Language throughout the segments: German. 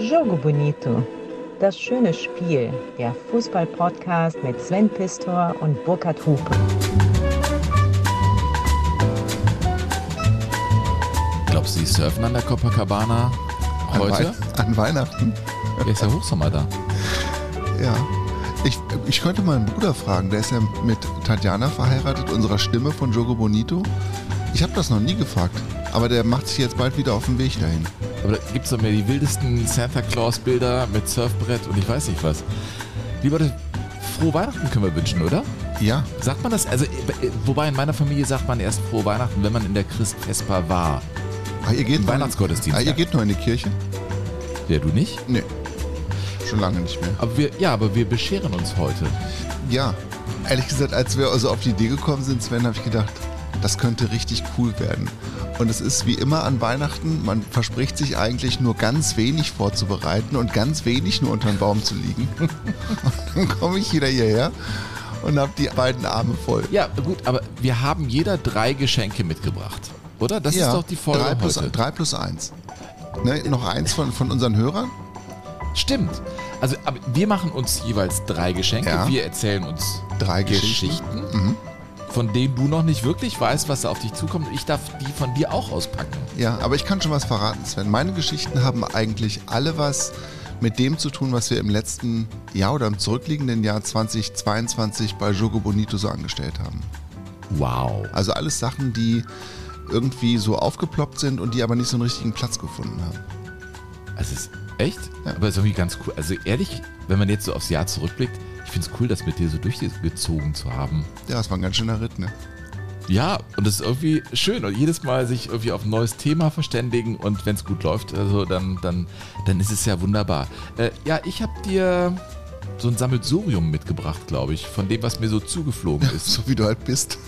Jogo Bonito. Das schöne Spiel. Der Fußball-Podcast mit Sven Pistor und Burkhard Hupe. Glaubst du, die surfen an der Copacabana heute? An, Wei an Weihnachten? Ja, ist ja Hochsommer da. Ja. Ich, ich könnte meinen Bruder fragen, der ist ja mit Tatjana verheiratet, unserer Stimme von Jogo Bonito. Ich habe das noch nie gefragt, aber der macht sich jetzt bald wieder auf den Weg dahin. Aber da gibt es doch mehr die wildesten Santa Claus-Bilder mit Surfbrett und ich weiß nicht was. Lieber frohe Weihnachten können wir wünschen, oder? Ja. Sagt man das? Also, äh, wobei in meiner Familie sagt man erst frohe Weihnachten, wenn man in der Christfesper war. Ah, ihr geht Im in- Weihnachtsgottesdienst, Ah, ihr geht noch in die Kirche? Ja, du nicht? Nee. Schon lange nicht mehr. Aber wir, ja, aber wir bescheren uns heute. Ja. Ehrlich gesagt, als wir also auf die Idee gekommen sind, Sven, habe ich gedacht, das könnte richtig cool werden. Und es ist wie immer an Weihnachten, man verspricht sich eigentlich nur ganz wenig vorzubereiten und ganz wenig nur unter den Baum zu liegen. Und dann komme ich wieder hierher und habe die beiden Arme voll. Ja, gut, aber wir haben jeder drei Geschenke mitgebracht. Oder? Das ja, ist doch die Folge drei plus, heute. drei plus eins. Ne, noch eins von, von unseren Hörern? Stimmt. Also, wir machen uns jeweils drei Geschenke. Ja. Wir erzählen uns Drei Geschichten. Geschichten, Mhm. Von denen du noch nicht wirklich weißt, was da auf dich zukommt. Ich darf die von dir auch auspacken. Ja, aber ich kann schon was verraten, Sven. Meine Geschichten haben eigentlich alle was mit dem zu tun, was wir im letzten Jahr oder im zurückliegenden Jahr 2022 bei Jogo Bonito so angestellt haben. Wow. Also alles Sachen, die irgendwie so aufgeploppt sind und die aber nicht so einen richtigen Platz gefunden haben. Also, es ist echt, Ja. aber es ist irgendwie ganz cool. Also, ehrlich, wenn man jetzt so aufs Jahr zurückblickt, finde es cool, das mit dir so durchgezogen zu haben. Ja, das war ein ganz schöner Ritt, ne? Ja, und es ist irgendwie schön und jedes Mal sich irgendwie auf ein neues Thema verständigen und wenn es gut läuft, also dann, dann, dann ist es ja wunderbar. Äh, ja, ich habe dir so ein Sammelsurium mitgebracht, glaube ich, von dem, was mir so zugeflogen ist. So wie du halt bist.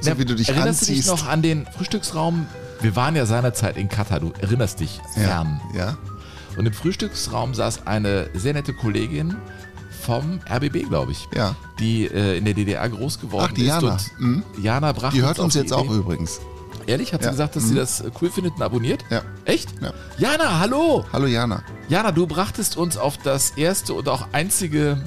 So Na, wie du dich erinnerst anziehst. du dich noch an den Frühstücksraum? Wir waren ja seinerzeit in Katar, du erinnerst dich fern. ja, ja. Und im Frühstücksraum saß eine sehr nette Kollegin vom RBB, glaube ich, Ja. die äh, in der DDR groß geworden Ach, die ist. Jana. Und Mhm. Jana brachte Die hört uns die jetzt auch übrigens. Ehrlich? Hat sie Ja. gesagt, dass Mhm. sie das äh, cool findet und abonniert? Ja. Echt? Ja. Jana, hallo! Hallo Jana. Jana, du brachtest uns auf das erste und auch einzige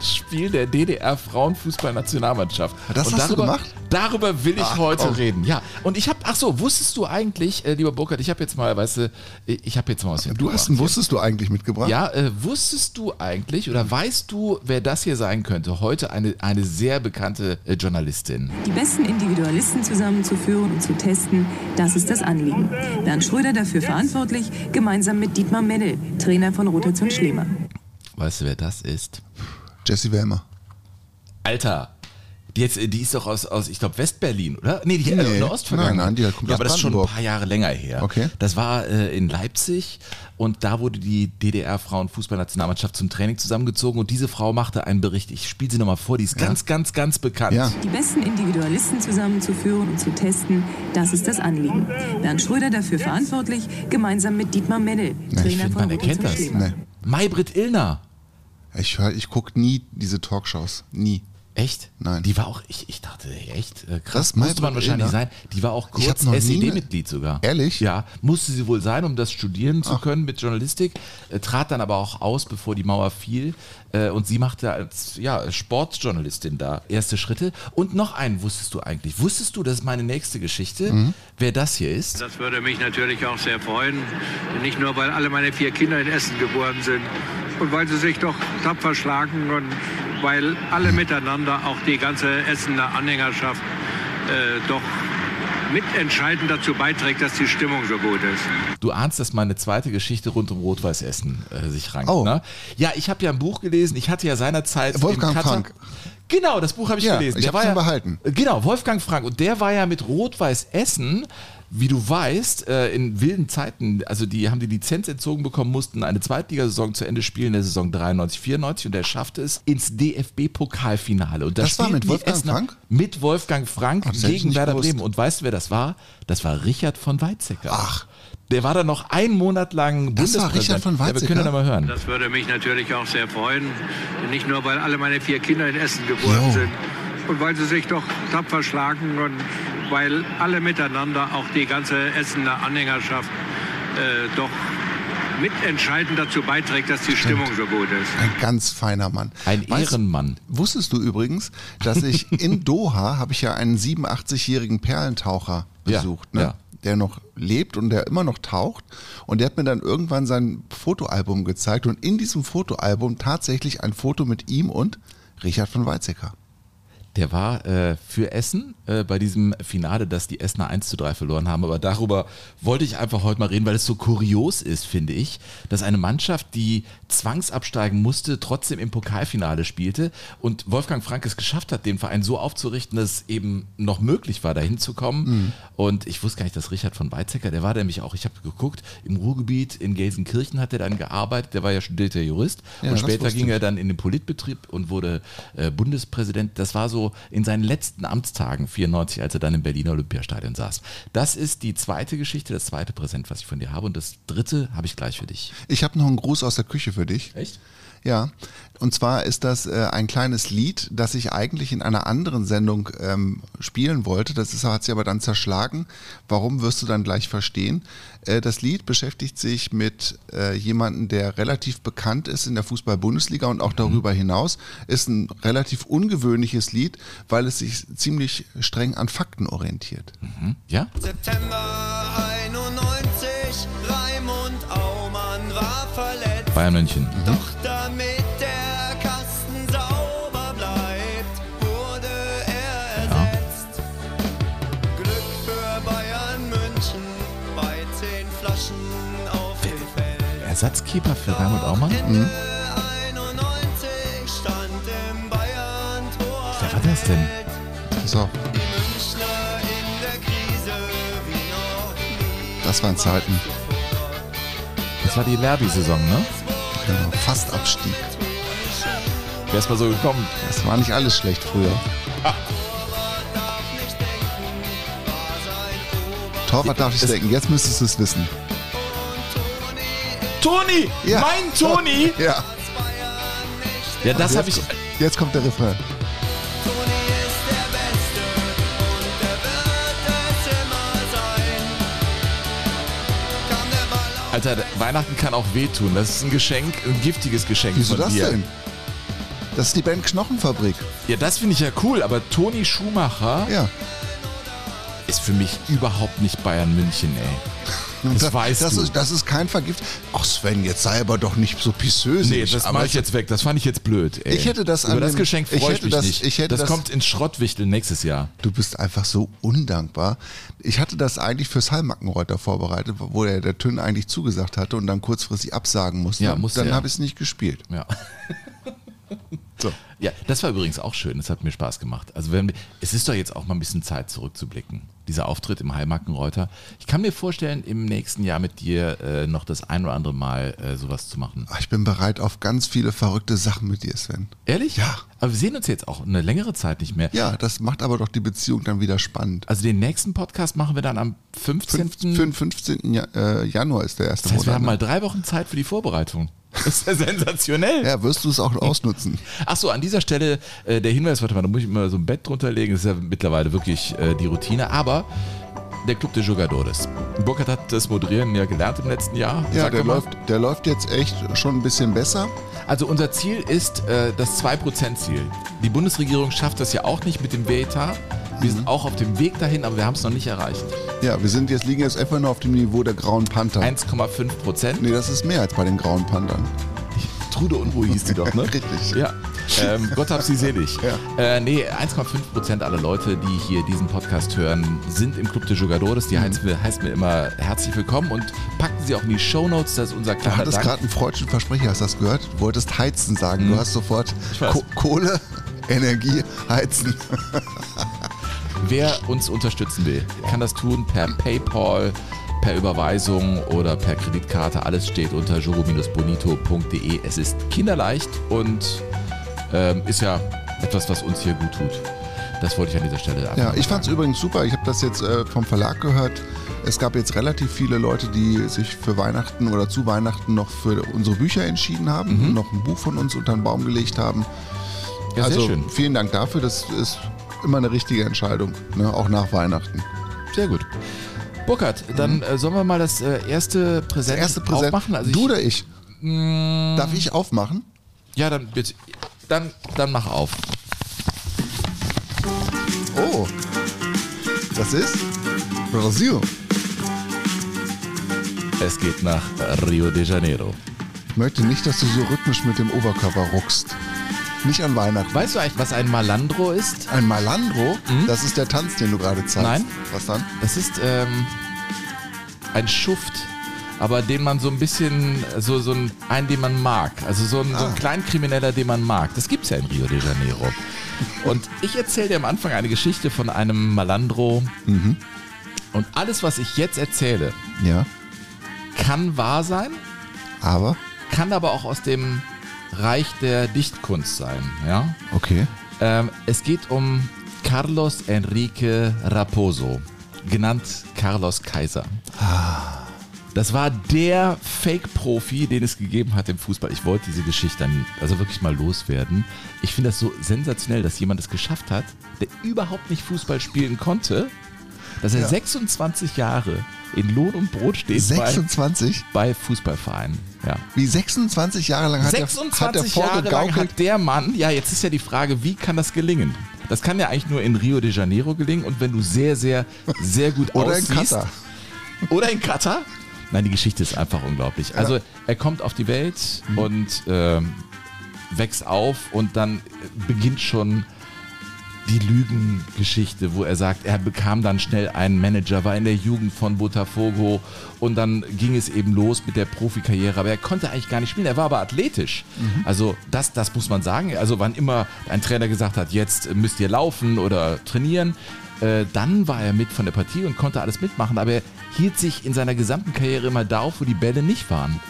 Spiel der DDR-Frauenfußballnationalmannschaft. Das und hast du darüber, gemacht? Darüber will ich Ach, heute komm. reden. Ja. Und ich habe, ach so, wusstest du eigentlich, äh, lieber Burkhard, ich habe jetzt mal, weißt du, ich habe jetzt mal was Du hast einen hier. Wusstest du eigentlich mitgebracht? Ja, äh, wusstest du eigentlich oder weißt du, wer das hier sein könnte? Heute eine, eine sehr bekannte äh, Journalistin. Die besten Individualisten zusammenzuführen und zu testen, das ist das Anliegen. Bernd Schröder dafür verantwortlich, gemeinsam mit Dietmar Mennel, Trainer von Rotation Schlema. Weißt du, wer das ist? Jesse Wellmer. Alter, die, jetzt, die ist doch aus, aus ich glaube, Westberlin, oder? Nee, die Nee. äh, in der Ostvergangenheit. Nein, nein, die kommt ja, aus aber das ist schon ein paar Jahre länger her. Okay. Das war äh, in Leipzig und da wurde die DDR-Frauenfußballnationalmannschaft zum Training zusammengezogen und diese Frau machte einen Bericht. Ich spiele sie nochmal vor, die ist ganz, ganz, ganz bekannt. Ja. Die besten Individualisten zusammenzuführen und zu testen, das ist das Anliegen. Bernd Schröder dafür verantwortlich, gemeinsam mit Dietmar Mennel, Ich Trainer finde, von man erkennt das. Nee. Maybrit Illner. Ich, hör- ich gucke nie diese Talkshows. Nie. Echt? Nein. Die war auch, ich, ich dachte, echt äh, krass, Das musste man wahrscheinlich sein. Die war auch kurz SED-Mitglied sogar. Ehrlich? Ja, musste sie wohl sein, um das studieren zu können mit Journalistik. Äh, trat dann aber auch aus, bevor die Mauer fiel. Äh, und sie machte als ja, Sportjournalistin da erste Schritte. Und noch einen wusstest du eigentlich. Wusstest du, das ist meine nächste Geschichte, Mhm. wer das hier ist? Das würde mich natürlich auch sehr freuen. Nicht nur, weil alle meine vier Kinder in Essen geboren sind und weil sie sich doch tapfer schlagen und weil alle miteinander, auch die ganze Essener Anhängerschaft, äh, doch mitentscheidend dazu beiträgt, dass die Stimmung so gut ist. Du ahnst, dass meine zweite Geschichte rund um Rot-Weiß Essen äh, sich rankt. Oh. Ne? Ja, ich habe ja ein Buch gelesen. Ich hatte ja seinerzeit. Wolfgang in Katar- Frank. Genau, das Buch habe ich Ja, gelesen. ich war schon ja, behalten. Genau, Wolfgang Frank. Und der war ja mit Rot-Weiß Essen, wie du weißt, äh, in wilden Zeiten, also die haben die Lizenz entzogen bekommen, mussten eine Zweitligasaison zu Ende spielen in der Saison 93, 94 und er schaffte es ins DFB-Pokalfinale. Und da Das war mit Wolfgang Essener- Frank? Mit Wolfgang Frank das ich gegen Werder gewusst. Bremen. Und weißt du, wer das war? Das war Richard von Weizsäcker. Ach. Der war dann noch einen Monat lang Das war Bundespräsident. Richard von Ja, wir Weizsäcker? können da mal hören. Das würde mich natürlich auch sehr freuen. Nicht nur, weil alle meine vier Kinder in Essen geboren Jo. sind und weil sie sich doch tapfer schlagen und weil alle miteinander, auch die ganze Essener Anhängerschaft, äh, doch mitentscheidend dazu beiträgt, dass die Stimmung so gut ist. Ein ganz feiner Mann. Ein Weißt- Ehrenmann. Wusstest du übrigens, dass ich in Doha habe ich ja einen 87-jährigen Perlentaucher Ja, besucht, ne? ja. der noch lebt und der immer noch taucht. Und der hat mir dann irgendwann sein Fotoalbum gezeigt und in diesem Fotoalbum tatsächlich ein Foto mit ihm und Richard von Weizsäcker. Der war äh, für Essen äh, bei diesem Finale, dass die Essener 1 zu 3 verloren haben. Aber darüber wollte ich einfach heute mal reden, weil es so kurios ist, finde ich, dass eine Mannschaft, die zwangsabsteigen musste, trotzdem im Pokalfinale spielte und Wolfgang Frank es geschafft hat, den Verein so aufzurichten, dass es eben noch möglich war, dahin zu kommen. Und ich wusste gar nicht, dass Richard von Weizsäcker, der war nämlich auch, ich habe geguckt, im Ruhrgebiet in Gelsenkirchen hat er dann gearbeitet, der war ja studierter Jurist Ja, und später ging ich. er dann in den Politbetrieb und wurde äh, Bundespräsident. Das war so in seinen letzten Amtstagen, 94, als er dann im Berliner Olympiastadion saß. Das ist die zweite Geschichte, das zweite Präsent, was ich von dir habe. Und das dritte habe ich gleich für dich. Ich habe noch einen Gruß aus der Küche für dich. Echt? Ja, und zwar ist das äh, ein kleines Lied, das ich eigentlich in einer anderen Sendung ähm, spielen wollte. Das ist, hat sie aber dann zerschlagen. Warum wirst du dann gleich verstehen? Äh, das Lied beschäftigt sich mit äh, jemandem, der relativ bekannt ist in der Fußball-Bundesliga und auch darüber hinaus. Ist ein relativ ungewöhnliches Lied, weil es sich ziemlich streng an Fakten orientiert. Hm? Ja? September 91, Raimund Aumann war verletzt. Bayern München. Doch damit Ersatzkeeper für Raimund Aumann? Ende 91 stand im Bayern-Tor. Wer war das denn? Noch nie. das waren Zeiten. Das war die Lerby-Saison, ne? Genau, fast Abstieg. Wer ist mal so gekommen? Das war nicht alles schlecht früher. Torwart darf ich denken, jetzt müsstest du es wissen. Toni! Ja. Mein Toni! Ja, Ja, das jetzt, habe ich. jetzt kommt der Refrain. Toni ist der Beste und er wird es immer sein. Kam der Ball auf Alter, Weihnachten kann auch wehtun. Das ist ein Geschenk, ein giftiges Geschenk Wieso von das dir. denn? Das ist die Band Knochenfabrik. Ja, das finde ich ja cool, aber Toni Schumacher Ja. ist für mich überhaupt nicht Bayern München, ey. Das das du. Ist, das ist kein Vergift. Ach Sven, jetzt sei aber doch nicht so pissös. Nee, das mache ich jetzt weg. Das fand ich jetzt blöd. Ey. Ich hätte das Über an das dem- Geschenk ich freue ich, hätte mich das- nicht. ich das, das- kommt ins Schrottwichtel nächstes Jahr. Du bist einfach so undankbar. Ich hatte das eigentlich fürs Hallmackenreuter vorbereitet, wo der, der Tünn eigentlich zugesagt hatte und dann kurzfristig absagen musste. Ja, musste dann er. habe ich es nicht gespielt. Ja. So. ja, das war übrigens auch schön. Das hat mir Spaß gemacht. Also wenn, es ist doch jetzt auch mal ein bisschen Zeit zurückzublicken. Dieser Auftritt im Heilmarkenreuter. Ich kann mir vorstellen, im nächsten Jahr mit dir äh, noch das ein oder andere Mal äh, sowas zu machen. Ich bin bereit auf ganz viele verrückte Sachen mit dir, Sven. Ehrlich? Ja. Aber wir sehen uns jetzt auch eine längere Zeit nicht mehr. Ja, das macht aber doch die Beziehung dann wieder spannend. Also den nächsten Podcast machen wir dann am 15. Fünf- Für den 15. Ja, äh, Januar ist der erste das heißt, wir Monat. haben mal ne? drei Wochen Zeit für die Vorbereitung. Das ist ja sensationell. ja, wirst du es auch ausnutzen? Ach so, an dieser Stelle äh, der Hinweis, warte mal, da muss ich immer so ein Bett drunter legen, das ist ja mittlerweile wirklich äh, die Routine, aber der Club de Jugadores. Burkhard hat das Moderieren ja gelernt im letzten Jahr. Ja, der läuft, der läuft jetzt echt schon ein bisschen besser. Also unser Ziel ist äh, das 2%-Ziel. Die Bundesregierung schafft das ja auch nicht mit dem WETA. Wir sind auch auf dem Weg dahin, aber wir haben es noch nicht erreicht. Ja, wir sind jetzt, liegen jetzt einfach nur auf dem Niveau der Grauen Panther. 1,5 Prozent. Nee, das ist mehr als bei den Grauen Panthern. Trude Unruhe hieß die doch, ne? Richtig. Ja. Ähm, Gott hab sie selig. Ja. Äh, nee, 1,5 Prozent aller Leute, die hier diesen Podcast hören, sind im Club de Jugadores. Mhm. Die heißen, mir, heißen mir immer herzlich willkommen und packen sie auch in die Shownotes. Das ist unser Du kleiner hattest Dank. gerade einen freudschen Versprecher, hast du das gehört? Du wolltest heizen sagen. Du hast sofort Mhm. Ko Kohle, Energie, heizen. Wer uns unterstützen will, kann das tun per PayPal, per Überweisung oder per Kreditkarte. Alles steht unter juro-bonito.de. Es ist kinderleicht und ähm, ist ja etwas, was uns hier gut tut. Das wollte ich an dieser Stelle einfach Ja, ich fand es übrigens super. Ich habe das jetzt äh, vom Verlag gehört. Es gab jetzt relativ viele Leute, die sich für Weihnachten oder zu Weihnachten noch für unsere Bücher entschieden haben, noch ein Buch von uns unter den Baum gelegt haben. Ja, sehr also schön. vielen Dank dafür. Das ist immer eine richtige Entscheidung, ne? auch nach Weihnachten. Sehr gut. Burkhard, dann äh, sollen wir mal das äh, erste Präsent, Erste Präsent. aufmachen? Also du ich, oder ich? Darf ich aufmachen? Ja, dann bitte. Dann, dann mach auf. Oh. Das ist Brasil. Es geht nach Rio de Janeiro. Ich möchte nicht, dass du so rhythmisch mit dem Oberkörper ruckst. Nicht an Weihnachten. Weißt du eigentlich, was ein Malandro ist? Ein Malandro, das ist der Tanz, den du gerade zeigst. Mhm. Nein. Was dann? Das ist ähm, ein Schuft, aber den man so ein bisschen, so, so ein, einen, den man mag. Also so ein, so ein Ah. Kleinkrimineller, den man mag. Das gibt's ja in Rio de Janeiro. Und ich erzähle dir am Anfang eine Geschichte von einem Malandro. Mhm. Und alles, was ich jetzt erzähle, Ja. kann wahr sein, Aber, kann aber auch aus dem Reich der Dichtkunst sein. Ja? okay. Ähm, es geht um Carlos Enrique Raposo, genannt Carlos Kaiser. Das war der Fake-Profi, den es gegeben hat im Fußball. Ich wollte diese Geschichte dann also wirklich mal loswerden. Ich finde das so sensationell, dass jemand es geschafft hat, der überhaupt nicht Fußball spielen konnte, dass er Ja. 26 Jahre in Lohn und Brot steht bei, 26? bei Fußballvereinen. Ja. Wie 26 Jahre lang hat er, hat er 26 Jahre lang hat der Mann, ja, jetzt ist ja die Frage, wie kann das gelingen? Das kann ja eigentlich nur in Rio de Janeiro gelingen und wenn du sehr, sehr, sehr gut Oder in aussiehst. Katar. Oder in Katar? Nein, die Geschichte ist einfach unglaublich. Also er kommt auf die Welt Mhm. und ähm, wächst auf und dann beginnt schon die Lügengeschichte, wo er sagt, er bekam dann schnell einen Manager, war in der Jugend von Botafogo und dann ging es eben los mit der Profikarriere. Aber er konnte eigentlich gar nicht spielen, er war aber athletisch. Also das, das muss man sagen. Also wann immer ein Trainer gesagt hat, jetzt müsst ihr laufen oder trainieren, äh, dann war er mit von der Partie und konnte alles mitmachen. Aber er hielt sich in seiner gesamten Karriere immer da auf, wo die Bälle nicht waren.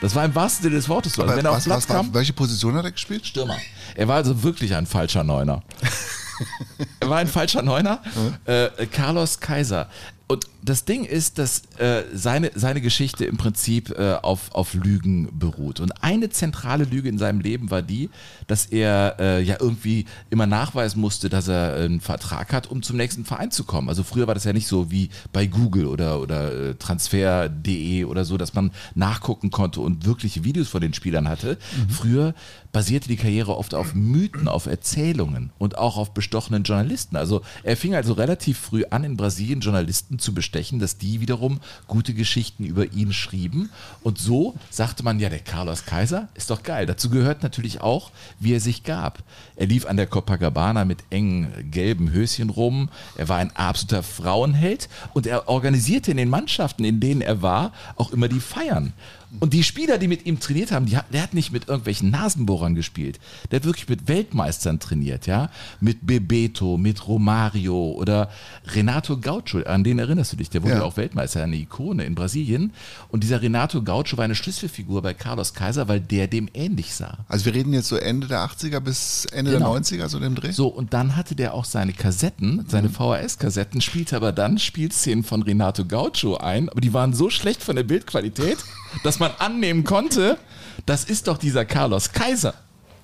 Das war im wahrsten Sinne des Wortes so. Also wenn er auf was, den Platz was kam, welche Position hat er gespielt? Stürmer. Er war also wirklich ein falscher Neuner. er war ein falscher Neuner. Äh, Carlos Kaiser. Und das Ding ist, dass äh, seine, seine Geschichte im Prinzip äh, auf, auf Lügen beruht. Und eine zentrale Lüge in seinem Leben war die, dass er äh, ja irgendwie immer nachweisen musste, dass er einen Vertrag hat, um zum nächsten Verein zu kommen. Also früher war das ja nicht so wie bei Google oder, oder äh, Transfer.de oder so, dass man nachgucken konnte und wirkliche Videos von den Spielern hatte. Früher basierte die Karriere oft auf Mythen, auf Erzählungen und auch auf bestochenen Journalisten. Also er fing also relativ früh an, in Brasilien Journalisten zu bestechen, dass die wiederum gute Geschichten über ihn schrieben. Und so sagte man, ja, der Carlos Kaiser ist doch geil. Dazu gehört natürlich auch, wie er sich gab. Er lief an der Copacabana mit engen gelben Höschen rum. Er war ein absoluter Frauenheld und er organisierte in den Mannschaften, in denen er war, auch immer die Feiern. Und die Spieler, die mit ihm trainiert haben, hat, der hat nicht mit irgendwelchen Nasenbohrern gespielt. Der hat wirklich mit Weltmeistern trainiert, ja. Mit Bebeto, mit Romario oder Renato Gaucho, an den erinnerst du dich, der wurde Ja. auch Weltmeister, eine Ikone in Brasilien. Und dieser Renato Gaucho war eine Schlüsselfigur bei Carlos Kaiser, weil der dem ähnlich sah. Also wir reden jetzt so Ende der 80er bis Ende Genau. der 90er, so dem Dreh? So, und dann hatte der auch seine Kassetten, seine VHS-Kassetten, spielte aber dann Spielszenen von Renato Gaucho ein, aber die waren so schlecht von der Bildqualität, dass man annehmen konnte, das ist doch dieser Carlos Kaiser.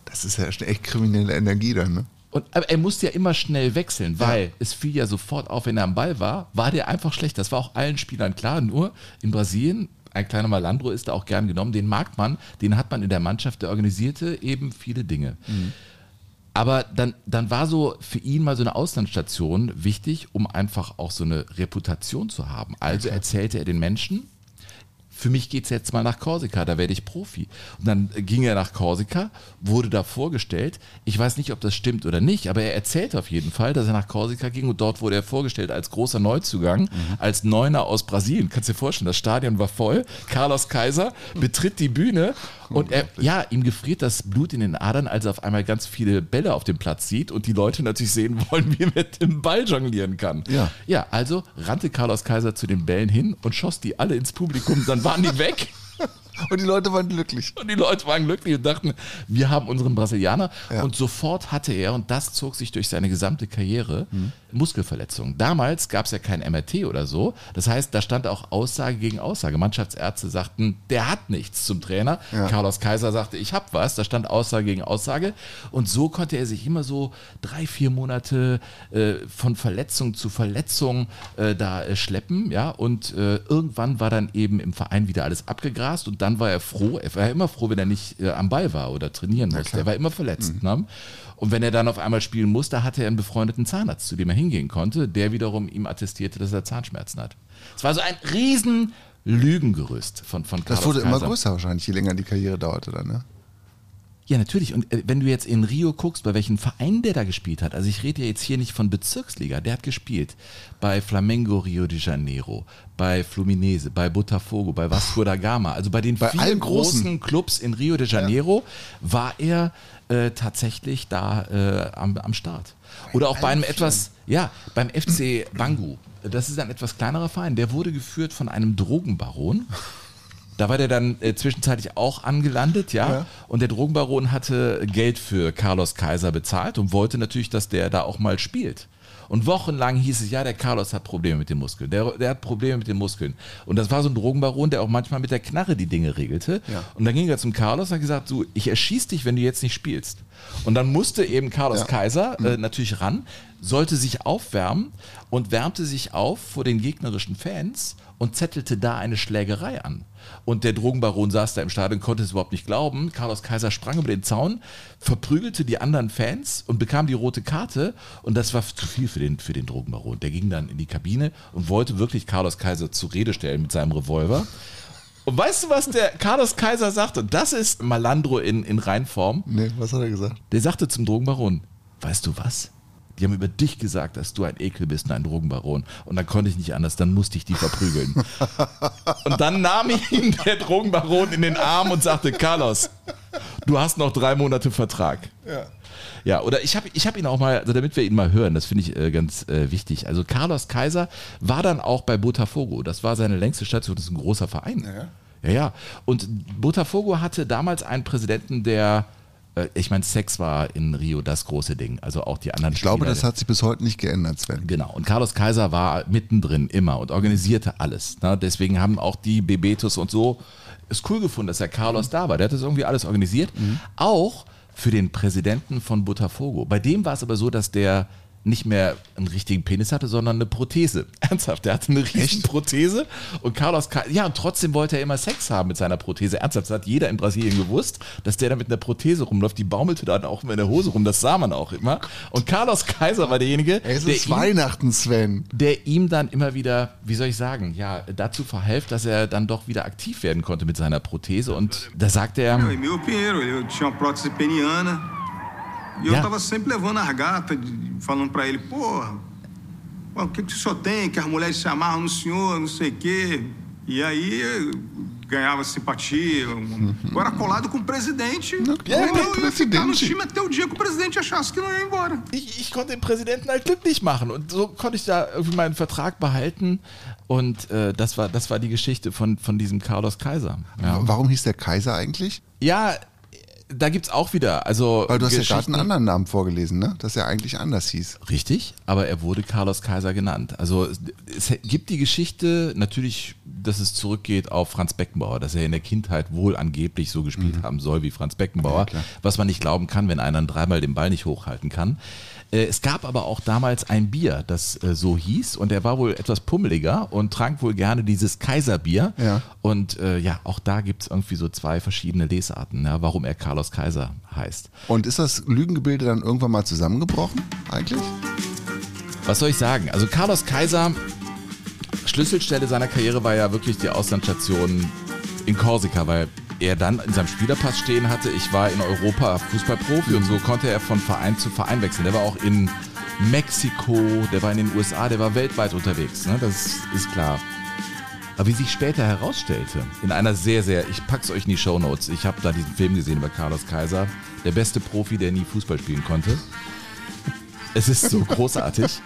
Das ist ja echt kriminelle Energie dann, ne? Und, er musste ja immer schnell wechseln, weil es fiel ja sofort auf, wenn er am Ball war, war der einfach schlecht. Das war auch allen Spielern klar. Nur in Brasilien, ein kleiner Malandro ist da auch gern genommen, den mag man, den hat man in der Mannschaft, der organisierte eben viele Dinge. Aber dann, dann war so für ihn mal so eine Auslandsstation wichtig, um einfach auch so eine Reputation zu haben. Also erzählte er den Menschen, für mich geht's jetzt mal nach Korsika, da werde ich Profi. Und dann ging er nach Korsika, wurde da vorgestellt. Ich weiß nicht, ob das stimmt oder nicht, aber er erzählt auf jeden Fall, dass er nach Korsika ging und dort wurde er vorgestellt als großer Neuzugang, als Neuner aus Brasilien. Kannst dir vorstellen, das Stadion war voll. Carlos Kaiser betritt die Bühne und er, ja, ihm gefriert das Blut in den Adern, als er auf einmal ganz viele Bälle auf dem Platz sieht und die Leute natürlich sehen wollen, wie er mit dem Ball jonglieren kann. Ja. Ja, also rannte Carlos Kaiser zu den Bällen hin und schoss die alle ins Publikum, dann waren die weg. Und die Leute waren glücklich. Und die Leute waren glücklich und dachten, wir haben unseren Brasilianer. Ja. Und sofort hatte er, und das zog sich durch seine gesamte Karriere, Mhm. Muskelverletzungen. Damals gab es ja kein MRT oder so. Das heißt, da stand auch Aussage gegen Aussage. Mannschaftsärzte sagten, der hat nichts zum Trainer. Ja. Carlos Kaiser sagte, ich hab was. Da stand Aussage gegen Aussage. Und so konnte er sich immer so drei, vier Monate äh, von Verletzung zu Verletzung äh, da äh, schleppen. Ja? Und äh, irgendwann war dann eben im Verein wieder alles abgegrast. Und dann war er froh. Er war immer froh, wenn er nicht äh, am Ball war oder trainieren musste. Er war immer verletzt. Ne? Und wenn er dann auf einmal spielen musste, hatte er einen befreundeten Zahnarzt, zu dem er hingehen konnte, der wiederum ihm attestierte, dass er Zahnschmerzen hat. Es war so ein riesen Lügengerüst von, von Carlos Das wurde immer Kaiser. größer wahrscheinlich, je länger die Karriere dauerte dann, ne? Ja, natürlich. Und äh, wenn du jetzt in Rio guckst, bei welchem Verein der da gespielt hat, also ich rede ja jetzt hier nicht von Bezirksliga, der hat gespielt bei Flamengo Rio de Janeiro, bei Fluminense, bei Botafogo, bei Vasco da Gama, also bei den Bei vielen allen großen. großen Clubs in Rio de Janeiro war er äh, tatsächlich da äh, am, am Start. Oder auch bei einem etwas, ja, beim FC Bangu. Das ist ein etwas kleinerer Verein. Der wurde geführt von einem Drogenbaron. Da war der dann äh, zwischenzeitlich auch angelandet, ja? Ja. Und der Drogenbaron hatte Geld für Carlos Kaiser bezahlt und wollte natürlich, dass der da auch mal spielt. Und wochenlang hieß es, ja, der Carlos hat Probleme mit den Muskeln. Der, der hat Probleme mit den Muskeln. Und das war so ein Drogenbaron, der auch manchmal mit der Knarre die Dinge regelte. Ja. Und dann ging er zum Carlos und hat gesagt, so, ich erschieß dich, wenn du jetzt nicht spielst. Und dann musste eben Carlos Ja. Kaiser äh, natürlich ran, sollte sich aufwärmen und wärmte sich auf vor den gegnerischen Fans und zettelte da eine Schlägerei an. Und der Drogenbaron saß da im Stadion, konnte es überhaupt nicht glauben. Carlos Kaiser sprang über den Zaun, verprügelte die anderen Fans und bekam die rote Karte. Und das war zu viel für den, für den Drogenbaron. Der ging dann in die Kabine und wollte wirklich Carlos Kaiser zur Rede stellen mit seinem Revolver. Und weißt du, was der Carlos Kaiser sagte? Das ist Malandro in, in Reinform. Nee, was hat er gesagt? Der sagte zum Drogenbaron, weißt du was? Die haben über dich gesagt, dass du ein Ekel bist und ein Drogenbaron. Und dann konnte ich nicht anders, dann musste ich die verprügeln. und dann nahm ihn der Drogenbaron in den Arm und sagte, Carlos, du hast noch drei Monate Vertrag. Ja. Ja, oder ich habe ich hab ihn auch mal, also damit wir ihn mal hören, das finde ich äh, ganz äh, wichtig. Also Carlos Kaiser war dann auch bei Botafogo. Das war seine längste Station, das ist ein großer Verein. Ja. Ja, ja. Und Botafogo hatte damals einen Präsidenten, der, ich meine, Sex war in Rio das große Ding. Also auch die anderen Ich glaube, Spieler. das hat sich bis heute nicht geändert, Sven. Genau. Und Carlos Kaiser war mittendrin immer und organisierte alles. Ne? Deswegen haben auch die Bebetos und so es cool gefunden, dass der Carlos da war. Der hat das irgendwie alles organisiert. Auch für den Präsidenten von Botafogo. Bei dem war es aber so, dass der nicht mehr einen richtigen Penis hatte, sondern eine Prothese. Ernsthaft, der hatte eine riesen Prothese und Carlos, ja, und trotzdem wollte er immer Sex haben mit seiner Prothese. Ernsthaft, das hat jeder in Brasilien gewusst, dass der da mit einer Prothese rumläuft. Die baumelte dann auch immer in der Hose rum, das sah man auch immer. Und Carlos Kaiser war derjenige, Es der ist ihm Weihnachten, Sven. der ihm dann immer wieder, wie soll ich sagen, ja, dazu verhalf, dass er dann doch wieder aktiv werden konnte mit seiner Prothese. Und da sagte er, Eu, Eu. E eu Yeah. tava sempre levando as gatas, falando pra ele, porra, pô, o que, que o senhor tem? Que as mulheres se amarram no senhor, não sei o quê. E aí eu ganhava simpatia. um- Eu era colado com o presidente. Não, e eu, é, eu ia ficar no time até o dia que o presidente achasse que não ia embora. ich, ich konnte den Präsidenten halt glücklich machen. Und so konnte ich da irgendwie meinen Vertrag behalten. Und äh, das, war, das war die Geschichte von, von diesem Carlos Kaiser. Ja, Warum hieß der Kaiser eigentlich? ja da gibt es auch wieder. Also Weil du hast ja gerade einen anderen Namen vorgelesen, ne? Dass er eigentlich anders hieß. Richtig, aber er wurde Carlos Kaiser genannt. Also es, gibt die Geschichte natürlich, dass es zurückgeht auf Franz Beckenbauer, dass er in der Kindheit wohl angeblich so gespielt haben soll wie Franz Beckenbauer, klar. was man nicht glauben kann, wenn einer dreimal den Ball nicht hochhalten kann. Äh, Es gab aber auch damals ein Bier, das äh, so hieß und er war wohl etwas pummeliger und trank wohl gerne dieses Kaiserbier. Ja. Und äh, ja, auch da gibt es irgendwie so zwei verschiedene Lesarten, ja, warum er Carlos Kaiser heißt. Und ist das Lügengebilde dann irgendwann mal zusammengebrochen, eigentlich? Was soll ich sagen? Also Carlos Kaiser, Schlüsselstelle seiner Karriere war ja wirklich die Auslandsstation in Korsika, weil er dann in seinem Spielerpass stehen hatte, ich war in Europa Fußballprofi und so konnte er von Verein zu Verein wechseln. Der war auch in Mexiko, der war in den USA, der war weltweit unterwegs, ne? das ist klar. Aber wie sich später herausstellte, in einer sehr, sehr, ich pack's euch in die Shownotes, ich habe da diesen Film gesehen über Carlos Kaiser, der beste Profi, der nie Fußball spielen konnte. Es ist so großartig.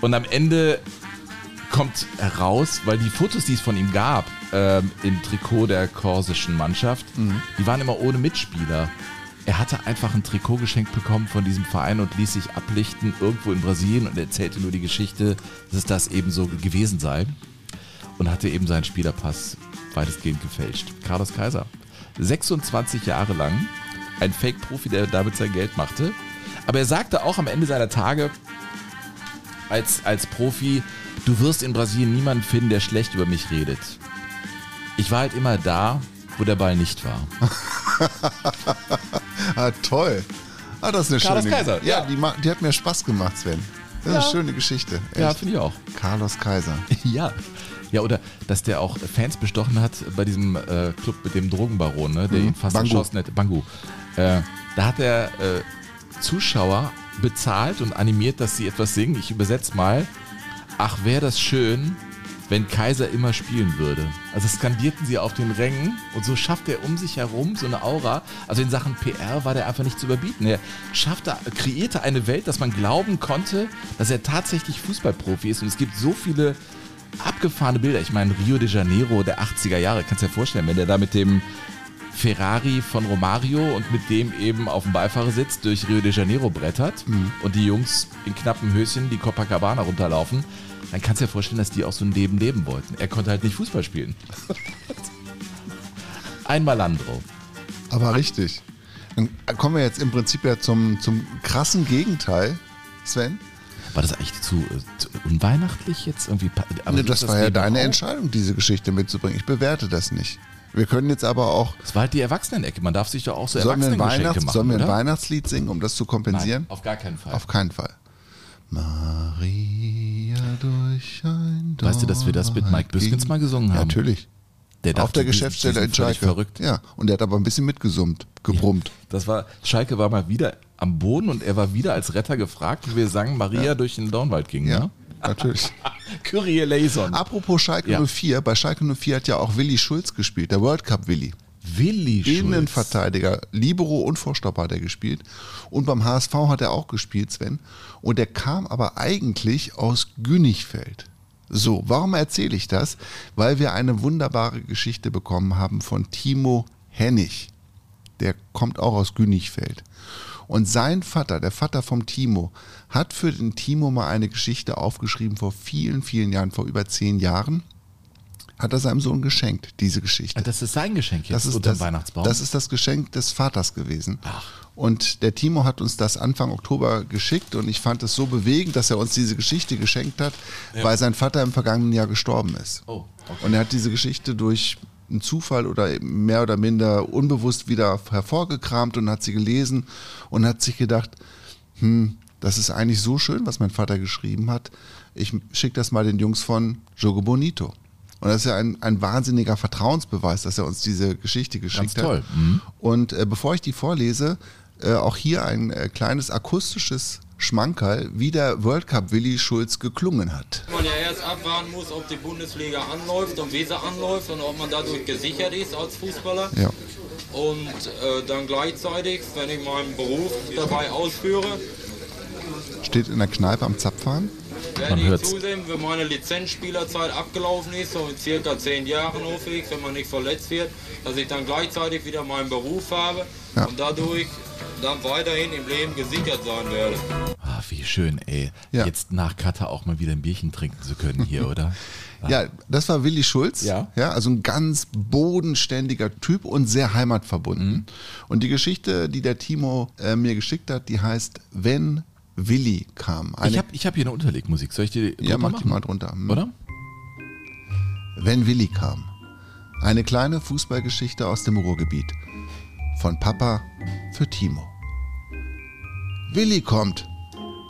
Und am Ende kommt heraus, weil die Fotos, die es von ihm gab, ähm, im Trikot der korsischen Mannschaft. Die waren immer ohne Mitspieler. Er hatte einfach ein Trikot geschenkt bekommen von diesem Verein und ließ sich ablichten irgendwo in Brasilien und erzählte nur die Geschichte, dass es das eben so gewesen sei. Und hatte eben seinen Spielerpass weitestgehend gefälscht. Carlos Kaiser. 26 Jahre lang ein Fake-Profi, der damit sein Geld machte. Aber er sagte auch am Ende seiner Tage als, als Profi, du wirst in Brasilien niemanden finden, der schlecht über mich redet. Ich war halt immer da, wo der Ball nicht war. Ah, toll. Ah, das ist eine Carlos schöne Kaiser, Ja, ja. Die, die hat mir Spaß gemacht, Sven. Das ist Ja. eine schöne Geschichte. Ja, Echt. finde ich auch. Carlos Kaiser. Ja. Ja, oder dass der auch Fans bestochen hat bei diesem äh, Club mit dem Drogenbaron, ne, der ihn fast Bangu. erschossen hat. Bangu. Äh, da hat er äh, Zuschauer bezahlt und animiert, dass sie etwas singen. Ich übersetze mal. Ach, wäre das schön, wenn Kaiser immer spielen würde. Also skandierten sie auf den Rängen und so schafft er um sich herum so eine Aura. Also in Sachen PR war der einfach nicht zu überbieten. Er schaffte, kreierte eine Welt, dass man glauben konnte, dass er tatsächlich Fußballprofi ist. Und es gibt so viele abgefahrene Bilder. Ich meine, Rio de Janeiro der 80er Jahre, kannst du dir vorstellen, wenn der da mit dem Ferrari von Romario und mit dem eben auf dem Beifahrersitz durch Rio de Janeiro brettert und die Jungs in knappen Höschen die Copacabana runterlaufen, dann kannst du dir vorstellen, dass die auch so ein Leben leben wollten. Er konnte halt nicht Fußball spielen. Ein Malandro. Aber richtig. Dann kommen wir jetzt im Prinzip ja zum, zum krassen Gegenteil, Sven. War das eigentlich zu, äh, zu unweihnachtlich jetzt irgendwie? Ne, wie das ist war ja Leben deine auch? Entscheidung, diese Geschichte mitzubringen. Ich bewerte das nicht. Wir können jetzt aber auch. Das war halt die Erwachsenenecke. Man darf sich doch auch so Weihnachts machen, sollen wir ein? Weihnachtslied singen, um das zu kompensieren? Nein, auf gar keinen Fall. Auf keinen Fall. Maria durch ein Weißt du, dass wir das mit Mike Büskens mal gesungen Ja, haben? natürlich. Der Auf der Geschäftsstelle in Schalke. verrückt. Ja, und der hat aber ein bisschen mitgesummt, gebrummt. Das war, Schalke war mal wieder am Boden und er war wieder als Retter gefragt, wie wir sangen, Maria durch den Dornwald ging. Ja, Ne? natürlich. Kyrie Eleison. Apropos Schalke Ja. 04, bei Schalke 04 hat ja auch Willi Schulz gespielt, der World Cup Willi. Willi Schulz. Innenverteidiger, Libero und Vorstopper hat er gespielt. Und beim HSV hat er auch gespielt, Sven. Und der kam aber eigentlich aus Günichfeld. So, warum erzähle ich das? Weil wir eine wunderbare Geschichte bekommen haben von Timo Hennig. Der kommt auch aus Günichfeld. Und sein Vater, der Vater vom Timo, hat für den Timo mal eine Geschichte aufgeschrieben vor vielen, vielen Jahren, vor über zehn Jahren. Hat er seinem Sohn geschenkt, diese Geschichte. Ah, Das ist sein Geschenk jetzt Das ist, unter das, Weihnachtsbaum. das ist das Geschenk des Vaters gewesen. Ach. Und der Timo hat uns das Anfang Oktober geschickt und ich fand es so bewegend, dass er uns diese Geschichte geschenkt hat, weil sein Vater im vergangenen Jahr gestorben ist. Oh, okay. Und er hat diese Geschichte durch einen Zufall oder mehr oder minder unbewusst wieder hervorgekramt und hat sie gelesen und hat sich gedacht, hm, das ist eigentlich so schön, was mein Vater geschrieben hat. Ich schicke das mal den Jungs von Jogo Bonito. Und das ist ja ein, ein wahnsinniger Vertrauensbeweis, dass er uns diese Geschichte geschickt Ganz toll. hat. Mhm. Und äh, bevor ich die vorlese, äh, auch hier ein äh, kleines akustisches Schmankerl, wie der World Cup Willi Schulz geklungen hat. man ja erst abwarten muss, ob die Bundesliga anläuft und wie sie anläuft und ob man dadurch gesichert ist als Fußballer. Ja. Und äh, dann gleichzeitig, wenn ich meinen Beruf dabei ausführe, Steht in der Kneipe am Zapfhahn. Man werde ich hört's. zusehen, wenn meine Lizenzspielerzeit abgelaufen ist, so in circa zehn Jahren hoffe ich, wenn man nicht verletzt wird, dass ich dann gleichzeitig wieder meinen Beruf habe Ja. und dadurch dann weiterhin im Leben gesichert sein werde. Ah, wie schön, ey. Ja. Jetzt nach Katar auch mal wieder ein Bierchen trinken zu können hier, oder? Ja, das war Willi Schulz. Ja. ja. Also ein ganz bodenständiger Typ und sehr heimatverbunden. Mhm. Und die Geschichte, die der Timo äh, mir geschickt hat, die heißt Wenn Willi kam. Eine, Ich habe ich hab hier eine Unterlegmusik. Soll ich die ja, mach die machen? mal drunter. Hm. Oder? Wenn Willi kam. Eine kleine Fußballgeschichte aus dem Ruhrgebiet. Von Papa für Timo. Willi kommt.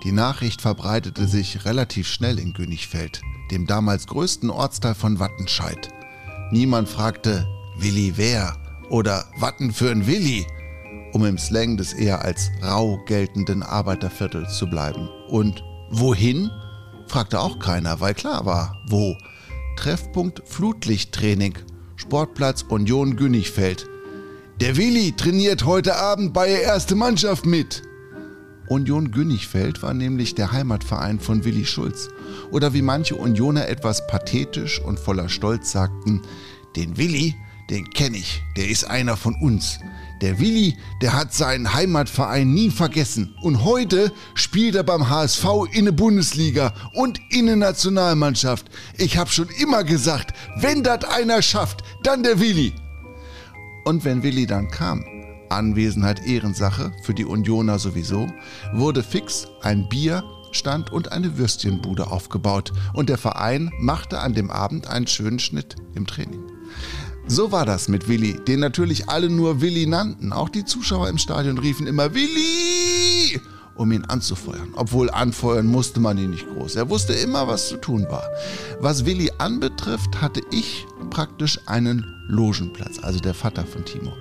Die Nachricht verbreitete sich relativ schnell in Günigfeld, dem damals größten Ortsteil von Wattenscheid. Niemand fragte, Willi wer oder Watten für ein Willi, um im Slang des eher als rau geltenden Arbeiterviertels zu bleiben. Und wohin? fragte auch keiner, weil klar war, wo. Treffpunkt Flutlichttraining, Sportplatz Union Günigfeld. Der Willi trainiert heute Abend bei der erste Mannschaft mit. Union Günigfeld war nämlich der Heimatverein von Willi Schulz. Oder wie manche Unioner etwas pathetisch und voller Stolz sagten, Den Willi, den kenne ich, der ist einer von uns. Der Willi, der hat seinen Heimatverein nie vergessen. Und heute spielt er beim HSV in der Bundesliga und in der Nationalmannschaft. Ich hab schon immer gesagt, wenn das einer schafft, dann der Willi. Und wenn Willi dann kam, Anwesenheit Ehrensache, für die Unioner sowieso, wurde fix ein Bierstand und eine Würstchenbude aufgebaut und der Verein machte an dem Abend einen schönen Schnitt im Training. So war das mit Willi, den natürlich alle nur Willi nannten. Auch die Zuschauer im Stadion riefen immer Willi, um ihn anzufeuern. Obwohl anfeuern musste man ihn nicht groß. Er wusste immer, was zu tun war. Was Willi anbetrifft, hatte ich praktisch einen Logenplatz, also der Vater von Timo.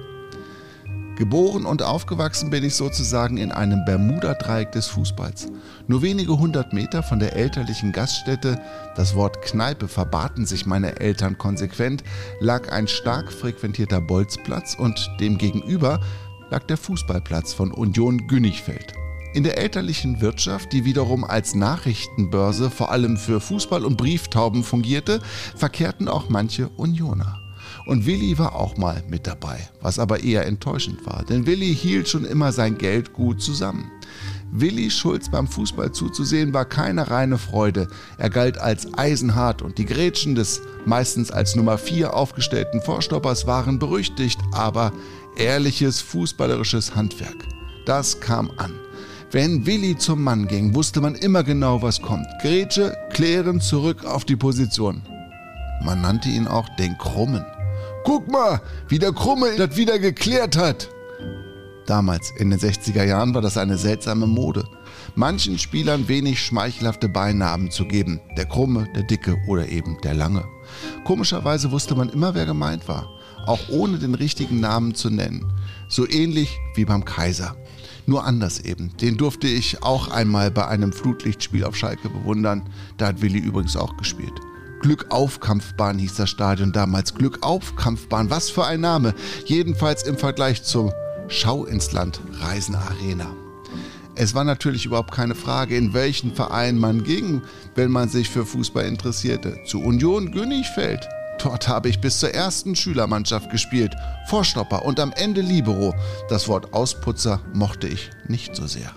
Geboren und aufgewachsen bin ich sozusagen in einem Bermuda-Dreieck des Fußballs. Nur wenige hundert Meter von der elterlichen Gaststätte, das Wort Kneipe verbaten sich meine Eltern konsequent, lag ein stark frequentierter Bolzplatz und dem gegenüber lag der Fußballplatz von Union Günnigfeld. In der elterlichen Wirtschaft, die wiederum als Nachrichtenbörse vor allem für Fußball und Brieftauben fungierte, verkehrten auch manche Unioner. Und Willi war auch mal mit dabei, was aber eher enttäuschend war, denn Willi hielt schon immer sein Geld gut zusammen. Willi Schulz beim Fußball zuzusehen war keine reine Freude. Er galt als eisenhart und die Grätschen des meistens als Nummer 4 aufgestellten Vorstoppers waren berüchtigt, aber ehrliches fußballerisches Handwerk. Das kam an. Wenn Willi zum Mann ging, wusste man immer genau, was kommt. Grätsche, klären, zurück auf die Position. Man nannte ihn auch den Krummen. Guck mal, wie der Krumme das wieder geklärt hat. Damals, in den 60er Jahren, war das eine seltsame Mode. Manchen Spielern wenig schmeichelhafte Beinamen zu geben. Der Krumme, der Dicke oder eben der Lange. Komischerweise wusste man immer, wer gemeint war. Auch ohne den richtigen Namen zu nennen. So ähnlich wie beim Kaiser. Nur anders eben. Den durfte ich auch einmal bei einem Flutlichtspiel auf Schalke bewundern. Da hat Willi übrigens auch gespielt. Glück auf Kampfbahn hieß das Stadion damals. Glück auf Kampfbahn, was für ein Name. Jedenfalls im Vergleich zum Schau ins Land Reisen Arena. Es war natürlich überhaupt keine Frage, in welchen Verein man ging, wenn man sich für Fußball interessierte. Zu Union Günnigfeld. Dort habe ich bis zur ersten Schülermannschaft gespielt. Vorstopper und am Ende Libero. Das Wort Ausputzer mochte ich nicht so sehr.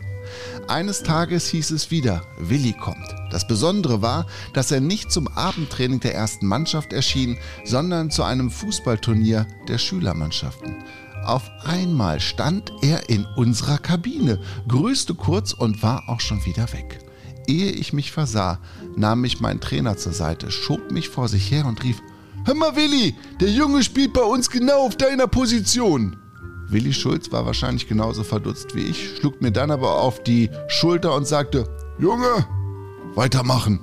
Eines Tages hieß es wieder, Willi kommt. Das Besondere war, dass er nicht zum Abendtraining der ersten Mannschaft erschien, sondern zu einem Fußballturnier der Schülermannschaften. Auf einmal stand er in unserer Kabine, grüßte kurz und war auch schon wieder weg. Ehe ich mich versah, nahm mich mein Trainer zur Seite, schob mich vor sich her und rief, Hör mal, Willi, der Junge spielt bei uns genau auf deiner Position. Willi Schulz war wahrscheinlich genauso verdutzt wie ich, schlug mir dann aber auf die Schulter und sagte, Junge, weitermachen.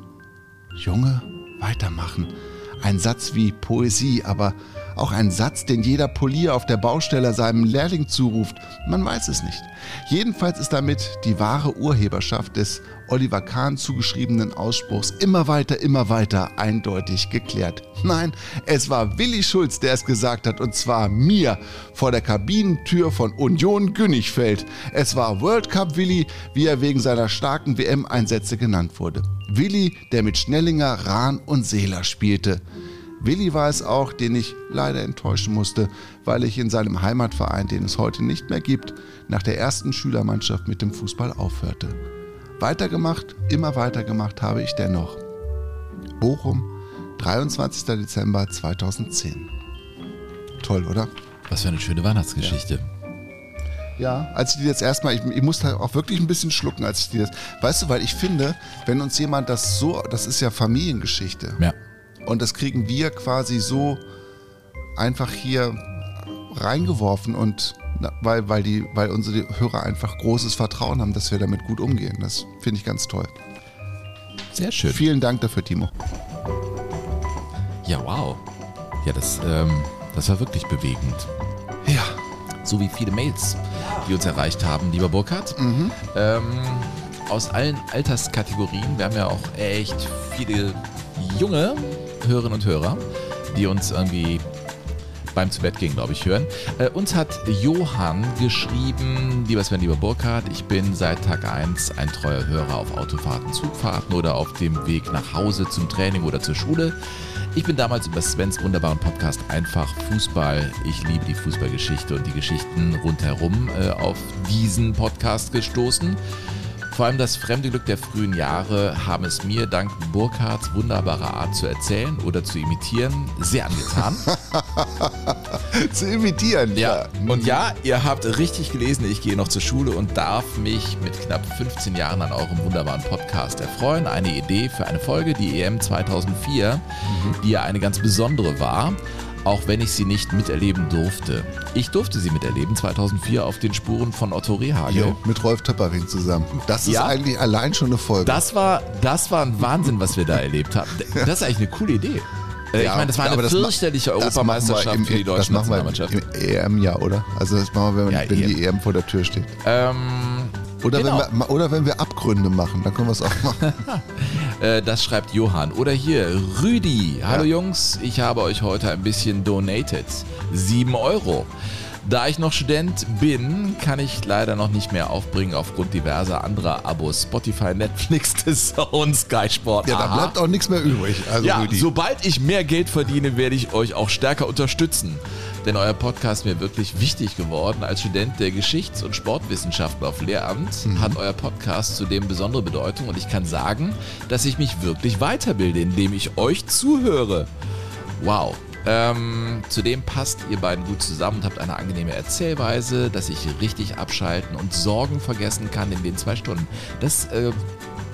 Junge, weitermachen. Ein Satz wie Poesie, aber auch ein Satz, den jeder Polier auf der Baustelle seinem Lehrling zuruft. Man weiß es nicht. Jedenfalls ist damit die wahre Urheberschaft des Oliver Kahn zugeschriebenen Ausspruchs immer weiter, immer weiter eindeutig geklärt. Nein, es war Willi Schulz, der es gesagt hat, und zwar mir vor der Kabinentür von Union Günnigfeld. Es war World Cup Willi, wie er wegen seiner starken WM-Einsätze genannt wurde. Willi, der mit Schnellinger, Rahn und Seeler spielte. Willi war es auch, den ich leider enttäuschen musste, weil ich in seinem Heimatverein, den es heute nicht mehr gibt, nach der ersten Schülermannschaft mit dem Fußball aufhörte. Weitergemacht, immer weitergemacht habe ich dennoch. Bochum, 23. Dezember 2010. Toll, oder? Was für eine schöne Weihnachtsgeschichte. Ja, als ich die jetzt erstmal, ich, ich musste auch wirklich ein bisschen schlucken, als ich die das. Weißt du, weil ich finde, wenn uns jemand das so, das ist ja Familiengeschichte. Ja. Und das kriegen wir quasi so einfach hier reingeworfen und weil, weil, die, weil unsere Hörer einfach großes Vertrauen haben, dass wir damit gut umgehen. Das finde ich ganz toll. Sehr schön. Vielen Dank dafür, Timo. Ja, wow. Ja, das, ähm, das war wirklich bewegend. Ja. So wie viele Mails, die uns erreicht haben, lieber Burkhard. Ähm, aus allen Alterskategorien. Wir haben ja auch echt viele junge Hörerinnen und Hörer, die uns irgendwie beim zu Bett gehen, glaube ich, hören. Äh, uns hat Johann geschrieben, lieber Sven, lieber Burkhard, ich bin seit Tag 1 ein treuer Hörer auf Autofahrten, Zugfahrten oder auf dem Weg nach Hause zum Training oder zur Schule. Ich bin damals über Svens wunderbaren Podcast Einfach Fußball. Ich liebe die Fußballgeschichte und die Geschichten rundherum äh, auf diesen Podcast gestoßen. Vor allem das fremde Glück der frühen Jahre haben es mir dank Burkhards wunderbarer Art zu erzählen oder zu imitieren sehr angetan. Zu imitieren. Ja, und ja, ihr habt richtig gelesen, ich gehe noch zur Schule und darf mich mit knapp 15 Jahren an eurem wunderbaren Podcast erfreuen. Eine Idee für eine Folge, die EM 2004, die ja eine ganz besondere war, auch wenn ich sie nicht miterleben durfte. Ich durfte sie miterleben 2004 auf den Spuren von Otto Rehagel. Jo, mit Rolf Töpperwien zusammen. Das ist Ja. eigentlich allein schon eine Folge. Das war, das war ein Wahnsinn, was wir da erlebt haben. Das ist eigentlich eine coole Idee. Äh, Ja, ich meine, das war eine das fürchterliche Europameisterschaft im- für die deutsche Das machen wir Nationalmannschaft. im EM-Jahr, oder? Also das machen wir, wenn, Ja, wenn EM. die EM vor der Tür steht. Ähm, Oder, Genau. wenn wir, oder wenn wir Abgründe machen, dann können wir es auch machen. Äh, das schreibt Johann. Oder hier, Rüdi. Hallo Ja. Jungs, ich habe euch heute ein bisschen donated. 7 Euro. Da ich noch Student bin, kann ich leider noch nicht mehr aufbringen aufgrund diverser anderer Abos. Spotify, Netflix, DAZN, Sky Sport. Ja, da bleibt auch nichts mehr übrig. Also Ja, Rüdi. sobald ich mehr Geld verdiene, werde ich euch auch stärker unterstützen. Denn euer Podcast ist mir wirklich wichtig geworden. Als Student der Geschichts- und Sportwissenschaften auf Lehramt hat euer Podcast zudem besondere Bedeutung und ich kann sagen, dass ich mich wirklich weiterbilde, indem ich euch zuhöre. Wow. Ähm, zudem passt ihr beiden gut zusammen und habt eine angenehme Erzählweise, dass ich richtig abschalten und Sorgen vergessen kann in den zwei Stunden. Das äh,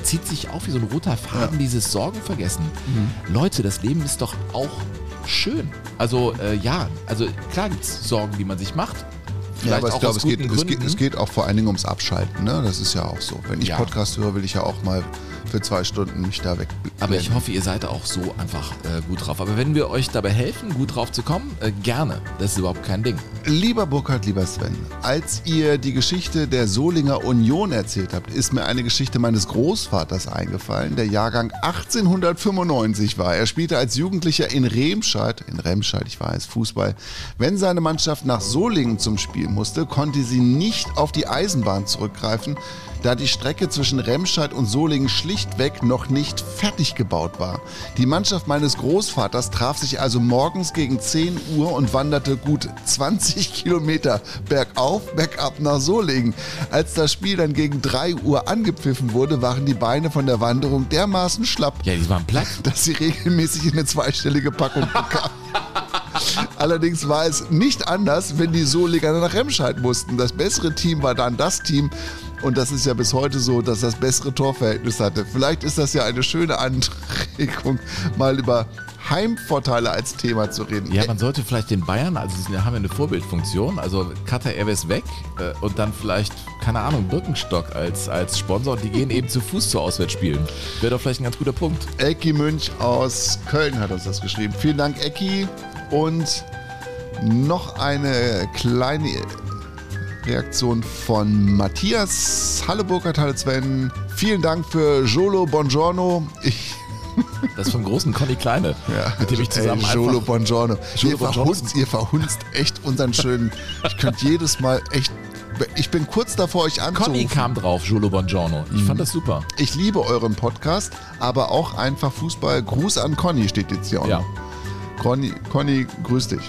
zieht sich auch wie so ein roter Faden, dieses Sorgen vergessen. Leute, das Leben ist doch auch schön. Also äh, ja, also klar gibt es Sorgen, die man sich macht. Ja, Vielleicht aber ich glaube, es geht, es, geht, es geht auch vor allen Dingen ums Abschalten. Ne? Das ist ja auch so. Wenn ich Ja. Podcast höre, will ich ja auch mal für zwei Stunden mich da weg. Aber ich hoffe, ihr seid auch so einfach äh, gut drauf. Aber wenn wir euch dabei helfen, gut drauf zu kommen, äh, gerne. Das ist überhaupt kein Ding. Lieber Burkhard, lieber Sven, als ihr die Geschichte der Solinger Union erzählt habt, ist mir eine Geschichte meines Großvaters eingefallen. Der Jahrgang 1895 war. Er spielte als Jugendlicher in Remscheid, in Remscheid, ich weiß, Fußball. Wenn seine Mannschaft nach Solingen zum Spiel musste, konnte sie nicht auf die Eisenbahn zurückgreifen, da die Strecke zwischen Remscheid und Solingen schlichtweg noch nicht fertig gebaut war. Die Mannschaft meines Großvaters traf sich also morgens gegen 10 Uhr und wanderte gut 20 Kilometer bergauf, bergab nach Solingen. Als das Spiel dann gegen 3 Uhr angepfiffen wurde, waren die Beine von der Wanderung dermaßen schlapp, Ja, die waren platt. dass sie regelmäßig in eine zweistellige Packung bekamen. Allerdings war es nicht anders, wenn die Solinger nach Remscheid mussten. Das bessere Team war dann das Team. Und das ist ja bis heute so, dass das bessere Torverhältnis hatte. Vielleicht ist das ja eine schöne Anregung, mal über Heimvorteile als Thema zu reden. Ja, man sollte vielleicht den Bayern, also sie haben ja eine Vorbildfunktion, also Qatar Airways weg äh, und dann vielleicht, keine Ahnung, Birkenstock als, als Sponsor und die gehen eben zu Fuß zu Auswärtsspielen. Wäre doch vielleicht ein ganz guter Punkt. Ecki Münch aus Köln hat uns das geschrieben. Vielen Dank, Ecki. Und noch eine kleine Reaktion von Matthias. Hallo Burkhard, hallo Sven. Vielen Dank für Jolo Buongiorno. Ich, Das ist vom großen Conny Kleine, mit dem ich zusammen ey, Jolo. Buongiorno. Jolo ihr, Buongiorno verhunzt, ihr verhunzt echt unseren schönen... Ich könnte jedes Mal echt... Ich bin kurz davor, euch anzurufen. Conny kam drauf, Jolo Buongiorno. Ich fand das super. Ich liebe euren Podcast, aber auch einfach Fußball. Gruß an Conny steht jetzt hier. Ja. Conny, Conny, grüß dich.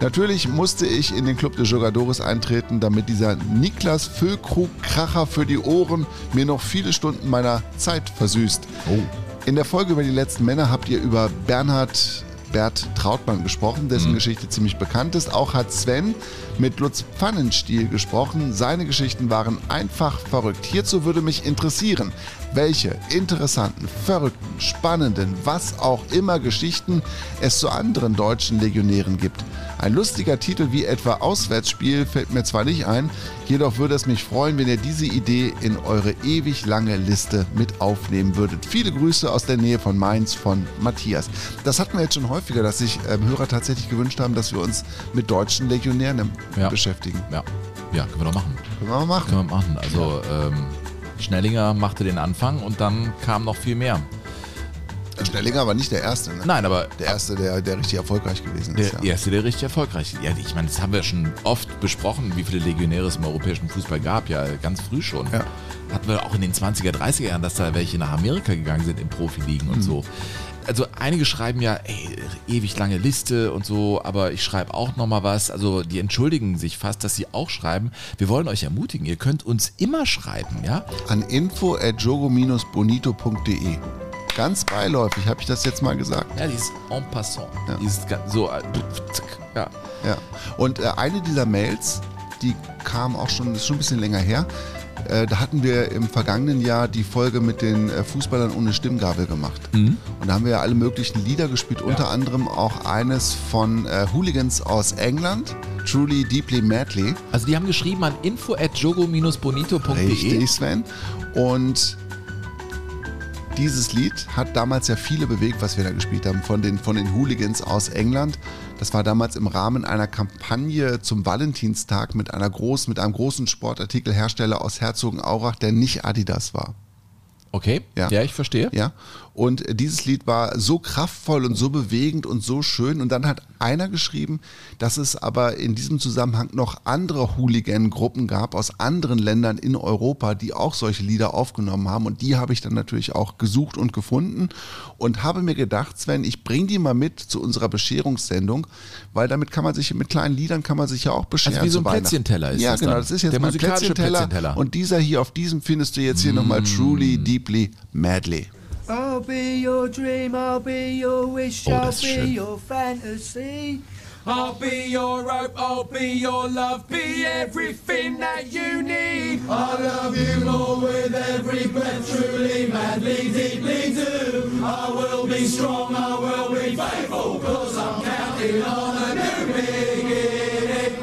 Natürlich musste ich in den Club de Jogadores eintreten, damit dieser Niklas Füllkrug-Kracher für die Ohren mir noch viele Stunden meiner Zeit versüßt. Oh. In der Folge über die letzten Männer habt ihr über Bernhard Bert Trautmann gesprochen, dessen Geschichte ziemlich bekannt ist. Auch hat Sven mit Lutz Pfannenstiel gesprochen. Seine Geschichten waren einfach verrückt. Hierzu würde mich interessieren, welche interessanten, verrückten, spannenden, was auch immer Geschichten es zu anderen deutschen Legionären gibt. Ein lustiger Titel wie etwa Auswärtsspiel fällt mir zwar nicht ein, jedoch würde es mich freuen, wenn ihr diese Idee in eure ewig lange Liste mit aufnehmen würdet. Viele Grüße aus der Nähe von Mainz von Matthias. Das hatten wir jetzt schon häufiger, dass sich ähm, Hörer tatsächlich gewünscht haben, dass wir uns mit deutschen Legionären Ja. beschäftigen. Ja, ja, können wir doch machen. Können wir machen. Können wir machen. Also ähm, Schnellinger machte den Anfang und dann kam noch viel mehr. Schnellinger war nicht der Erste, ne? Nein, aber Der Erste, der, der richtig erfolglich gewesen ist. der ja. erste, der richtig erfolgreich ist. Ja, ich meine, das haben wir schon oft besprochen, wie viele Legionäre es im europäischen Fußball gab, ja ganz früh schon. Ja. Hatten wir auch in den 20er, 30er Jahren, dass da welche nach Amerika gegangen sind in Profiligen Mhm. und so. Also einige schreiben ja, ey, ewig lange Liste und so, aber ich schreibe auch nochmal was. Also die entschuldigen sich fast, dass sie auch schreiben. Wir wollen euch ermutigen, ihr könnt uns immer schreiben, ja? An info at jogo-bonito.de. Ganz beiläufig, habe ich das jetzt mal gesagt. Ja, die ist en passant. Ja. Die ist so, äh, ja. Ja. Und äh, eine dieser Mails, die kam auch schon, ist schon ein bisschen länger her. Äh, da hatten wir im vergangenen Jahr die Folge mit den äh, Fußballern ohne Stimmgabel gemacht. Und da haben wir ja alle möglichen Lieder gespielt, unter anderem auch eines von äh, Hooligans aus England, Truly Deeply Madly. Also die haben geschrieben an info at jogo-bonito.de. Richtig, Sven. Und dieses Lied hat damals ja viele bewegt, was wir da gespielt haben, von den, von den Hooligans aus England. Das war damals im Rahmen einer Kampagne zum Valentinstag mit, einer großen, mit einem großen Sportartikelhersteller aus Herzogenaurach, der nicht Adidas war. Okay, Ja. ja, ich verstehe. Ja, und dieses Lied war so kraftvoll und so bewegend und so schön. Und dann hat einer geschrieben, dass es aber in diesem Zusammenhang noch andere Hooligan-Gruppen gab aus anderen Ländern in Europa, die auch solche Lieder aufgenommen haben. Und die habe ich dann natürlich auch gesucht und gefunden und habe mir gedacht, Sven, ich bringe die mal mit zu unserer Bescherungssendung, weil damit kann man sich, mit kleinen Liedern kann man sich ja auch bescheren. Also wie so ein. Plätzchenteller ist Ja, das genau, dann. das ist jetzt Der mein musikalische Plätzchenteller. Plätzchenteller. Und dieser hier, auf diesem findest du jetzt hier nochmal Truly, Deeply, Madly. I'll be your dream, I'll be your wish, Oh, I'll be schön. your fantasy. I'll be your hope, I'll be your love, be everything that you need. I love you more with every breath, truly, madly, deeply do. I will be strong, I will be faithful, cause I'm counting on a new beginning.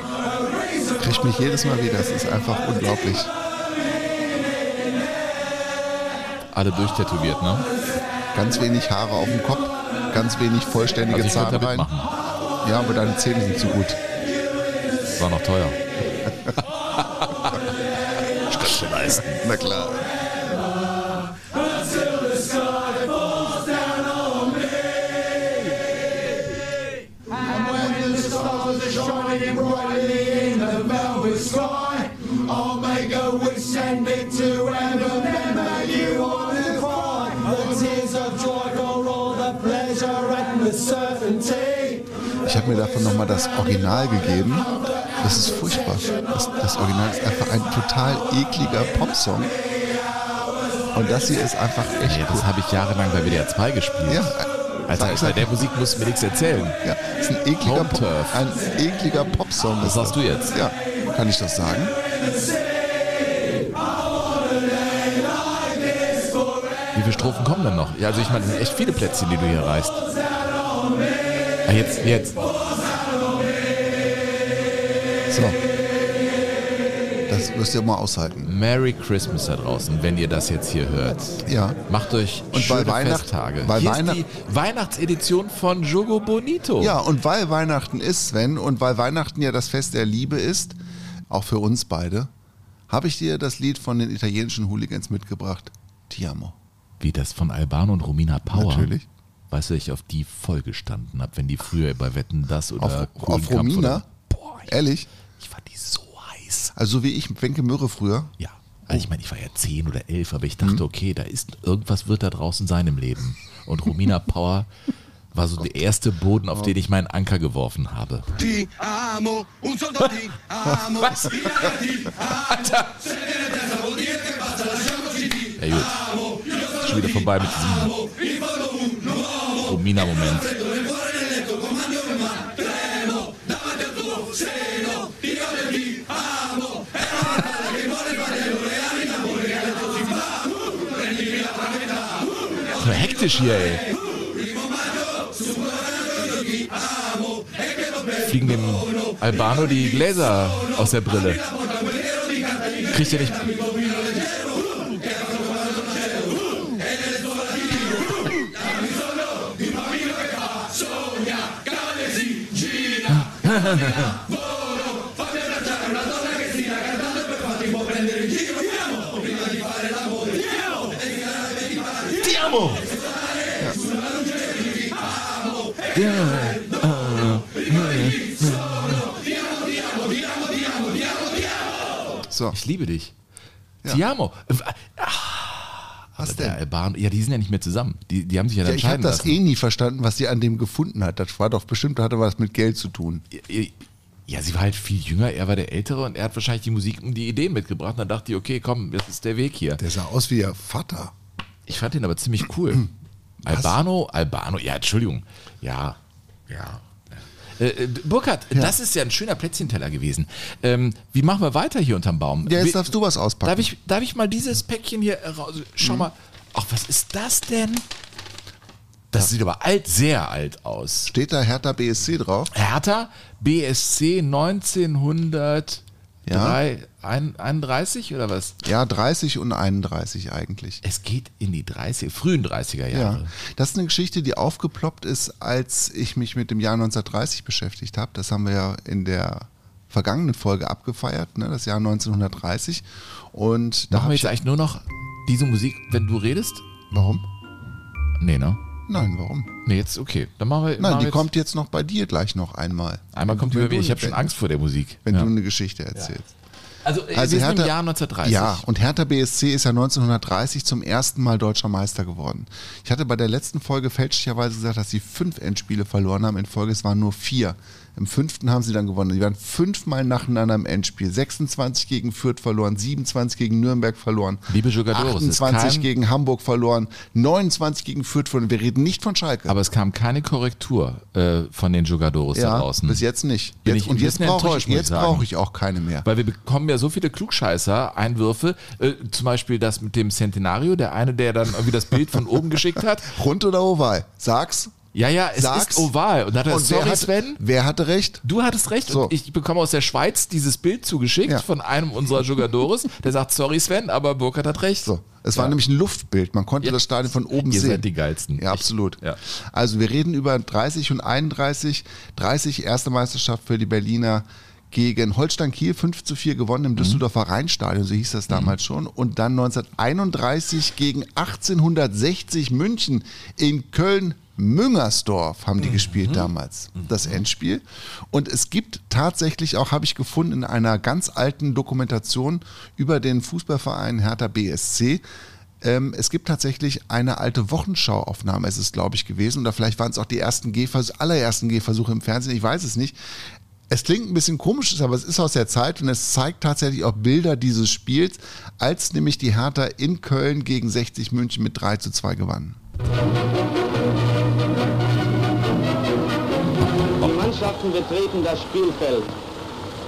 Kriegt mich jedes Mal wieder. Das ist einfach unglaublich. Alle durchtätowiert, ne? Ganz wenig Haare auf dem Kopf, ganz wenig vollständige Also Zahnreihen. Ja, aber deine Zähne sind zu gut. War noch teuer. Statt leisten. Na klar. shining Habe mir davon nochmal das Original gegeben. Das ist furchtbar. Das, das Original ist einfach ein total ekliger Popsong. Und das hier ist einfach echt Ja, cool. das habe ich jahrelang bei WDR 2 gespielt. Ja, Alter, bei der Musik musst du mir nichts erzählen. ja, ist ein ekliger, Pop, ein ekliger Popsong. Was sagst das. du jetzt? Ja, kann ich das sagen? Wie viele Strophen kommen denn noch? Ja, also ich meine, das sind echt viele Plätzchen, die du hier reißt. Ah, jetzt, jetzt. So. Das du ja mal aushalten. Merry Christmas da draußen, wenn ihr das jetzt hier hört. Ja. Macht euch Und schöne weil Weihnacht- Festtage. weil hier Weihnacht- ist die Weihnachtsedition von Jogo Bonito. Ja, und weil Weihnachten ist, Sven, und weil Weihnachten ja das Fest der Liebe ist, auch für uns beide, habe ich dir das Lied von den italienischen Hooligans mitgebracht. Ti amo. Wie das von Albano und Romina Power. Natürlich. Weißt du, ich auf die voll gestanden habe, wenn die früher bei Wetten das oder Auf, auf Kampf Romina? Oder, boah, ich, Ehrlich? ich fand die so heiß. Also wie ich, Wenke Mürre früher. Ja. Also ich meine, ich war ja zehn oder elf, aber ich dachte, okay, da ist irgendwas wird da draußen sein im Leben. Und Romina Power war so der erste Boden, auf den ich meinen Anker geworfen habe. Ti amo, un soldo ti amo. Was? Alter! Ja gut. Schon wieder vorbei mit diesem Romina-Moment. So hektisch hier, ey. Fliegen dem Albano die Gläser aus der Brille. Kriegt er nicht. Ti amo! So. Ich liebe dich. Ja. Ti amo. Äh, Was der denn? Albano, ja, die sind ja nicht mehr zusammen. Die, die haben sich ja dann Ja, ich habe das lassen. eh nie verstanden, was sie an dem gefunden hat. Das war doch bestimmt, hatte was mit Geld zu tun. Ja, sie war halt viel jünger, er war der Ältere und er hat wahrscheinlich die Musik und die Ideen mitgebracht. Und dann dachte ich, okay, komm, das ist der Weg hier. Der sah aus wie ihr Vater. Ich fand den aber ziemlich cool. Albano, Albano, ja, Entschuldigung. Ja, ja. Äh, äh, Burkhard, das ist ja ein schöner Plätzchenteller gewesen. Ähm, wie machen wir weiter hier unterm Baum? Ja, jetzt Wie- darfst du was auspacken. Darf ich, darf ich mal dieses Päckchen hier raus? Schau mal. Ach, was ist das denn? Das sieht aber alt, sehr alt aus. Steht da Hertha BSC drauf? Hertha BSC 1931 oder was? Ja, 30 und 31 eigentlich. Es geht in die 30, frühen 30er Ja, Jahre. das ist eine Geschichte, die aufgeploppt ist, als ich mich mit dem Jahr 1930 beschäftigt habe. Das haben wir ja in der vergangenen Folge abgefeiert, ne, das Jahr 1930. Und da Machen habe wir jetzt eigentlich nur noch diese Musik, wenn du redest? Warum? Nee, ne? Nein, warum? Nee, jetzt okay. Dann machen wir. Nein, machen wir die jetzt, kommt jetzt noch bei dir gleich noch einmal. Einmal kommt die mich. du- Ich habe schon Angst vor der Musik. Wenn ja. du eine Geschichte erzählst. also, Also wir Hertha- im Jahr 1930. Ja, und Hertha BSC ist ja 1930 zum ersten Mal deutscher Meister geworden. Ich hatte bei der letzten Folge fälschlicherweise gesagt, dass sie fünf Endspiele verloren haben. In Folge es waren nur vier. Im fünften haben sie dann gewonnen. Sie waren fünfmal nacheinander im Endspiel. 26 gegen Fürth verloren, 27 gegen Nürnberg verloren, Liebe Jugadores, es 28 kam- gegen Hamburg verloren, 29 gegen Fürth verloren. Wir reden nicht von Schalke. Aber es kam keine Korrektur äh, von den Jugadores da ja, draußen. bis jetzt nicht. Jetzt, ich und jetzt brauche ich, jetzt brauche ich auch keine mehr. Weil wir bekommen ja so viele Klugscheißer-Einwürfe, äh, zum Beispiel das mit dem Centenario, der eine, der dann irgendwie das Bild von oben geschickt hat. Rund oder oval? Sag's. Ja, ja, es Sag's. ist oval. Und hat er, Und wer sorry hatte, Sven, wer hatte recht? du hattest recht. So. Und ich bekomme aus der Schweiz dieses Bild zugeschickt Ja. von einem unserer Jugadores, der sagt, sorry Sven, aber Burkhardt hat recht. So. Es war Ja. nämlich ein Luftbild. Man konnte Ja. das Stadion von oben Ihr sehen. seid die geilsten. Ja, absolut. Also wir reden über 30 und 31. 30 erste Meisterschaft für die Berliner gegen Holstein Kiel 5 zu 4 gewonnen Mhm. im Düsseldorfer Rheinstadion, so hieß das damals schon. Und dann 1931 gegen 1860 München in Köln. Müngersdorf haben die gespielt damals, das Endspiel. Und es gibt tatsächlich auch, habe ich gefunden, in einer ganz alten Dokumentation über den Fußballverein Hertha BSC, ähm, es gibt tatsächlich eine alte Wochenschauaufnahme, es ist, glaube ich, gewesen. Oder vielleicht waren es auch die ersten Gehversuche, allerersten Gehversuche im Fernsehen, ich weiß es nicht. Es klingt ein bisschen komisch, aber es ist aus der Zeit und es zeigt tatsächlich auch Bilder dieses Spiels, als nämlich die Hertha in Köln gegen 60 München mit 3 zu 2 gewann. Die Mannschaften betreten das Spielfeld.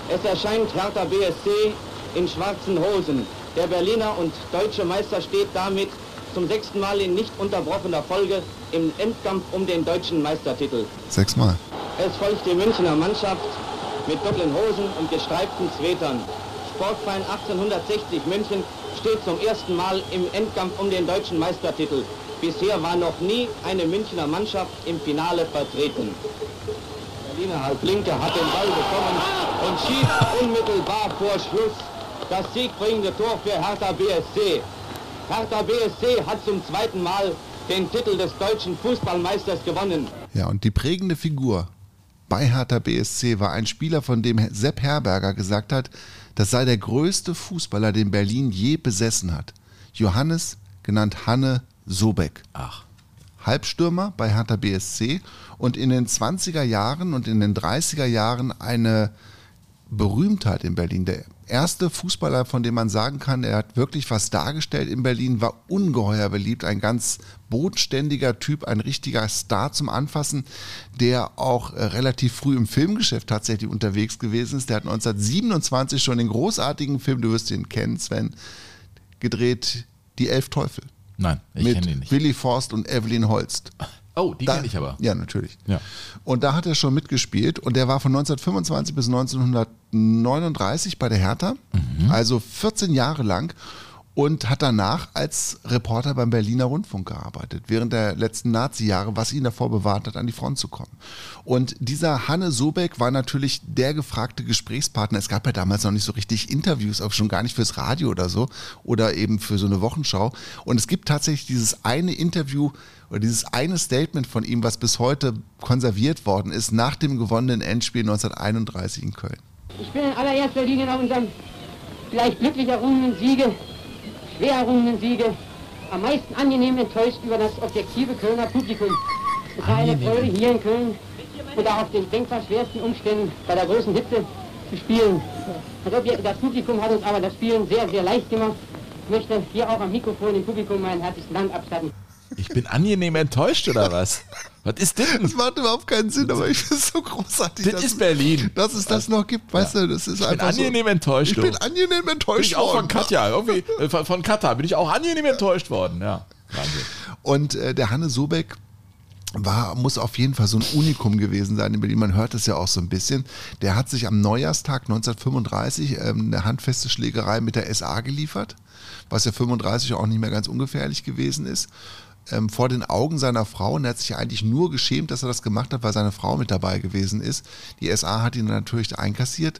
Es erscheint Hertha BSC in schwarzen Hosen. Der Berliner und deutsche Meister steht damit zum sechsten Mal in nicht unterbrochener Folge im Endkampf um den deutschen Meistertitel. Sechsmal. Es folgt die Münchner Mannschaft mit dunklen Hosen und gestreiften Zwetern. Sportverein 1860 München steht zum ersten Mal im Endkampf um den deutschen Meistertitel. Bisher war noch nie eine Münchner Mannschaft im Finale vertreten. Berliner Halblinke hat den Ball bekommen und schießt unmittelbar vor Schluss das siegbringende Tor für Hertha BSC. Hertha BSC hat zum zweiten Mal den Titel des deutschen Fußballmeisters gewonnen. Ja, und die prägende Figur bei Hertha BSC war ein Spieler, von dem Sepp Herberger gesagt hat, das sei der größte Fußballer, den Berlin je besessen hat. Johannes, genannt Hanne Sobeck. Ach. Halbstürmer bei Hertha BSC und in den 20er Jahren und in den 30er Jahren eine Berühmtheit in Berlin. Der erste Fußballer, von dem man sagen kann, er hat wirklich was dargestellt in Berlin, war ungeheuer beliebt, ein ganz bodenständiger Typ, ein richtiger Star zum Anfassen, der auch äh, relativ früh im Filmgeschäft tatsächlich unterwegs gewesen ist. Der hat 1927 schon den großartigen Film, du wirst ihn kennen, Sven, gedreht, Die Elf Teufel. Nein, ich kenne ihn nicht. Willy Forst und Evelyn Holst. Oh, die kenne ich aber. Ja, natürlich. Ja. Und da hat er schon mitgespielt und der war von 1925 bis 1939 bei der Hertha, Mhm. also 14 Jahre lang und hat danach als Reporter beim Berliner Rundfunk gearbeitet, während der letzten Nazi-Jahre, was ihn davor bewahrt hat, an die Front zu kommen. Und dieser Hanne Sobeck war natürlich der gefragte Gesprächspartner. Es gab ja damals noch nicht so richtig Interviews, auch schon gar nicht fürs Radio oder so oder eben für so eine Wochenschau. Und es gibt tatsächlich dieses eine Interview oder dieses eine Statement von ihm, was bis heute konserviert worden ist, nach dem gewonnenen Endspiel 1931 in Köln. Ich bin in allererster Linie nach unserem vielleicht glücklich errungenen Siege, schwer errungenen Siege, am meisten angenehm enttäuscht über das objektive Kölner Publikum. Es war eine. Freude, hier in Köln und auch auf den denkbar schwersten Umständen bei der großen Hitze zu spielen. Das Publikum hat uns aber das Spielen sehr, sehr leicht gemacht. Ich möchte hier auch am Mikrofon dem Publikum meinen herzlichen Dank abstatten. Ich bin angenehm enttäuscht oder was? Was ist denn? Das macht überhaupt keinen Sinn, aber ich finde es so großartig, Das dass, ist Berlin. dass es das noch gibt. Weißt du, das ist Ich bin einfach angenehm so. enttäuscht. Ich bin angenehm Bin enttäuscht ich auch von. Katja, irgendwie, äh, von, von Katha bin ich auch angenehm enttäuscht worden. Ja, Wahnsinn. Und äh, der Hanne Sobeck war, muss auf jeden Fall so ein Unikum gewesen sein in Berlin. Man hört es ja auch so ein bisschen. Der hat sich am Neujahrstag 1935 ähm, eine handfeste Schlägerei mit der SA geliefert, was ja 35 auch nicht mehr ganz ungefährlich gewesen ist. Ähm, vor den Augen seiner Frau und er hat sich eigentlich nur geschämt, dass er das gemacht hat, weil seine Frau mit dabei gewesen ist. Die SA hat ihn natürlich einkassiert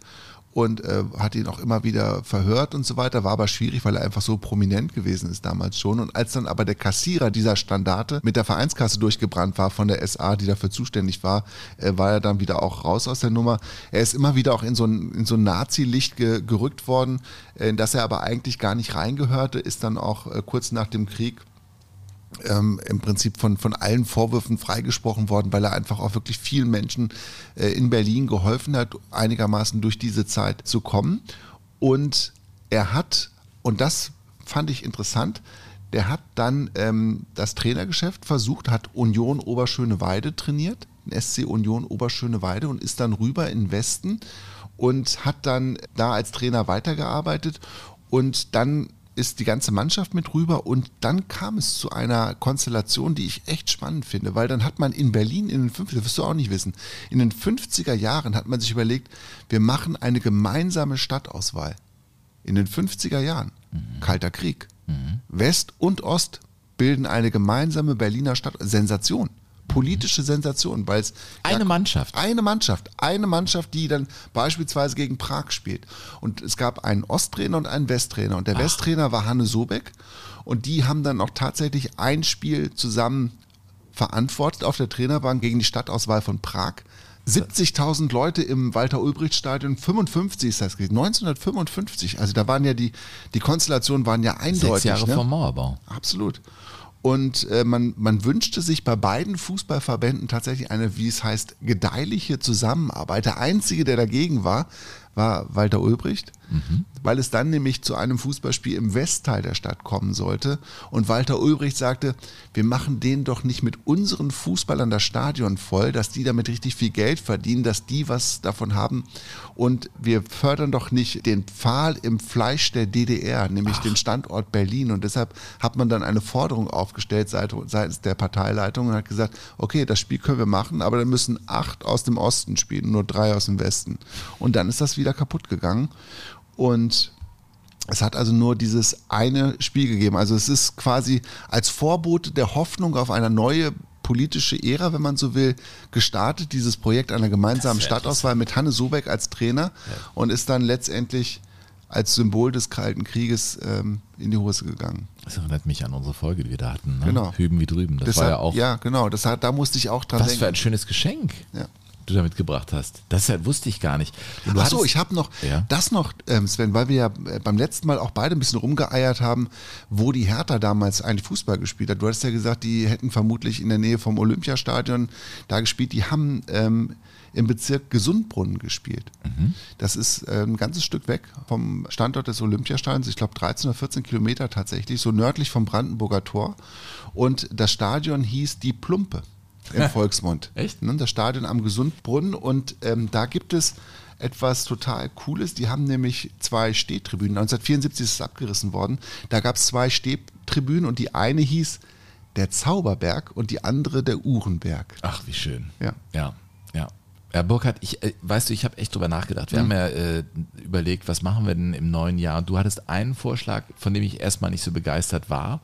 und äh, hat ihn auch immer wieder verhört und so weiter. War aber schwierig, weil er einfach so prominent gewesen ist damals schon. Und als dann aber der Kassierer dieser Standarte mit der Vereinskasse durchgebrannt war von der SA, die dafür zuständig war, äh, war er dann wieder auch raus aus der Nummer. Er ist immer wieder auch in so ein, in so ein Nazi-Licht ge gerückt worden, äh, in das er aber eigentlich gar nicht reingehörte, ist dann auch äh, kurz nach dem Krieg ähm, im Prinzip von, von allen Vorwürfen freigesprochen worden, weil er einfach auch wirklich vielen Menschen äh, in Berlin geholfen hat, einigermaßen durch diese Zeit zu kommen. Und er hat, und das fand ich interessant, der hat dann ähm, das Trainergeschäft versucht, hat Union Oberschöneweide trainiert, SC Union Oberschöneweide und ist dann rüber in Westen und hat dann da als Trainer weitergearbeitet und dann ist die ganze Mannschaft mit rüber und dann kam es zu einer Konstellation, die ich echt spannend finde, weil dann hat man in Berlin in den 50er, das wirst du auch nicht wissen, in den 50er Jahren hat man sich überlegt, wir machen eine gemeinsame Stadtauswahl. In den 50er Jahren, Kalter Krieg. West und Ost bilden eine gemeinsame Berliner Stadt. Sensation. Politische Sensation, weil es Eine Mannschaft. eine Mannschaft, eine Mannschaft, die dann beispielsweise gegen Prag spielt. Und es gab einen Osttrainer und einen Westtrainer. Und der Westtrainer war Hanne Sobeck. Und die haben dann auch tatsächlich ein Spiel zusammen verantwortet auf der Trainerbank gegen die Stadtauswahl von Prag. 70.000 Leute im Walter-Ulbricht-Stadion, 55 ist das gewesen, 1955. Also da waren ja die, die Konstellationen waren ja eindeutig. Sechs Jahre ne? vom Mauerbau. Absolut. Und äh, man, man wünschte sich bei beiden Fußballverbänden tatsächlich eine, wie es heißt, gedeihliche Zusammenarbeit. Der Einzige, der dagegen war, war Walter Ulbricht, weil es dann nämlich zu einem Fußballspiel im Westteil der Stadt kommen sollte. Und Walter Ulbricht sagte, wir machen denen doch nicht mit unseren Fußballern das Stadion voll, dass die damit richtig viel Geld verdienen, dass die was davon haben. Und wir fördern doch nicht den Pfahl im Fleisch der DDR, nämlich den Standort Berlin. Und deshalb hat man dann eine Forderung aufgestellt seit- seitens der Parteileitung und hat gesagt, okay, das Spiel können wir machen, aber dann müssen acht aus dem Osten spielen, nur drei aus dem Westen. Und dann ist das wieder kaputt gegangen. Und es hat also nur dieses eine Spiel gegeben. Also es ist quasi als Vorbote der Hoffnung auf eine neue politische Ära, wenn man so will, gestartet, dieses Projekt einer gemeinsamen Das ja Stadtauswahl mit Hanne Sobeck als Trainer und ist dann letztendlich als Symbol des Kalten Krieges ähm, in die Hose gegangen. Das erinnert mich an unsere Folge, die wir da hatten. Ne? Genau. Hüben wie drüben. Das Deshalb- war ja auch, Ja, genau. Das hat, da musste ich auch dran was denken. für ein schönes Geschenk Ja. Du da mitgebracht hast. Das ja, wusste ich gar nicht. Und du Ach so, hattest- ich habe noch Ja. das noch, ähm, Sven, weil wir ja äh, beim letzten Mal auch beide ein bisschen rumgeeiert haben, wo die Hertha damals eigentlich Fußball gespielt hat. Du hast ja gesagt, die hätten vermutlich in der Nähe vom Olympiastadion da gespielt. Die haben ähm, im Bezirk Gesundbrunnen gespielt. Mhm. Das ist äh, ein ganzes Stück weg vom Standort des Olympiastadions. Ich glaube 13 oder 14 Kilometer tatsächlich, so nördlich vom Brandenburger Tor. Und das Stadion hieß Die Plumpe im Volksmund. Echt? Ne, das Stadion am Gesundbrunnen und ähm, da gibt es etwas total Cooles. Die haben nämlich zwei Stehtribünen. 1974 ist es abgerissen worden. Da gab es zwei Stehtribünen und die eine hieß der Zauberberg und die andere der Uhrenberg. Ach, wie schön. Ja. Ja, ja. Herr Burkhardt, ich, äh, weißt du, ich habe echt drüber nachgedacht. Wir haben ja äh, überlegt, was machen wir denn im neuen Jahr? Und du hattest einen Vorschlag, von dem ich erstmal nicht so begeistert war.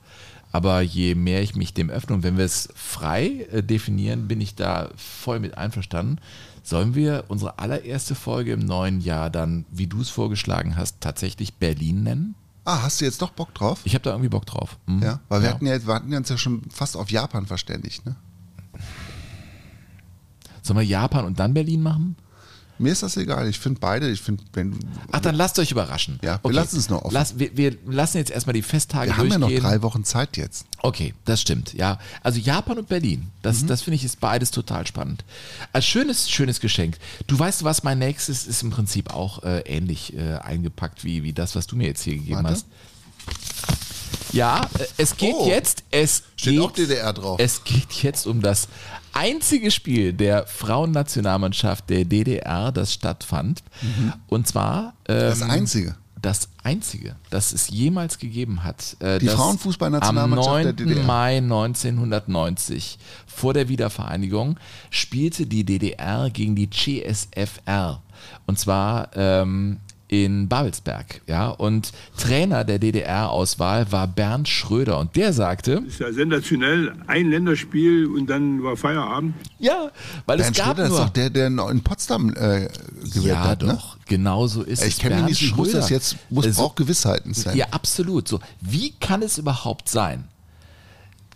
Aber je mehr ich mich dem öffne und wenn wir es frei äh, definieren, bin ich da voll mit einverstanden. Sollen wir unsere allererste Folge im neuen Jahr dann, wie du es vorgeschlagen hast, tatsächlich Berlin nennen? Ah, hast du jetzt doch Bock drauf? Ich habe da irgendwie Bock drauf. Mhm. Ja, weil wir hatten ja, wir hatten uns ja schon fast auf Japan verständigt, ne? Sollen wir Japan und dann Berlin machen? Mir ist das egal. Ich finde beide, ich finde, wenn. Ach, dann lasst euch überraschen. Ja, wir lassen es noch offen. Lass, wir, wir lassen jetzt erstmal die Festtage Wir haben ja noch drei Wochen Zeit jetzt. Okay, das stimmt, ja. Also Japan und Berlin, das, Mhm. das finde ich ist beides total spannend. Als schönes, schönes Geschenk. Du weißt, was mein nächstes ist im Prinzip auch äh, ähnlich äh, eingepackt wie, wie das, was du mir jetzt hier gegeben Warte. hast. Ja, äh, es geht Oh. jetzt, es Steht geht, auch DDR drauf. Es geht jetzt um das einzige Spiel der Frauennationalmannschaft der DDR, das stattfand. Und zwar ähm, Mhm. Das einzige. das einzige, das es jemals gegeben hat. Äh, Die Frauenfußballnationalmannschaft am 9. der DDR. Mai 1990 vor der Wiedervereinigung spielte die DDR gegen die CSFR und zwar ähm, in Babelsberg, ja und Trainer der DDR-Auswahl war Bernd Schröder und der sagte, ist ja sensationell. Ein Länderspiel und dann war Feierabend. ja, weil Bernd es gab Schröder ist nur doch der, der in Potsdam äh, gewählt ja, hat. Ne? doch, genau so ist es. Ich kenne ihn Bernd nicht, ich muss Schröder. das jetzt, muss, Also, braucht Gewissheiten, Sven. Ja, absolut. So, wie kann es überhaupt sein?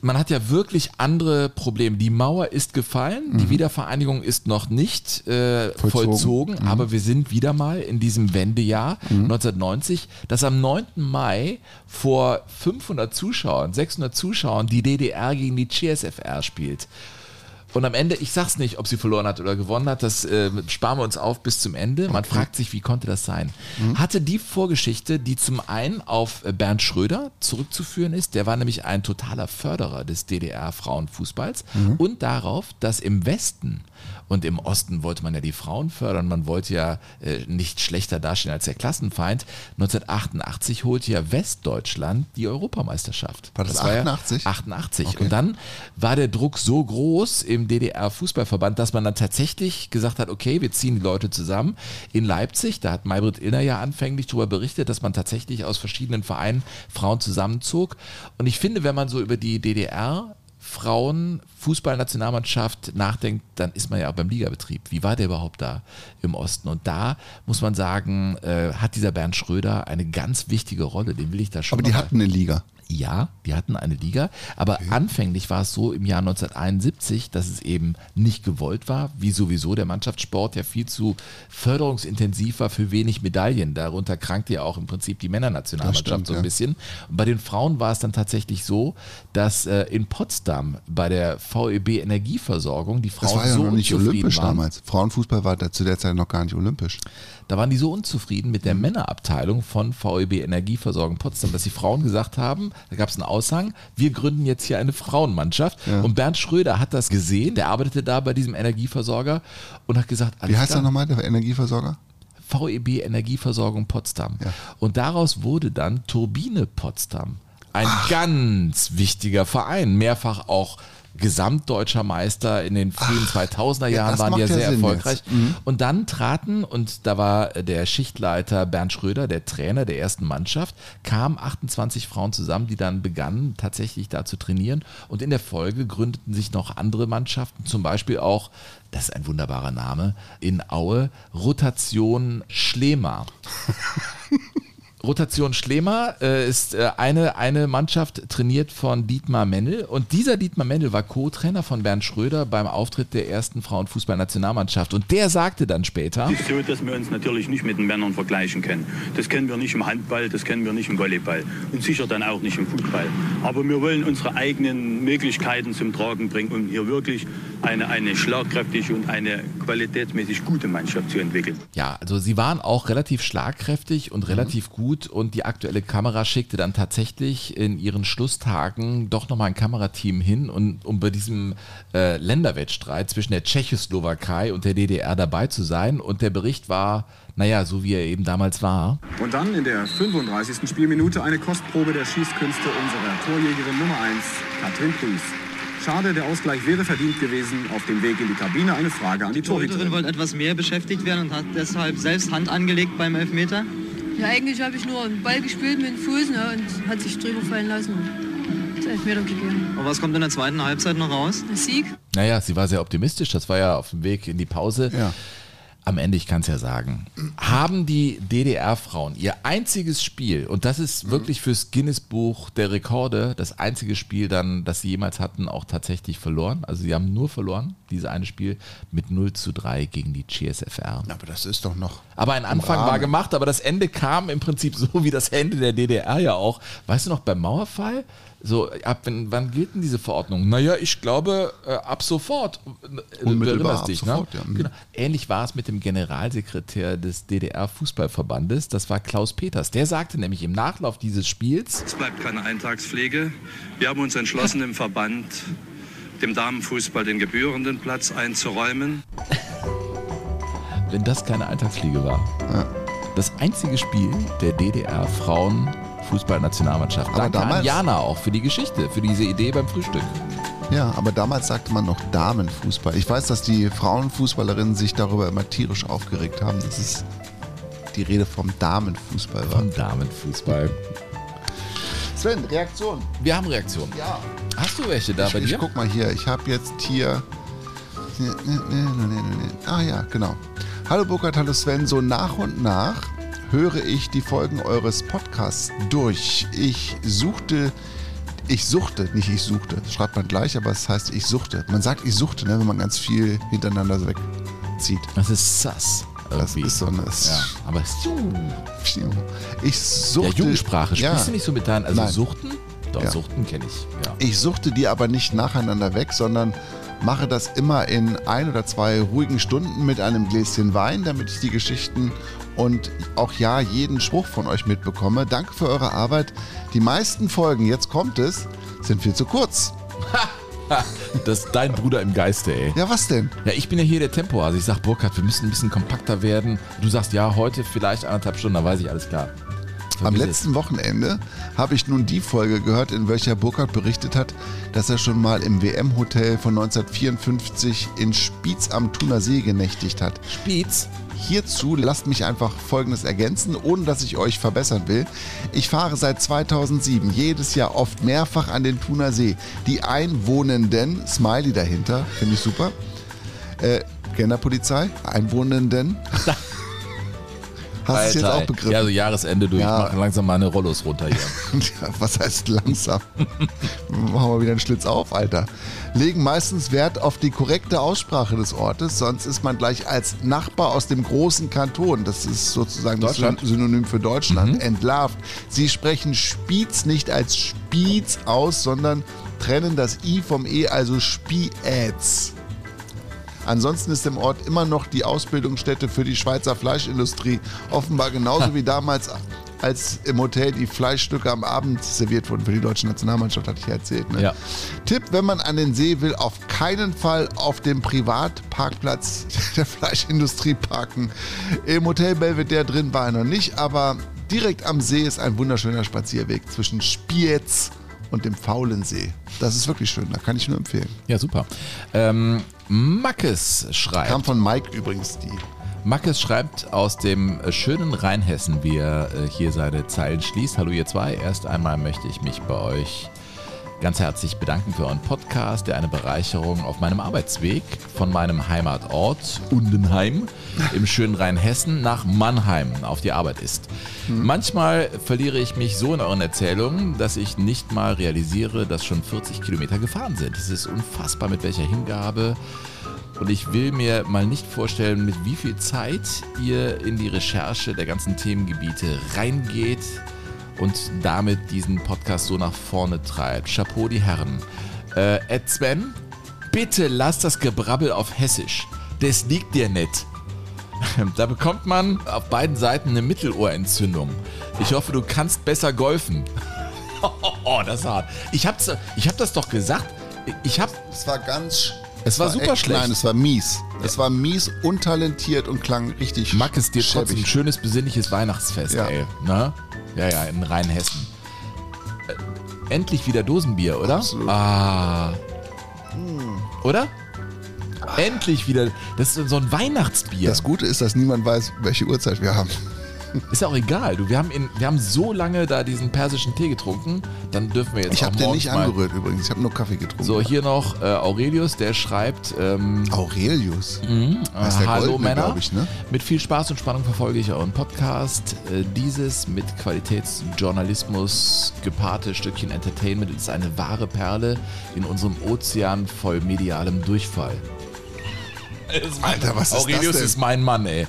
Man hat ja wirklich andere Probleme. Die Mauer ist gefallen, die Wiedervereinigung ist noch nicht äh, vollzogen, Vollzogen. aber wir sind wieder mal in diesem Wendejahr 1990, dass am 9. Mai vor 500 Zuschauern, 600 Zuschauern die DDR gegen die CSFR spielt. Und am Ende, ich sag's nicht, ob sie verloren hat oder gewonnen hat, das äh, sparen wir uns auf bis zum Ende. Man fragt sich, wie konnte das sein? Hatte die Vorgeschichte, die zum einen auf äh, Bernd Schröder zurückzuführen ist, der war nämlich ein totaler Förderer des DDR-Frauenfußballs und darauf, dass im Westen und im Osten wollte man ja die Frauen fördern, man wollte ja äh, nicht schlechter dastehen als der Klassenfeind. 1988 holte ja Westdeutschland die Europameisterschaft. War das war ja 88? 88. Okay. Und dann war der Druck so groß im DDR-Fußballverband, dass man dann tatsächlich gesagt hat, okay, wir ziehen die Leute zusammen. In Leipzig, da hat Maybrit Illner ja anfänglich darüber berichtet, dass man tatsächlich aus verschiedenen Vereinen Frauen zusammenzog. Und ich finde, wenn man so über die DDR Frauen Fußballnationalmannschaft nachdenkt, dann ist man ja auch beim Ligabetrieb. Wie war der überhaupt da im Osten? Und da muss man sagen, äh, hat dieser Bernd Schröder eine ganz wichtige Rolle. Den will ich da schon Aber die hatten eine Liga. Ja, die hatten eine Liga, aber anfänglich war es so im Jahr 1971, dass es eben nicht gewollt war, wie sowieso der Mannschaftssport ja viel zu förderungsintensiv war für wenig Medaillen. Darunter krankte ja auch im Prinzip die Männernationalmannschaft stimmt, so ein ja. bisschen. Und bei den Frauen war es dann tatsächlich so, dass äh, in Potsdam bei der VEB Energieversorgung die Frauen Das war ja so noch nicht olympisch waren. damals. Frauenfußball war da zu der Zeit noch gar nicht olympisch. Da waren die so unzufrieden mit der Männerabteilung von VEB Energieversorgung Potsdam, dass die Frauen gesagt haben, da gab es einen Aushang, wir gründen jetzt hier eine Frauenmannschaft. Und Bernd Schröder hat das gesehen, der arbeitete da bei diesem Energieversorger und hat gesagt, Wie heißt er nochmal, der Energieversorger? VEB Energieversorgung Potsdam. Ja. Und daraus wurde dann Turbine Potsdam. Ein ganz wichtiger Verein, mehrfach auch gesamtdeutscher Meister in den frühen 2000er ja, Jahren das waren die ja ja sehr Sinn erfolgreich. Mhm. Und dann traten, und da war der Schichtleiter Bernd Schröder, der Trainer der ersten Mannschaft, kamen 28 Frauen zusammen, die dann begannen tatsächlich da zu trainieren. Und in der Folge gründeten sich noch andere Mannschaften, zum Beispiel auch, das ist ein wunderbarer Name, in Aue, Rotation Schlema. Rotation Schlema äh, ist äh, eine, eine Mannschaft trainiert von Dietmar Mennel und dieser Dietmar Mennel war Co-Trainer von Bernd Schröder beim Auftritt der ersten Frauenfußballnationalmannschaft und der sagte dann später, Es ist so, dass wir uns natürlich nicht mit den Männern vergleichen können. Das kennen wir nicht im Handball, das kennen wir nicht im Volleyball und sicher dann auch nicht im Fußball. Aber wir wollen unsere eigenen Möglichkeiten zum Tragen bringen, um hier wirklich eine, eine schlagkräftige und eine qualitätsmäßig gute Mannschaft zu entwickeln. ja, also sie waren auch relativ schlagkräftig und relativ gut und die aktuelle Kamera schickte dann tatsächlich in ihren Schlusstagen doch nochmal ein Kamerateam hin, und, um bei diesem äh, Länderwettstreit zwischen der Tschechoslowakei und der DDR dabei zu sein und der Bericht war, naja, so wie er eben damals war. Und dann in der 35. Spielminute eine Kostprobe der Schießkünste unserer Torjägerin Nummer 1, Katrin Prüß. Schade, der Ausgleich wäre verdient gewesen. Auf dem Weg in die Kabine eine Frage an die Torhüterin Torhüterin. wollte etwas mehr beschäftigt werden und hat deshalb selbst Hand angelegt beim Elfmeter. Ja, eigentlich habe ich nur einen Ball gespielt mit dem Fuß ne, und hat sich drüber fallen lassen Elfmeter gegeben. Was kommt in der zweiten Halbzeit noch raus? Ein Sieg. Naja, sie war sehr optimistisch, das war ja auf dem Weg in die Pause. Ja. Am Ende, ich kann es ja sagen, haben die DDR-Frauen ihr einziges Spiel, und das ist wirklich fürs Guinness-Buch der Rekorde, das einzige Spiel dann, das sie jemals hatten, auch tatsächlich verloren. Also sie haben nur verloren, dieses eine Spiel, mit 0 zu 3 gegen die GSFR. Aber das ist doch noch. Aber ein Anfang war gemacht, aber das Ende kam im Prinzip so wie das Ende der DDR ja auch. Weißt du noch, beim Mauerfall? So, ab wann, wann gilt denn diese Verordnung? Naja, ich glaube, äh, ab sofort. Äh, Unmittelbar ab dich, sofort, ne? ja. Mhm. Genau. Ähnlich war es mit dem Generalsekretär des DDR-Fußballverbandes, das war Klaus Peters. Der sagte nämlich im Nachlauf dieses Spiels, Es bleibt keine Eintagspflege. Wir haben uns entschlossen, im Verband dem Damenfußball den gebührenden Platz einzuräumen. wenn das keine Alltagsfliege war. Das einzige Spiel der DDR-Frauen-Fußballnationalmannschaft. Aber Danke an damals- Jana auch für die Geschichte, für diese Idee beim Frühstück. Ja, aber damals sagte man noch Damenfußball. Ich weiß, dass die Frauenfußballerinnen sich darüber immer tierisch aufgeregt haben, dass es die Rede vom Damenfußball war. Vom Damenfußball. Sven, Reaktion. Wir haben Reaktionen. Ja. Hast du welche da ich, bei ich dir? guck mal hier. Ich habe jetzt hier. Ah ja, genau. Hallo Burkhard, hallo Sven. So nach und nach höre ich die Folgen eures Podcasts durch. Ich suchte. Ich suchte, nicht ich suchte. Das schreibt man gleich, aber es heißt ich suchte. Man sagt ich suchte, ne, wenn man ganz viel hintereinander wegzieht. Das ist sass. Das irgendwie. ist so eine. Ja, aber Ich suchte. Ja, Jugendsprache. Sprichst Ja. du nicht so mit deinen, also Nein. Suchten? Doch, Ja. Suchten kenne ich. Ja. Ich suchte die aber nicht nacheinander weg, sondern mache das immer in ein oder zwei ruhigen Stunden mit einem Gläschen Wein, damit ich die Geschichten und auch ja jeden Spruch von euch mitbekomme. Danke für eure Arbeit. Die meisten Folgen, jetzt kommt es, sind viel zu kurz. Das ist dein Bruder im Geiste, ey. Ja, was denn? Ja, ich bin ja hier der Tempo. Also ich sag, Burkhard, wir müssen ein bisschen kompakter werden. Du sagst, ja, heute vielleicht anderthalb Stunden, dann weiß ich alles klar. Am letzten Wochenende habe ich nun die Folge gehört, in welcher Burkhardt berichtet hat, dass er schon mal im WM-Hotel von 1954 in Spiez am Thuner See genächtigt hat. Spiez? Hierzu lasst mich einfach Folgendes ergänzen, ohne dass ich euch verbessern will. Ich fahre seit 2007 jedes Jahr oft mehrfach an den Thuner See. Die Einwohnenden, Smiley dahinter, finde ich super. Äh, Genderpolizei, Einwohnenden. Hast du es jetzt auch begriffen? Ja, so Jahresende durch. Ja. Ich mache langsam meine Rollos runter hier. Ja, was heißt langsam? Machen wir wieder einen Schlitz auf, Alter. Legen meistens Wert auf die korrekte Aussprache des Ortes, sonst ist man gleich als Nachbar aus dem großen Kanton, das ist sozusagen das. Synonym für Deutschland, Mhm. entlarvt. Sie sprechen Spiez nicht als Spiez aus, sondern trennen das I vom E, also Spiez. Ansonsten ist im Ort immer noch die Ausbildungsstätte für die Schweizer Fleischindustrie. Offenbar genauso wie damals, als im Hotel die Fleischstücke am Abend serviert wurden für die deutsche Nationalmannschaft, hatte ich ja erzählt. Ne? Ja. Tipp, wenn man an den See will, auf keinen Fall auf dem Privatparkplatz der Fleischindustrie parken. Im Hotel Belvedere drin war er noch nicht, aber direkt am See ist ein wunderschöner Spazierweg zwischen Spiez und dem Faulensee. Das ist wirklich schön, da kann ich nur empfehlen. Ja, super. Ähm, Mackes schreibt. Kam von Mike übrigens die. Mackes schreibt aus dem äh, schönen Rheinhessen, wie er äh, hier seine Zeilen schließt. Hallo ihr zwei, erst einmal möchte ich mich bei euch ganz herzlich bedanken für euren Podcast, der eine Bereicherung auf meinem Arbeitsweg von meinem Heimatort Undenheim im schönen Rheinhessen nach Mannheim auf die Arbeit ist. Manchmal verliere ich mich so in euren Erzählungen, dass ich nicht mal realisiere, dass schon 40 Kilometer gefahren sind. Es ist unfassbar, mit welcher Hingabe und ich will mir mal nicht vorstellen, mit wie viel Zeit ihr in die Recherche der ganzen Themengebiete reingeht und damit diesen Podcast so nach vorne treibt. Chapeau die Herren. Äh, Ed Sven, bitte lass das Gebrabbel auf Hessisch. Das liegt dir nicht. Da bekommt man auf beiden Seiten eine Mittelohrentzündung. Ich hoffe, du kannst besser golfen. Oh, das ist hart. Ich hab's, ich hab das doch gesagt. Ich hab. Es war ganz. Es war super echt- schlecht. Nein, es war mies. Es war mies, untalentiert und klang richtig. Mag es dir trotzdem ein schäbig. schönes, besinnliches Weihnachtsfest, Ja. ey. Ne? Ja, ja, in Rheinhessen. Äh, endlich wieder Dosenbier, oder? Absolut. Ah. Hm. Oder? Endlich wieder. Das ist so ein Weihnachtsbier. Das Gute ist, dass niemand weiß, welche Uhrzeit wir haben. Ist ja auch egal. Du, wir, haben in, wir haben so lange da diesen persischen Tee getrunken, dann dürfen wir jetzt Ich habe den nicht mal- angerührt übrigens. Ich habe nur Kaffee getrunken. So, hier noch äh, Aurelius, der schreibt. Ähm, Aurelius? Mhm, Das ist der Hallo Goldene, Männer. ich, ne? Mit viel Spaß und Spannung verfolge ich euren Podcast. Äh, dieses mit Qualitätsjournalismus gepaarte Stückchen Entertainment ist eine wahre Perle in unserem Ozean voll medialem Durchfall. Alter, was ist Aurelius das denn? ist mein Mann, ey.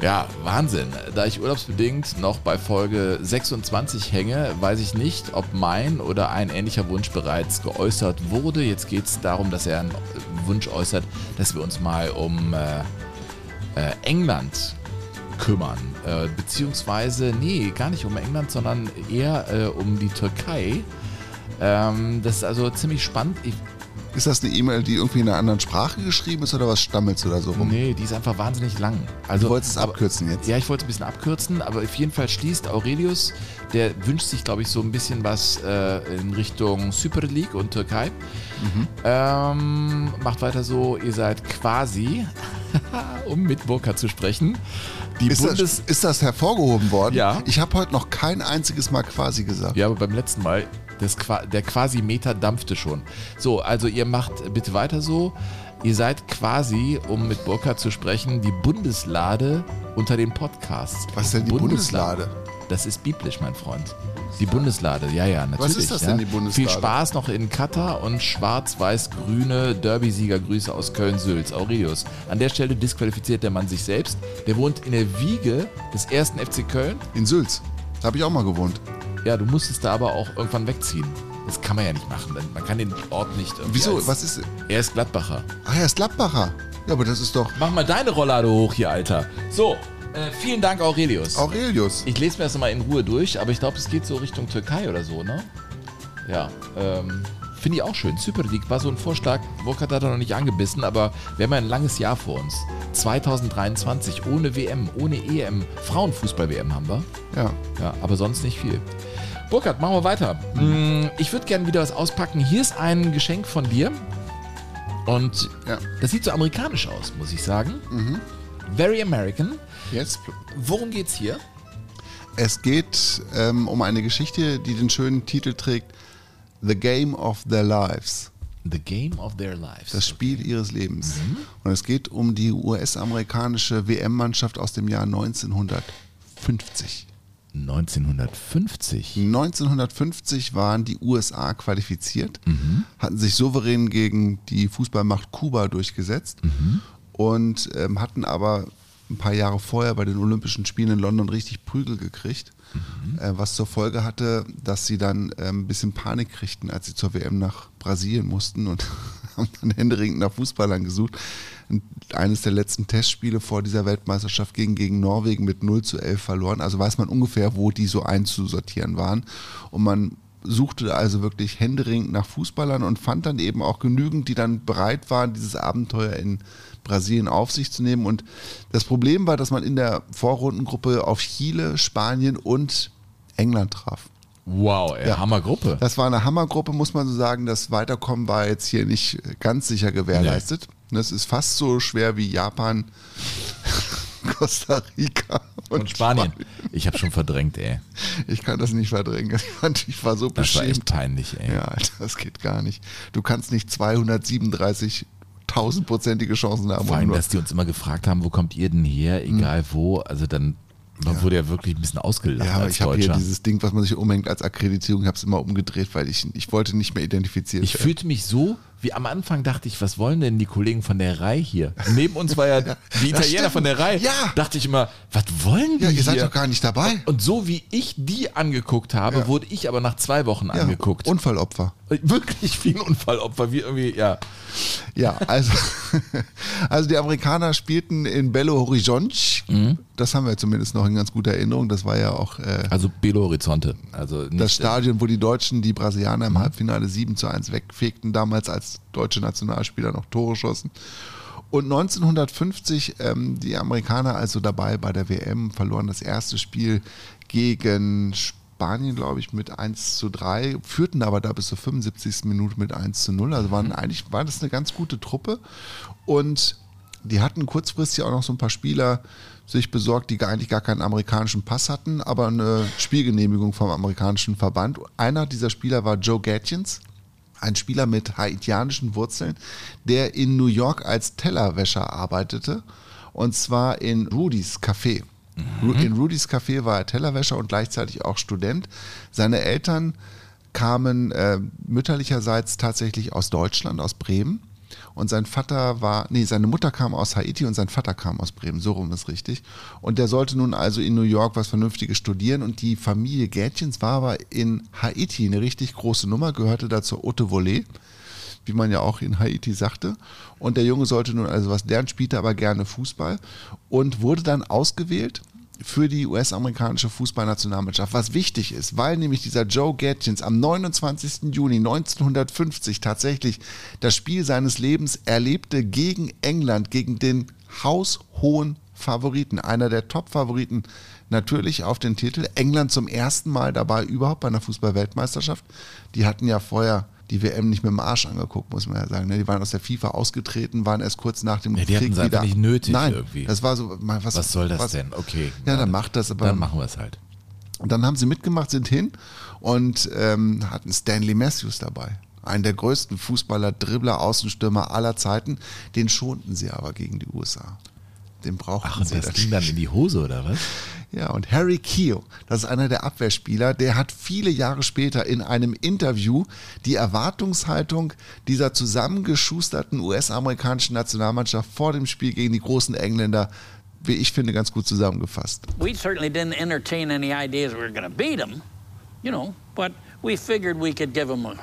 Ja, Wahnsinn. Da ich urlaubsbedingt noch bei Folge 26 hänge, weiß ich nicht, ob mein oder ein ähnlicher Wunsch bereits geäußert wurde. Jetzt geht es darum, dass er einen Wunsch äußert, dass wir uns mal um äh, äh, England kümmern. Äh, beziehungsweise, nee, gar nicht um England, sondern eher äh, um die Türkei. Ähm, das ist also ziemlich spannend. Ich, Ist das eine E-Mail, die irgendwie in einer anderen Sprache geschrieben ist oder was stammelst du da so rum? Nee, die ist einfach wahnsinnig lang. Also, du wolltest es abkürzen jetzt. Ja, ich wollte es ein bisschen abkürzen, aber auf jeden Fall schließt Aurelius, der wünscht sich, glaube ich, so ein bisschen was äh, in Richtung Super League und Türkei. Mhm. Ähm, macht weiter so, ihr seid quasi, um mit Burka zu sprechen, die Ist Bundes... das, ist das hervorgehoben worden? Ja. Ich habe heute noch kein einziges Mal quasi gesagt. Ja, aber beim letzten Mal, das, der quasi Meter dampfte schon. So, also ihr macht bitte weiter so. Ihr seid quasi, um mit Burka zu sprechen, die Bundeslade unter den Podcasts. Was ist denn die Bundeslade? Das ist biblisch, mein Freund. Die Bundeslade, ja, ja, natürlich. ist das ja. denn, die Bundeslade? Viel Spaß noch in Katar und schwarz-weiß-grüne Derby-Siegergrüße aus Köln-Sülz. Aurelius. An der Stelle disqualifiziert der Mann sich selbst. Der wohnt in der Wiege des ersten FC Köln. In Sülz. Da habe ich auch mal gewohnt. Ja, du musstest da aber auch irgendwann wegziehen. Das kann man ja nicht machen. denn Man kann den Ort nicht irgendwie Wieso? Was ist. Er ist Gladbacher. Ach, er ist Gladbacher. Ja, aber das ist doch. Mach mal deine Rollade hoch hier, Alter. So, äh, vielen Dank, Aurelius. Aurelius. Ich lese mir das nochmal in Ruhe durch, aber ich glaube, es geht so Richtung Türkei oder so, ne? Ja, ähm, finde ich auch schön. Super League war so ein Vorschlag. Burkhardt hat er noch nicht angebissen, aber wir haben ja ein langes Jahr vor uns. 2023, ohne WM, ohne EM. Frauenfußball-WM haben wir. Ja. Ja, aber sonst nicht viel. Burkhard, machen wir weiter. Mm, Ich würde gerne wieder was auspacken. Hier ist ein Geschenk von dir. Und das sieht so amerikanisch aus, muss ich sagen. Very American. Yes. Worum geht's hier? Es geht ähm, um eine Geschichte, die den schönen Titel trägt: The Game of Their Lives. The Game of Their Lives. Das Spiel ihres Lebens. Und es geht um die US-amerikanische WM-Mannschaft aus dem Jahr 1950. 1950. 1950 waren die USA qualifiziert, hatten sich souverän gegen die Fußballmacht Kuba durchgesetzt und ähm, hatten aber ein paar Jahre vorher bei den Olympischen Spielen in London richtig Prügel gekriegt, äh, was zur Folge hatte, dass sie dann ähm, ein bisschen Panik kriegten, als sie zur WM nach Brasilien mussten und haben dann händeringend nach Fußballern gesucht. Und eines der letzten Testspiele vor dieser Weltmeisterschaft ging gegen Norwegen mit 0 zu 11 verloren. Also weiß man ungefähr, wo die so einzusortieren waren. Und man suchte also wirklich händeringend nach Fußballern und fand dann eben auch genügend, die dann bereit waren, dieses Abenteuer in Brasilien auf sich zu nehmen. Und das Problem war, dass man in der Vorrundengruppe auf Chile, Spanien und England traf. Wow, ey, Hammergruppe. Das war eine Hammergruppe, muss man so sagen. Das Weiterkommen war jetzt hier nicht ganz sicher gewährleistet. Das ist fast so schwer wie Japan, Costa Rica und, Und Spanien. Ich habe schon verdrängt, ey. Ich kann das nicht verdrängen. Ich, fand, ich war so Das war beschämt. echt peinlich, ey. Ja, das geht gar nicht. Du kannst nicht 237.000-prozentige Chancen haben. Vor allem, dass die uns immer gefragt haben, wo kommt ihr denn her, egal wo. Also dann man wurde ja wirklich ein bisschen ausgelacht ja, aber ich habe hier dieses Ding, was man sich umhängt als Akkreditierung. Ich habe es immer umgedreht, weil ich, ich wollte nicht mehr identifiziert Ich werden. fühlte mich so, wie am Anfang dachte ich, was wollen denn die Kollegen von der Reihe hier? Neben uns war ja die Italiener von der Reihe. Ja. Dachte ich immer, was wollen die Ja, ihr seid hier? doch gar nicht dabei. Und so wie ich die angeguckt habe, Ja. wurde ich aber nach zwei Wochen Ja, angeguckt. Unfallopfer. Wirklich wie ein Unfallopfer, wie irgendwie, ja. Ja, also, also die Amerikaner spielten in Belo Horizonte. Mhm. Das haben wir zumindest noch in ganz guter Erinnerung. Das war ja auch äh, Also Belo Horizonte. Also das Stadion, wo die Deutschen die Brasilianer im Halbfinale 7 zu 1 wegfegten, damals als deutsche Nationalspieler noch Tore schossen. Und 1950 ähm, die Amerikaner also dabei bei der WM, verloren das erste Spiel gegen Spanien, glaube ich, mit 1 zu 3, führten aber da bis zur 75. Minute mit 1 zu 0. Also Mhm. waren eigentlich war das eine ganz gute Truppe. Und die hatten kurzfristig auch noch so ein paar Spieler sich besorgt, die gar, eigentlich gar keinen amerikanischen Pass hatten, aber eine Spielgenehmigung vom amerikanischen Verband. Einer dieser Spieler war Joe Gatchins, ein Spieler mit haitianischen Wurzeln, der in New York als Tellerwäscher arbeitete und zwar in Rudy's Café. Ru- In Rudy's Café war er Tellerwäscher und gleichzeitig auch Student. Seine Eltern kamen äh, mütterlicherseits tatsächlich aus Deutschland, aus Bremen. Und sein Vater war, nee, seine Mutter kam aus Haiti und sein Vater kam aus Bremen, so rum ist richtig. Und der sollte nun also in New York was Vernünftiges studieren und die Familie Gätchens war aber in Haiti eine richtig große Nummer, gehörte da zur Haute Volée, wie man ja auch in Haiti sagte. Und der Junge sollte nun also was lernen, spielte aber gerne Fußball und wurde dann ausgewählt für die US-amerikanische Fußballnationalmannschaft, was wichtig ist, weil nämlich dieser Joe Gatchins am 29. Juni 1950 tatsächlich das Spiel seines Lebens erlebte gegen England, gegen den haushohen Favoriten, einer der Top-Favoriten natürlich auf den Titel. England zum ersten Mal dabei überhaupt bei einer Fußball-Weltmeisterschaft. Die hatten ja vorher die WM nicht mit dem Arsch angeguckt, muss man ja sagen. ne? Die waren aus der FIFA ausgetreten, waren erst kurz nach dem Ja, die Krieg wieder. nicht nötig Nein, irgendwie. das war so. Was, Was soll das was, denn? Okay. Ja, dann macht das aber. Dann machen wir es halt. Und dann haben sie mitgemacht, sind hin und ähm, hatten Stanley Matthews dabei. Einen der größten Fußballer, Dribbler, Außenstürmer aller Zeiten. Den schonten sie aber gegen die USA. Den brauchten Ach, und sie. das ging dann in die Hose, oder was? Ja, und Harry Keogh, das ist einer der Abwehrspieler, der hat viele Jahre später in einem Interview die Erwartungshaltung dieser zusammengeschusterten US-amerikanischen Nationalmannschaft vor dem Spiel gegen die großen Engländer, wie ich finde, ganz gut zusammengefasst. We certainly didn't entertain any ideas we were going to beat them, you know, but we figured we could give them a,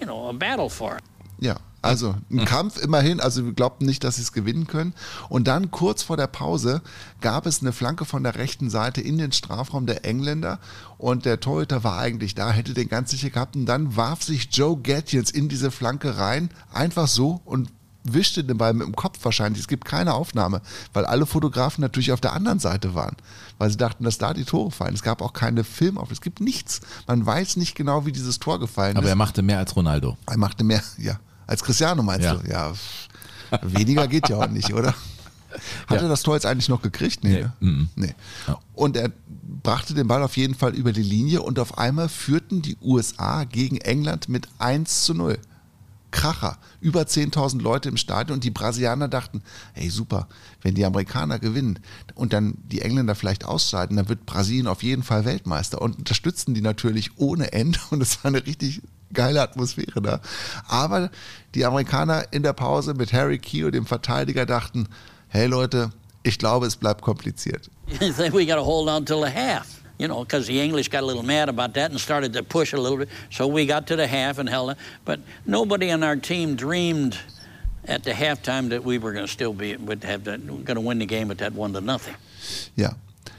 you know, a battle for it. Ja, also ein Kampf immerhin, also wir glaubten nicht, dass sie es gewinnen können. Und dann kurz vor der Pause gab es eine Flanke von der rechten Seite in den Strafraum der Engländer und der Torhüter war eigentlich da, hätte den ganz sicher gehabt und dann warf sich Joe Gatchins in diese Flanke rein, einfach so und wischte den Ball mit dem Kopf wahrscheinlich. Es gibt keine Aufnahme, weil alle Fotografen natürlich auf der anderen Seite waren, weil sie dachten, dass da die Tore fallen. Es gab auch keine Filmaufnahme, es gibt nichts. Man weiß nicht genau, wie dieses Tor gefallen Aber ist. er machte mehr als Ronaldo. Er machte mehr, ja. Als Cristiano meinst Ja. du? Ja. Weniger geht ja auch nicht, oder? Hat er das Tor jetzt eigentlich noch gekriegt? Nee. ne? Mhm. nee. Und er brachte den Ball auf jeden Fall über die Linie und auf einmal führten die USA gegen England mit 1 zu 0. Kracher. Über 10.000 Leute im Stadion und die Brasilianer dachten, hey super, wenn die Amerikaner gewinnen und dann die Engländer vielleicht ausscheiden, dann wird Brasilien auf jeden Fall Weltmeister und unterstützten die natürlich ohne Ende und es war eine richtig geile Atmosphäre da. Aber die Amerikaner in der Pause mit Harry Keogh, dem Verteidiger, dachten, hey Leute, ich glaube, es bleibt kompliziert. I think we got to hold on till the half, you know, because the English got a little mad about that and started to push a little bit. So we got to the half and held it. But nobody on our team dreamed at the halftime that we were going to still be would have that going to win the game at that one to nothing. Ja.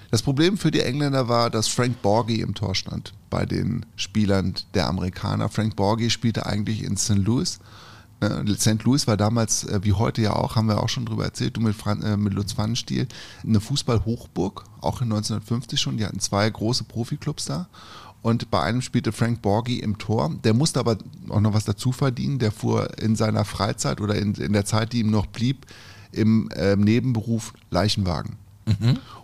Das Problem für die Engländer war, dass Frank Borgie im Tor stand bei den Spielern der Amerikaner. Frank Borgie spielte eigentlich in St. Louis. Äh, St. Louis war damals, äh, wie heute ja auch, haben wir auch schon drüber erzählt, du mit, Fran äh, mit Lutz Pfannenstiel, eine Fußball-Hochburg, auch in 1950 schon. Die hatten zwei große Profiklubs da. Und bei einem spielte Frank Borgie im Tor. Der musste aber auch noch was dazu verdienen. Der fuhr in seiner Freizeit oder in, in der Zeit, die ihm noch blieb, im ähm, Nebenberuf Leichenwagen.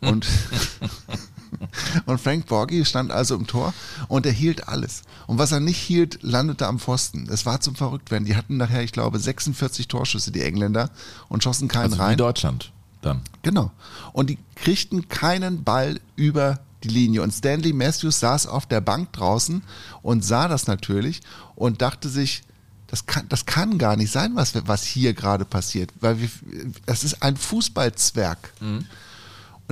Und, und Frank Borgie stand also im Tor und er hielt alles. Und was er nicht hielt, landete am Pfosten. Es war zum Verrücktwerden. Die hatten nachher, ich glaube, 46 Torschüsse, die Engländer, und schossen keinen Also rein. wie Deutschland dann. Genau. Und die kriegten keinen Ball über die Linie. Und Stanley Matthews saß auf der Bank draußen und sah das natürlich und dachte sich, das kann, das kann gar nicht sein, was, was hier gerade passiert. Weil wir, das ist ein Fußballzwerg.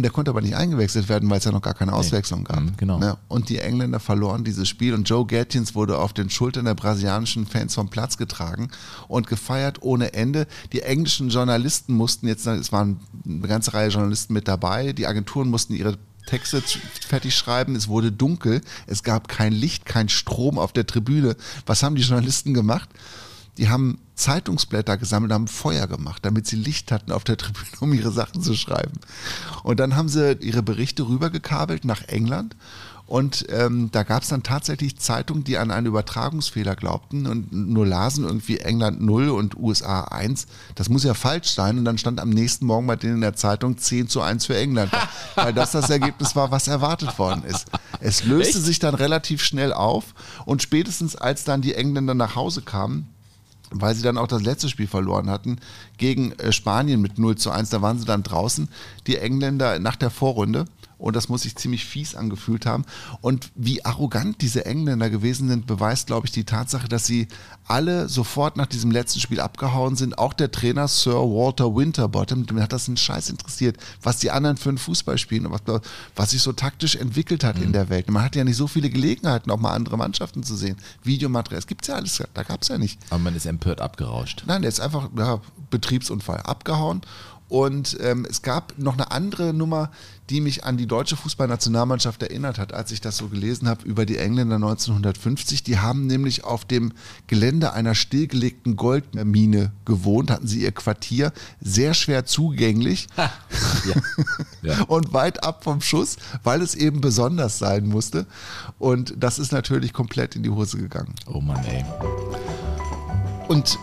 Und er konnte aber nicht eingewechselt werden, weil es ja noch gar keine Auswechslung gab. genau. Ne? Und die Engländer verloren dieses Spiel und Joe Gatchins wurde auf den Schultern der brasilianischen Fans vom Platz getragen und gefeiert ohne Ende. Die englischen Journalisten mussten jetzt, es waren eine ganze Reihe Journalisten mit dabei, die Agenturen mussten ihre Texte fertig schreiben, es wurde dunkel, es gab kein Licht, kein Strom auf der Tribüne. Was haben die Journalisten gemacht? Die haben Zeitungsblätter gesammelt, haben Feuer gemacht, damit sie Licht hatten auf der Tribüne, um ihre Sachen zu schreiben. Und dann haben sie ihre Berichte rübergekabelt nach England Und ähm, da gab es dann tatsächlich Zeitungen, die an einen Übertragungsfehler glaubten und nur lasen irgendwie England 0 und USA 1. Das muss ja falsch sein. Und dann stand am nächsten Morgen bei denen in der Zeitung 10 zu 1 für England. weil das das Ergebnis war, was erwartet worden ist. Es löste Echt? sich dann relativ schnell auf und spätestens als dann die Engländer nach Hause kamen, weil sie dann auch das letzte Spiel verloren hatten, gegen äh, Spanien mit 0 zu 1, da waren sie dann draußen, die Engländer nach der Vorrunde. Und das muss sich ziemlich fies angefühlt haben. Und wie arrogant diese Engländer gewesen sind, beweist, glaube ich, die Tatsache, dass sie alle sofort nach diesem letzten Spiel abgehauen sind. Auch der Trainer Sir Walter Winterbottom, dem hat das einen Scheiß interessiert, was die anderen für einen Fußball spielen und was, was sich so taktisch entwickelt hat in der Welt. Man hat ja nicht so viele Gelegenheiten, auch mal andere Mannschaften zu sehen. Videomaterial, es gibt's ja alles, da gab's ja nicht. Aber man ist empört abgerauscht. Nein, der ist einfach ja, Betriebsunfall abgehauen. Und ähm, es gab noch eine andere Nummer, die mich an die deutsche Fußballnationalmannschaft erinnert hat, als ich das so gelesen habe über die Engländer 1950. Die haben nämlich auf dem Gelände einer stillgelegten Goldmine gewohnt, hatten sie ihr Quartier, sehr schwer zugänglich und weit ab vom Schuss, weil es eben besonders sein musste. Und das ist natürlich komplett in die Hose gegangen. Oh Mann, ey. Und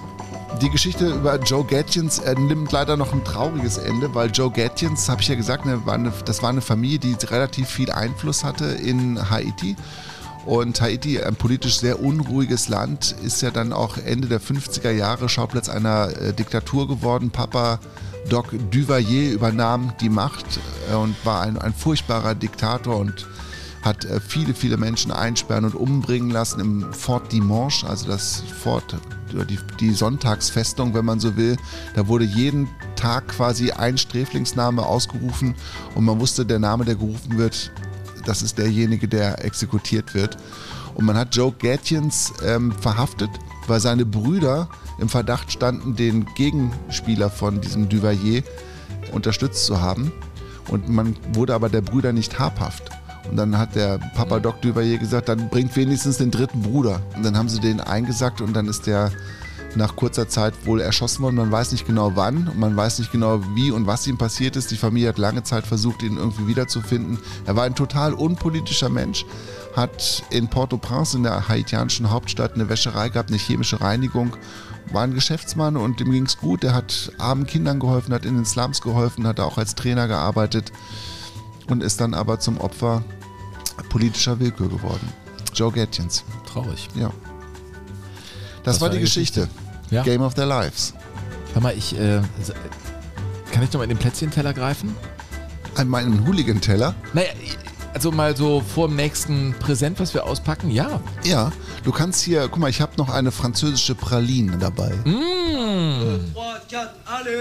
die Geschichte über Joe Gatchins äh, nimmt leider noch ein trauriges Ende, weil Joe Gatchins, habe ich ja gesagt, ne, war eine, das war eine Familie, die relativ viel Einfluss hatte in Haiti. Und Haiti, ein politisch sehr unruhiges Land, ist ja dann auch Ende der 50er Jahre Schauplatz einer äh, Diktatur geworden. Papa Doc Duvalier übernahm die Macht äh, und war ein, ein furchtbarer Diktator und hat äh, viele, viele Menschen einsperren und umbringen lassen im Fort Dimanche, also das Fort, die, die Sonntagsfestung, wenn man so will. Da wurde jeden Tag quasi ein Sträflingsname ausgerufen und man wusste, der Name, der gerufen wird, das ist derjenige, der exekutiert wird. Und man hat Joe Gatchins ähm, verhaftet, weil seine Brüder im Verdacht standen, den Gegenspieler von diesem Duvalier unterstützt zu haben. Und man wurde aber der Brüder nicht habhaft. Und dann hat der Papa Doc Duvalier gesagt, dann bringt wenigstens den dritten Bruder. Und dann haben sie den eingesackt und dann ist der nach kurzer Zeit wohl erschossen worden. Man weiß nicht genau wann und man weiß nicht genau wie und was ihm passiert ist. Die Familie hat lange Zeit versucht, ihn irgendwie wiederzufinden. Er war ein total unpolitischer Mensch, hat in Port-au-Prince in der haitianischen Hauptstadt eine Wäscherei gehabt, eine chemische Reinigung, war ein Geschäftsmann und dem ging es gut. Er hat armen Kindern geholfen, hat in den Slums geholfen, hat auch als Trainer gearbeitet und ist dann aber zum Opfer politischer Willkür geworden. Joe Gatchins. Traurig. Ja. Das, war die Geschichte. Ja. Game of their lives. Hör mal, ich. Äh, kann ich noch mal in den Plätzchenteller greifen? An meinen Hooligan-Teller? Naja, also mal so vor dem nächsten Präsent, was wir auspacken, ja. Ja, du kannst hier, guck mal, ich habe noch eine französische Praline dabei. Mmh. Die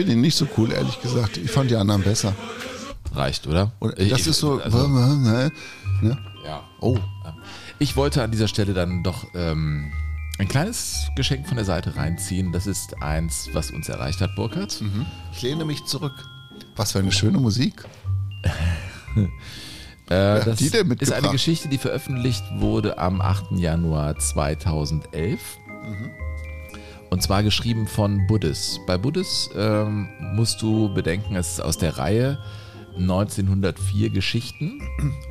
finde ich nicht so cool, ehrlich gesagt. Ich fand die anderen besser. Reicht, oder? Und das ich- ist so. also- ne? Ja. Oh. Ich wollte an dieser Stelle dann doch ähm, ein kleines Geschenk von der Seite reinziehen. Das ist eins, was uns erreicht hat, Burkhard. Ich lehne mich zurück. Was für eine schöne Musik. Äh, das die denn ist eine Geschichte, die veröffentlicht wurde am 8. Januar 2011. Mhm. Und zwar geschrieben von Buddhis. Bei Buddhis ähm, musst du bedenken, es ist aus der Reihe 1904 Geschichten.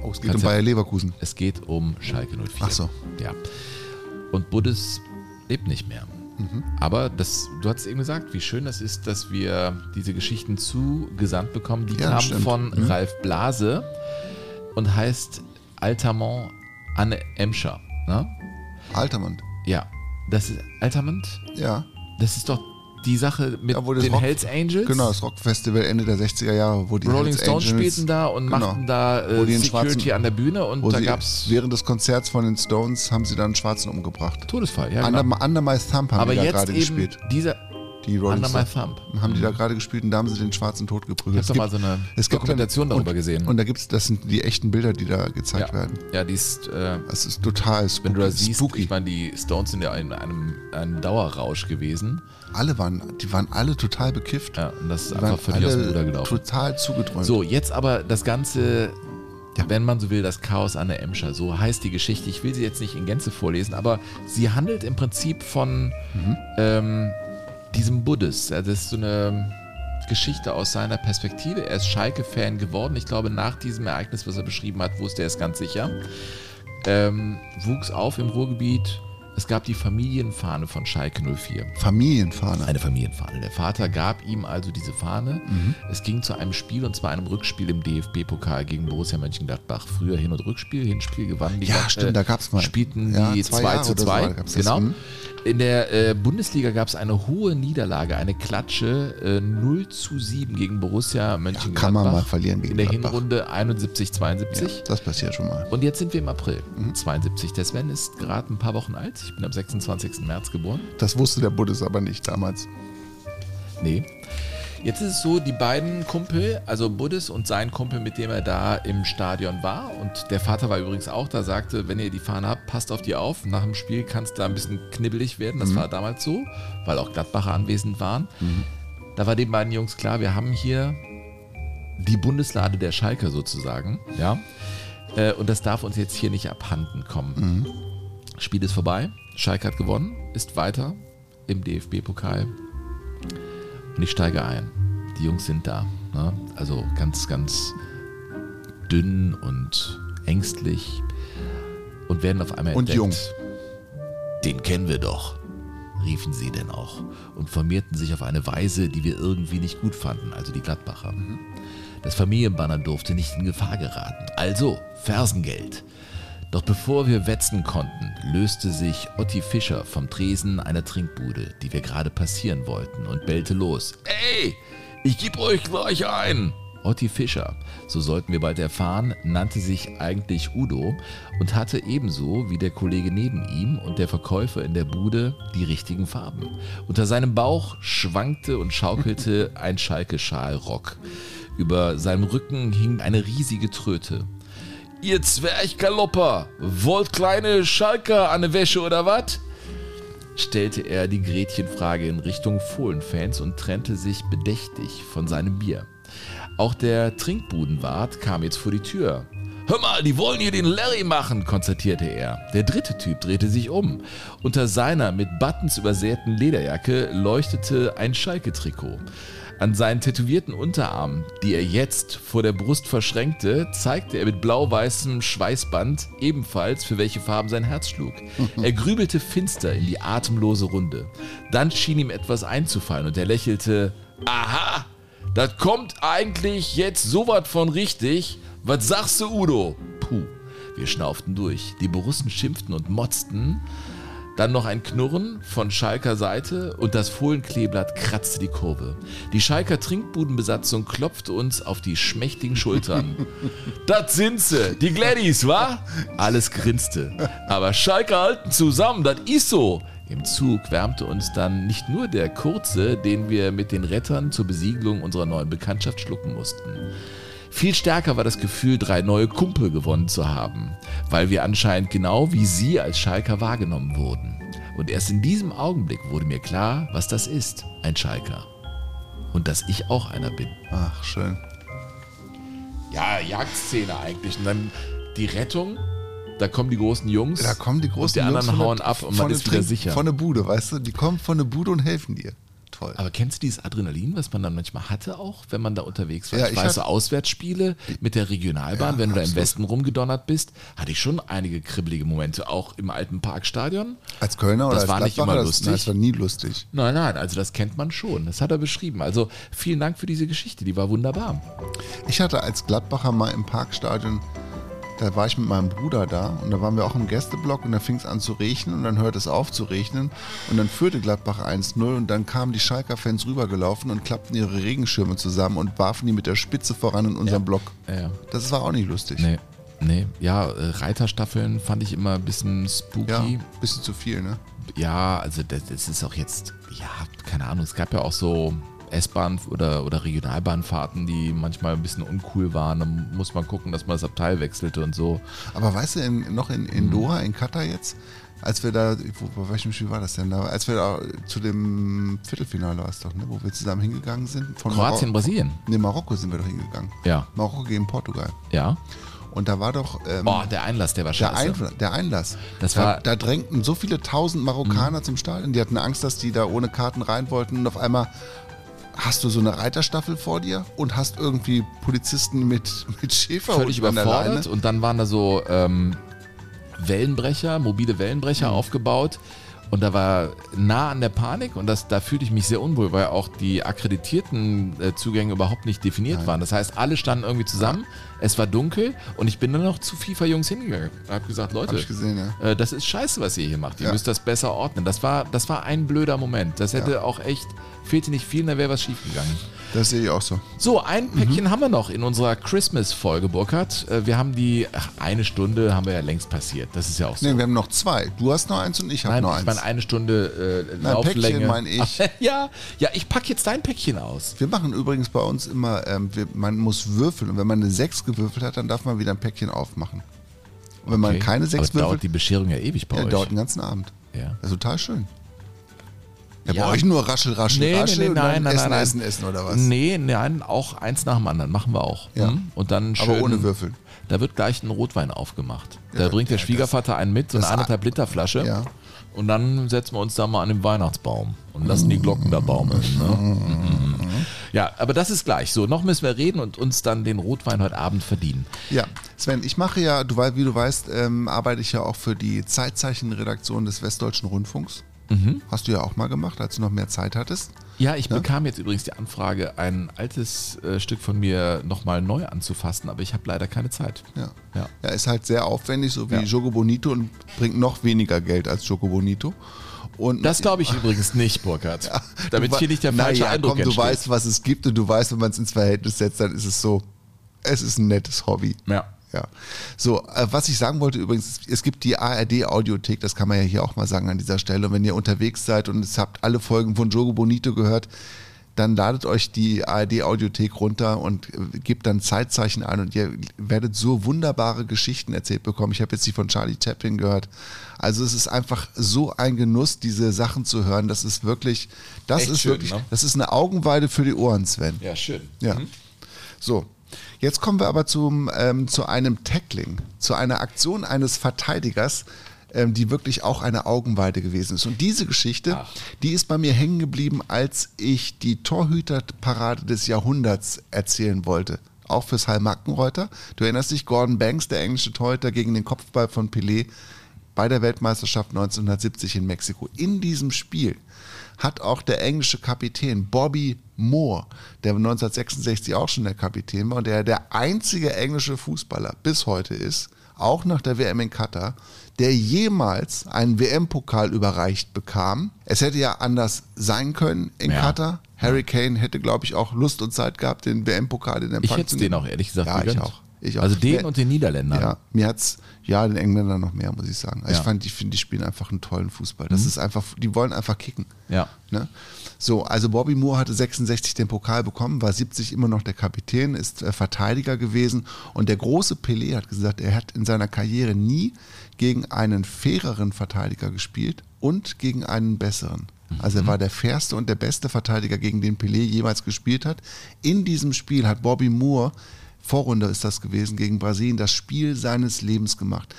Oh, es geht um Bayer Leverkusen. Es geht um Schalke 04. Ach so. Ja. Und Buddhis lebt nicht mehr. Mhm. Aber das, du hast eben gesagt, wie schön das ist, dass wir diese Geschichten zugesandt bekommen. Die Ja, kamen stimmt. von Mhm. Ralf Blase und heißt Altamont Anne Emscher. Ne? Altamont. Ja. Das ist Altamont? Ja. Das ist doch die Sache mit Ja, den Rock- Hells Angels. Genau, das Rockfestival Ende der 60er Jahre, wo die Rolling Hells Stones Angels- spielten da und Genau. machten da äh, Security an der Bühne und da sie gab's während des Konzerts von den Stones haben sie dann einen Schwarzen umgebracht. Todesfall, ja. Under, genau. Under My Thumb haben Aber die da jetzt gerade eben gespielt. dieser Die Rolling Under My. Thumb. Haben die da gerade gespielt und da haben sie den Schwarzen tot geprügelt. Ich hab doch mal so eine Dokumentation darüber und, gesehen. Und da gibt's, das sind die echten Bilder, die da gezeigt Ja. werden. Ja, die ist. Äh, Das ist total spooky. wenn du das siehst, spooky. ich meine, die Stones sind ja in einem, einem Dauerrausch gewesen. Alle waren, die waren alle total bekifft. Ja, und das ist Die einfach völlig aus dem Ruder gelaufen. Total zugedröhnt. So, jetzt aber das Ganze wenn man so will, das Chaos an der Emscher. So heißt die Geschichte. Ich will sie jetzt nicht in Gänze vorlesen, aber sie handelt im Prinzip von ähm, diesem Buddhist. Das ist so eine Geschichte aus seiner Perspektive. Er ist Schalke-Fan geworden. Ich glaube, nach diesem Ereignis, was er beschrieben hat, wusste er es ganz sicher. Ähm, wuchs auf im Ruhrgebiet. Es gab die Familienfahne von Schalke 04. Familienfahne. Eine Familienfahne. Der Vater gab ihm also diese Fahne. Mhm. Es ging zu einem Spiel und zwar einem Rückspiel im DFB-Pokal gegen Borussia Mönchengladbach. Früher Hin- und Rückspiel. Hinspiel gewannen die Ja, Glad- stimmt, da gab's mal. Spielten Ja, die zwei 2 Jahre zu oder so 2. gab's das. genau. Mhm. In der äh, Bundesliga gab es eine hohe Niederlage, eine Klatsche äh, 0 zu 7 gegen Borussia Mönchengladbach. kann man mal verlieren gegen In der Gladbach. Hinrunde 71, 72. Das passiert schon mal. Und jetzt sind wir im April Mhm. 72. Der Sven ist gerade ein paar Wochen alt. Ich bin am 26. März geboren. Das wusste der Buddhist aber nicht damals. Nee. Jetzt ist es so, die beiden Kumpel, also Buddhis und sein Kumpel, mit dem er da im Stadion war, und der Vater war übrigens auch da, sagte, wenn ihr die Fahne habt, passt auf die auf. Nach dem Spiel kann es da ein bisschen knibbelig werden. Das Mhm. war damals so, weil auch Gladbacher anwesend waren. Da war den beiden Jungs klar, wir haben hier die Bundeslade der Schalke sozusagen, ja. Äh, Und das darf uns jetzt hier nicht abhanden kommen. Spiel ist vorbei. Schalke hat gewonnen, ist weiter im DFB-Pokal. Und ich steige ein. Die Jungs sind da. Ne? Also ganz, ganz dünn und ängstlich und werden auf einmal Und entdeckt. jung. Den kennen wir doch, riefen sie denn auch und formierten sich auf eine Weise, die wir irgendwie nicht gut fanden, also die Gladbacher. Das Familienbanner durfte nicht in Gefahr geraten. Also Fersengeld. Doch bevor wir wetzen konnten, löste sich Otti Fischer vom Tresen einer Trinkbude, die wir gerade passieren wollten, und bellte los. Ey, ich geb euch gleich ein! Otti Fischer, so sollten wir bald erfahren, nannte sich eigentlich Udo und hatte ebenso wie der Kollege neben ihm und der Verkäufer in der Bude die richtigen Farben. Unter seinem Bauch schwankte und schaukelte ein Schalke-Schalrock. Über seinem Rücken hing eine riesige Tröte. Ihr Zwerchgalopper, wollt kleine Schalker an ne Wäsche oder wat? stellte er die Gretchenfrage in Richtung Fohlenfans und trennte sich bedächtig von seinem Bier. Auch der Trinkbudenwart kam jetzt vor die Tür. Hör mal, die wollen hier den Larry machen, konstatierte er. Der dritte Typ drehte sich um. Unter seiner mit Buttons übersäten Lederjacke leuchtete ein Schalke-Trikot. An seinen tätowierten Unterarmen, die er jetzt vor der Brust verschränkte, zeigte er mit blau-weißem Schweißband ebenfalls, für welche Farben sein Herz schlug. Er grübelte finster in die atemlose Runde. Dann schien ihm etwas einzufallen und er lächelte: Aha, das kommt eigentlich jetzt so was von richtig. Was sagst du, Udo? Puh, wir schnauften durch. Die Borussen schimpften und motzten. Dann noch ein Knurren von Schalker Seite und das Fohlenkleeblatt kratzte die Kurve. Die Schalker Trinkbudenbesatzung klopfte uns auf die schmächtigen Schultern. das sind sie, die Gladdies, wa? Alles grinste. Aber Schalker halten zusammen, das ist so. Im Zug wärmte uns dann nicht nur der Kurze, den wir mit den Rettern zur Besiegelung unserer neuen Bekanntschaft schlucken mussten. Viel stärker war das Gefühl, drei neue Kumpel gewonnen zu haben, weil wir anscheinend genau wie sie als Schalker wahrgenommen wurden. Und erst in diesem Augenblick wurde mir klar, was das ist, ein Schalker. Und dass ich auch einer bin. Ach, schön. Ja, Jagdszene eigentlich. Und dann die Rettung, da kommen die großen Jungs. Da kommen die großen und die anderen Jungs von hauen der- ab und man ist wieder sicher. Von der Bude, weißt du? Die kommen von der Bude und helfen dir. Toll. Aber kennst du dieses Adrenalin, was man dann manchmal hatte auch, wenn man da unterwegs war? Ja, ich weiß, so Auswärtsspiele mit der Regionalbahn, Ja, wenn du da im absolut. Westen rumgedonnert bist, hatte ich schon einige kribbelige Momente, auch im alten Parkstadion. Als Kölner oder das als war nicht Gladbacher, immer das- lustig. nein, das war nie lustig. Nein, nein, also das kennt man schon. Das hat er beschrieben. Also vielen Dank für diese Geschichte, die war wunderbar. Ich hatte als Gladbacher mal im Parkstadion, da war ich mit meinem Bruder da und da waren wir auch im Gästeblock und da fing es an zu regnen und dann hörte es auf zu regnen und dann führte Gladbach 1-0 und dann kamen die Schalker-Fans rübergelaufen und klappten ihre Regenschirme zusammen und warfen die mit der Spitze voran in unseren Block. Ja. Das war auch nicht lustig. Nee, nee. Ja, äh, Reiterstaffeln fand ich immer ein bisschen spooky. Ja, bisschen zu viel, ne? Ja, also das, das ist auch jetzt, ja, keine Ahnung, es gab ja auch so S-Bahn oder, oder Regionalbahnfahrten, die manchmal ein bisschen uncool waren. Da muss man gucken, dass man das Abteil wechselte und so. Aber weißt du, in, noch in, Mhm. in Doha, in Katar jetzt, als wir da, wo, bei welchem Spiel war das denn da? Als wir da zu dem Viertelfinale war es doch, ne? Wo wir zusammen hingegangen sind. Von Kroatien, Marok- Brasilien. Ne, Marokko sind wir doch hingegangen. Ja. Marokko gegen Portugal. Ja. Und da war doch. Ähm, Boah, der Einlass, der war der, scheiße. Ein, der Einlass. Das da, war- Mhm. da drängten so viele tausend Marokkaner zum Stadion. Die hatten Angst, dass die da ohne Karten rein wollten. Und auf einmal hast du so eine Reiterstaffel vor dir und hast irgendwie Polizisten mit, mit Schäferhunden völlig überfordert. Und dann waren da so ähm, Wellenbrecher, mobile Wellenbrecher Mhm. aufgebaut. Und da war nah an der Panik und das, da fühlte ich mich sehr unwohl, weil auch die akkreditierten äh, Zugänge überhaupt nicht definiert waren. Das heißt, alle standen irgendwie zusammen, es war dunkel und ich bin dann noch zu FIFA-Jungs hingegangen. Ich habe gesagt, Leute, Hab gesehen, ja. äh, das ist scheiße, was ihr hier macht. Ihr Ja. müsst das besser ordnen. Das war, das war ein blöder Moment. Das hätte auch echt, fehlte nicht viel, da wäre was schiefgegangen. Das sehe ich auch so. So, ein Mhm. Päckchen haben wir noch in unserer Christmas-Folge, Burkhard. Äh, Wir haben die, ach, eine Stunde haben wir ja längst passiert. Das ist ja auch so. Nee, wir haben noch zwei. Du hast noch eins und ich habe noch ich eins. meine eine Stunde äh, Nein, Lauflänge. Päckchen meine ich. Ja, ja, ich packe jetzt dein Päckchen aus. Wir machen übrigens bei uns immer, ähm, wir, man muss würfeln und wenn man eine 6 gewürfelt hat, dann darf man wieder ein Päckchen aufmachen. Und wenn man Okay. keine 6 Aber dauert würfelt, die Bescherung ja ewig bei ja, euch. dauert den ganzen Abend. Ja. Das ist total schön. Ja, Ja. bei euch nur raschel, raschel, Nee, nee, raschel nee, dann nein, nein, essen, nein, essen, nein. essen oder was? Nee, nein, auch eins nach dem anderen. Machen wir auch. Ja. Hm? Und dann Aber schön, ohne Würfeln. Da wird gleich ein Rotwein aufgemacht. Da Ja, bringt der Schwiegervater einen mit, so eine das- anderthalb Liter Flasche. Ja. Und dann setzen wir uns da mal an den Weihnachtsbaum und lassen die Glocken da baumeln. Ne? Ja, aber das ist gleich so. Noch müssen wir reden und uns dann den Rotwein heute Abend verdienen. Ja, Sven, ich mache ja, du, wie du weißt, ähm, arbeite ich ja auch für die Zeitzeichenredaktion des Westdeutschen Rundfunks. Mhm. Hast du ja auch mal gemacht, als du noch mehr Zeit hattest. Ja, ich Ne? bekam jetzt übrigens die Anfrage, ein altes äh, Stück von mir nochmal neu anzufassen, aber ich habe leider keine Zeit. Ja. Ja. Ja, ist halt sehr aufwendig, so wie Ja. Jogo Bonito und bringt noch weniger Geld als Jogo Bonito. Und Das glaube ich übrigens nicht, Burkhard. Damit Du hier nicht der falsche naja, Eindruck komm, du entsteht. weißt, was es gibt und du weißt, wenn man es ins Verhältnis setzt, dann ist es so, es ist ein nettes Hobby. Ja. Ja. So, äh, was ich sagen wollte übrigens, es gibt die ARD-Audiothek, das kann man ja hier auch mal sagen an dieser Stelle. Und wenn ihr unterwegs seid und es habt alle Folgen von Jogo Bonito gehört, dann ladet euch die ARD-Audiothek runter und äh, gebt dann Zeitzeichen ein und ihr werdet so wunderbare Geschichten erzählt bekommen. Ich habe jetzt die von Charlie Chaplin gehört. Also es ist einfach so ein Genuss, diese Sachen zu hören. Das ist wirklich, das Echt ist schön, wirklich, ne? das ist eine Augenweide für die Ohren, Sven. Ja, schön. Ja. Mhm. So, jetzt kommen wir aber zum, ähm, zu einem Tackling, zu einer Aktion eines Verteidigers, ähm, die wirklich auch eine Augenweide gewesen ist. Und diese Geschichte, die ist bei mir hängen geblieben, als ich die Torhüterparade des Jahrhunderts erzählen wollte. Auch fürs Hall Mackenreuter. Du erinnerst dich, Gordon Banks, der englische Torhüter gegen den Kopfball von Pelé bei der Weltmeisterschaft 1970 in Mexiko. In diesem Spiel hat auch der englische Kapitän Bobby Moore, der 1966 auch schon der Kapitän war und der der einzige englische Fußballer bis heute ist, auch nach der WM in Katar, der jemals einen WM-Pokal überreicht bekam. Es hätte ja anders sein können in Ja. Katar. Harry Kane hätte, glaube ich, auch Lust und Zeit gehabt, den WM-Pokal in Empfang Ich hätte zu es denen nehmen. auch ehrlich gesagt ja, ich gegönnt. auch. Ich. Also den Mir- und den Niederländern. Ja, mir hat's, ja, den Engländern noch mehr, muss ich sagen. Also Ja. Ich fand, ich finde, die spielen einfach einen tollen Fußball. Das Mhm. ist einfach, die wollen einfach kicken. Ja. Ne? So, also Bobby Moore hatte 66 den Pokal bekommen, war 70 immer noch der Kapitän, ist äh, Verteidiger gewesen und der große Pelé hat gesagt, er hat in seiner Karriere nie gegen einen faireren Verteidiger gespielt und gegen einen besseren. Also er war der fairste und der beste Verteidiger, gegen den Pelé jemals gespielt hat. In diesem Spiel hat Bobby Moore, Vorrunde ist das gewesen, gegen Brasilien, das Spiel seines Lebens gemacht.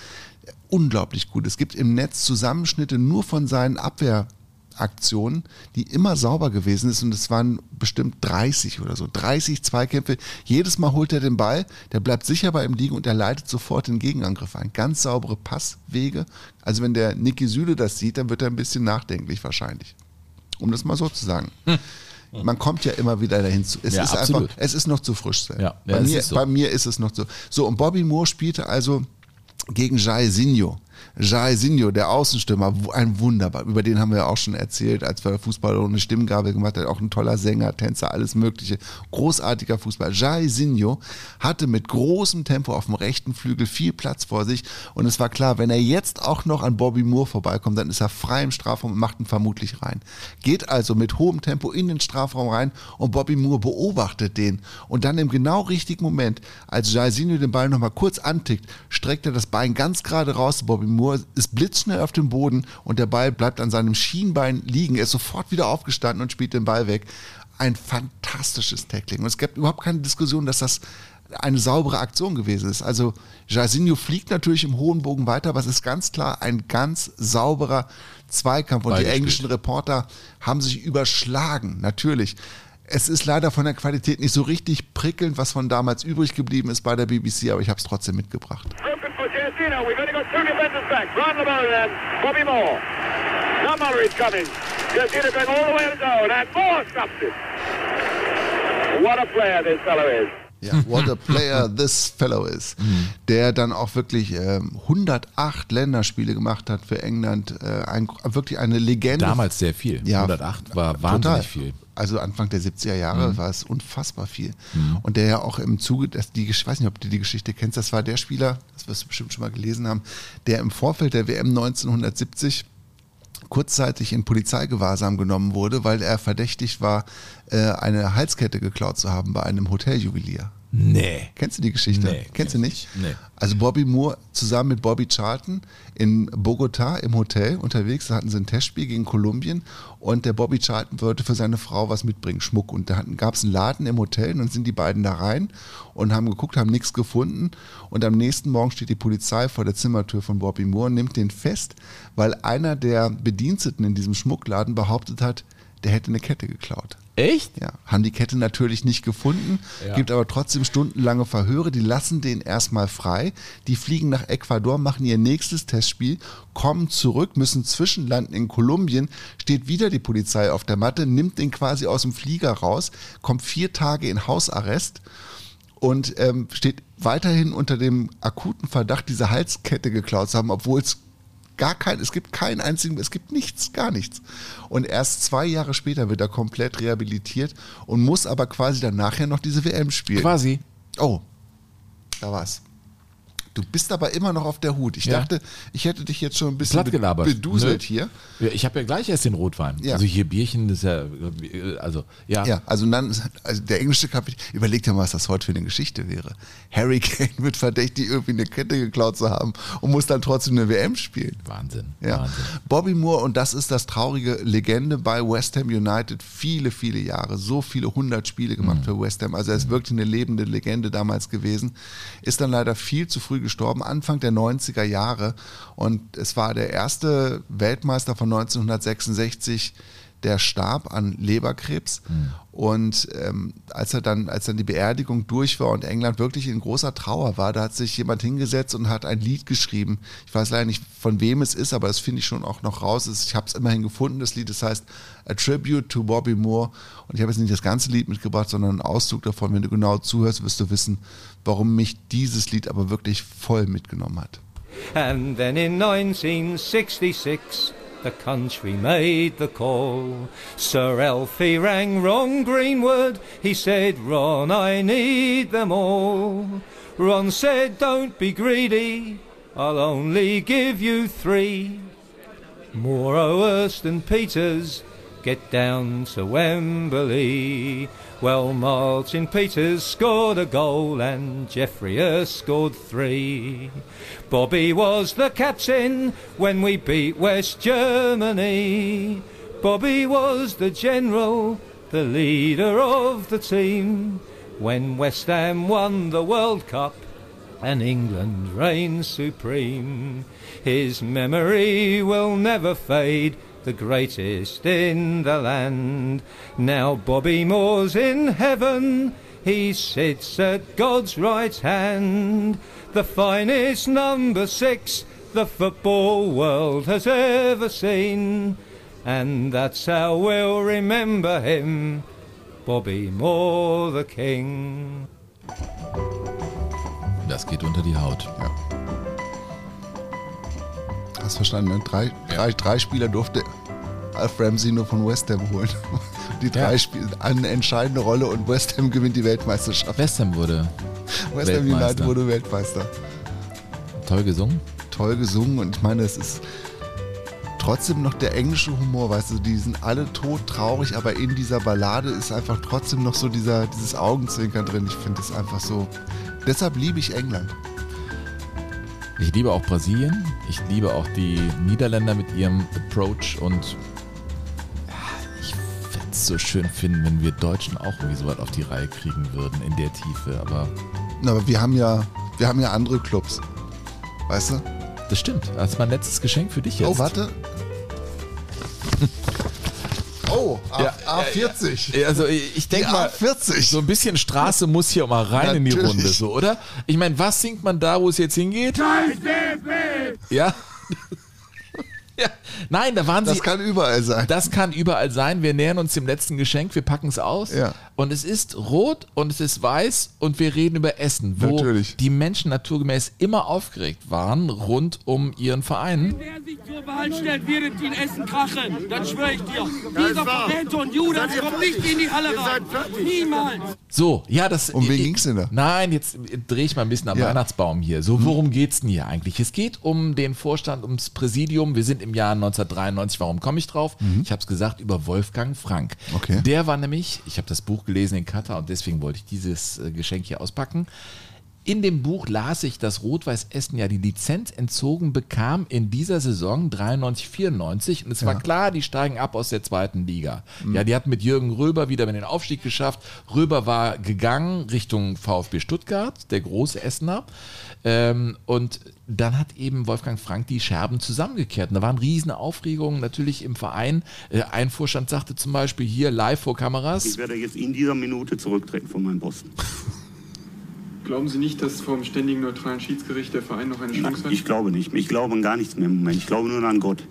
Unglaublich gut. Es gibt im Netz Zusammenschnitte nur von seinen Abwehraktionen, die immer sauber gewesen ist und es waren bestimmt 30 oder so. 30 Zweikämpfe. Jedes Mal holt er den Ball, der bleibt sicher bei ihm liegen und er leitet sofort den Gegenangriff ein. Ganz saubere Passwege. Also wenn der Niki Süle das sieht, dann wird er ein bisschen nachdenklich wahrscheinlich. Um das mal so zu sagen. Man kommt ja immer wieder dahin zu. Es Ja, ist absolut. einfach, es ist noch zu frisch. Ja, bei, mir, ist so. bei mir ist es noch so. So, und Bobby Moore spielte also gegen Jairzinho. Jairzinho, der Außenstürmer, ein Wunderbar. Über den haben wir ja auch schon erzählt, als wir Fußball ohne Stimmgabel gemacht haben. Auch ein toller Sänger, Tänzer, alles Mögliche. Großartiger Fußball. Jairzinho hatte mit großem Tempo auf dem rechten Flügel viel Platz vor sich. Und es war klar, wenn er jetzt auch noch an Bobby Moore vorbeikommt, dann ist er frei im Strafraum und macht ihn vermutlich rein. Geht also mit hohem Tempo in den Strafraum rein und Bobby Moore beobachtet den. Und dann im genau richtigen Moment, als Jairzinho den Ball nochmal kurz antickt, streckt er das Bein ganz gerade raus. Bobby Moore ist blitzschnell auf dem Boden und der Ball bleibt an seinem Schienbein liegen. Er ist sofort wieder aufgestanden und spielt den Ball weg. Ein fantastisches Tackling. Und es gibt überhaupt keine Diskussion, dass das eine saubere Aktion gewesen ist. Also Jairzinho fliegt natürlich im hohen Bogen weiter, aber es ist ganz klar ein ganz sauberer Zweikampf. Und die Beigespielt. englischen Reporter haben sich überschlagen, natürlich. Es ist leider von der Qualität nicht so richtig prickelnd, was von damals übrig geblieben ist bei der BBC, aber ich habe es trotzdem mitgebracht. Back. Ron Lamone and Bobby Moore. Now is coming. Giacchino going all the way to the zone and Moore stops it. What a player this fellow is. Ja, what a player this fellow is. Mhm. Der dann auch wirklich ähm, 108 Länderspiele gemacht hat für England. Äh, ein, wirklich eine Legende. Damals sehr viel. Ja, 108 war total. wahnsinnig viel. Also Anfang der 70er Jahre Mhm. war es unfassbar viel. Mhm. Und der ja auch im Zuge, das, die, ich weiß nicht, ob du die Geschichte kennst, das war der Spieler, das wirst du bestimmt schon mal gelesen haben, der im Vorfeld der WM 1970 kurzzeitig in Polizeigewahrsam genommen wurde, weil er verdächtigt war, äh, eine Halskette geklaut zu haben bei einem Hoteljuwelier. Nee. Kennst du die Geschichte? Nee, Kennst du nicht? Nee. Also Bobby Moore zusammen mit Bobby Charlton in Bogota im Hotel unterwegs, da hatten sie ein Testspiel gegen Kolumbien und der Bobby Charlton wollte für seine Frau was mitbringen, Schmuck. Und da gab es einen Laden im Hotel und dann sind die beiden da rein und haben geguckt, haben nichts gefunden. Und am nächsten Morgen steht die Polizei vor der Zimmertür von Bobby Moore und nimmt den fest, weil einer der Bediensteten in diesem Schmuckladen behauptet hat, der hätte eine Kette geklaut. Echt? Ja, haben die Kette natürlich nicht gefunden, Ja. gibt aber trotzdem stundenlange Verhöre, die lassen den erstmal frei, die fliegen nach Ecuador, machen ihr nächstes Testspiel, kommen zurück, müssen zwischenlanden in Kolumbien, steht wieder die Polizei auf der Matte, nimmt den quasi aus dem Flieger raus, kommt vier Tage in Hausarrest und ähm, steht weiterhin unter dem akuten Verdacht, diese Halskette geklaut zu haben, obwohl es gar kein, es gibt keinen einzigen, es gibt nichts, gar nichts. Und erst zwei Jahre später wird er komplett rehabilitiert und muss aber quasi dann nachher noch diese WM spielen. Quasi. Oh, da war's. Du bist aber immer noch auf der Hut. Ich Ja. dachte, ich hätte dich jetzt schon ein bisschen gelabert. beduselt Nö. hier. Ja, ich habe ja gleich erst den Rotwein. Ja. Also hier Bierchen, das ist ja, also ja. Ja, also dann, also der englische Kapitän, überleg dir mal, was das heute für eine Geschichte wäre. Harry Kane wird verdächtig, irgendwie eine Kette geklaut zu haben und muss dann trotzdem eine WM spielen. Wahnsinn. Ja. Wahnsinn. Bobby Moore, und das ist das traurige Legende bei West Ham United, viele, viele Jahre, so viele hundert Spiele gemacht für West Ham. Also er ist wirklich eine lebende Legende damals gewesen. Ist dann leider viel zu früh gestorben, Anfang der 90er Jahre. Und es war der erste Weltmeister von 1966, der starb an Leberkrebs. Und ähm, als er dann, als dann die Beerdigung durch war und England wirklich in großer Trauer war, da hat sich jemand hingesetzt und hat ein Lied geschrieben. Ich weiß leider nicht, von wem es ist, aber das finde ich schon auch noch raus. Ich habe es immerhin gefunden, das Lied. Das heißt A Tribute to Bobby Moore. Und ich habe jetzt nicht das ganze Lied mitgebracht, sondern einen Auszug davon. Wenn du genau zuhörst, wirst du wissen, warum mich dieses Lied aber wirklich voll mitgenommen hat. And then in 1966, the country made the call. Sir Alfie rang Ron Greenwood. He said, Ron, I need them all. Ron said, Don't be greedy. I'll only give you three. Moore, Owerst and Peters get down to Wembley. Well, Martin Peters scored a goal and Jeffrey Hurst scored three. Bobby was the captain when we beat West Germany. Bobby was the general, the leader of the team when West Ham won the World Cup and England reigned supreme. His memory will never fade, the greatest in the land. Now Bobby Moore's in heaven, he sits at God's right hand, the finest number six the football world has ever seen. And that's how we'll remember him, Bobby Moore the King. Das geht unter die Haut. Ja. Hast verstanden, ne? Drei, drei, drei Spieler durfte Alf Ramsey nur von West Ham holen. Die drei Ja. spielen eine entscheidende Rolle und West Ham gewinnt die Weltmeisterschaft. West Ham wurde West Ham Weltmeister. United wurde Weltmeister. Toll gesungen. Toll gesungen und ich meine, es ist trotzdem noch der englische Humor, weißt du, die sind alle todtraurig, aber in dieser Ballade ist einfach trotzdem noch so dieser, dieses Augenzwinkern drin. Ich finde es einfach so. Deshalb liebe ich England. Ich liebe auch Brasilien. Ich liebe auch die Niederländer mit ihrem Approach und ja, ich würde es so schön finden, wenn wir Deutschen auch irgendwie so was auf die Reihe kriegen würden in der Tiefe. Aber Na, aber wir haben ja, wir haben ja andere Clubs. Weißt du? Das stimmt. Das ist mein letztes Geschenk für dich jetzt. Oh, warte. Oh, A, Ja, A40. Ja, Also ich denke mal, A40. so ein bisschen Straße muss hier mal rein in die Natürlich. Runde, so, oder? Ich meine, was singt man da, wo es jetzt hingeht? Ja. ja. Nein, da waren sie. Das kann überall sein. Das kann überall sein. Wir nähern uns dem letzten Geschenk, wir packen es aus. Ja. Und es ist rot und es ist weiß und wir reden über Essen, wo Natürlich. die Menschen naturgemäß immer aufgeregt waren rund um ihren Verein. Wer sich zur Wahl stellt, wird in Essen krachen. Das schwöre ich dir. Dieser verdammte und Judas kommt nicht in die Halle rein. Niemals. So, ja, das. Um wen ich- ging's denn da? Nein, jetzt drehe ich mal ein bisschen am Ja. Weihnachtsbaum hier. So, worum geht's denn hier eigentlich? Es geht um den Vorstand, ums Präsidium. Wir sind im Jahr 1993. Warum komme ich drauf? Ich habe es gesagt über Wolfgang Frank. Okay. Der war nämlich, ich habe das Buch gelesen in Katar und deswegen wollte ich dieses äh, Geschenk hier auspacken. In dem Buch las ich, dass Rot-Weiß Essen ja die Lizenz entzogen bekam in dieser Saison 93, 94 und es war klar, die steigen ab aus der zweiten Liga. Ja, die hatten mit Jürgen Röber wieder den Aufstieg geschafft. Röber war gegangen Richtung VfB Stuttgart, der große Essener. Ähm, und dann hat eben Wolfgang Frank die Scherben zusammengekehrt. Und da waren riesen Aufregungen natürlich im Verein. Äh, ein Vorstand sagte zum Beispiel hier live vor Kameras. Ich werde jetzt in dieser Minute zurücktreten von meinem Posten. Glauben Sie nicht, dass vor dem ständigen neutralen Schiedsgericht der Verein noch eine Chance hat? Ich glaube nicht. Ich glaube an gar nichts mehr im Moment. Ich glaube nur an Gott.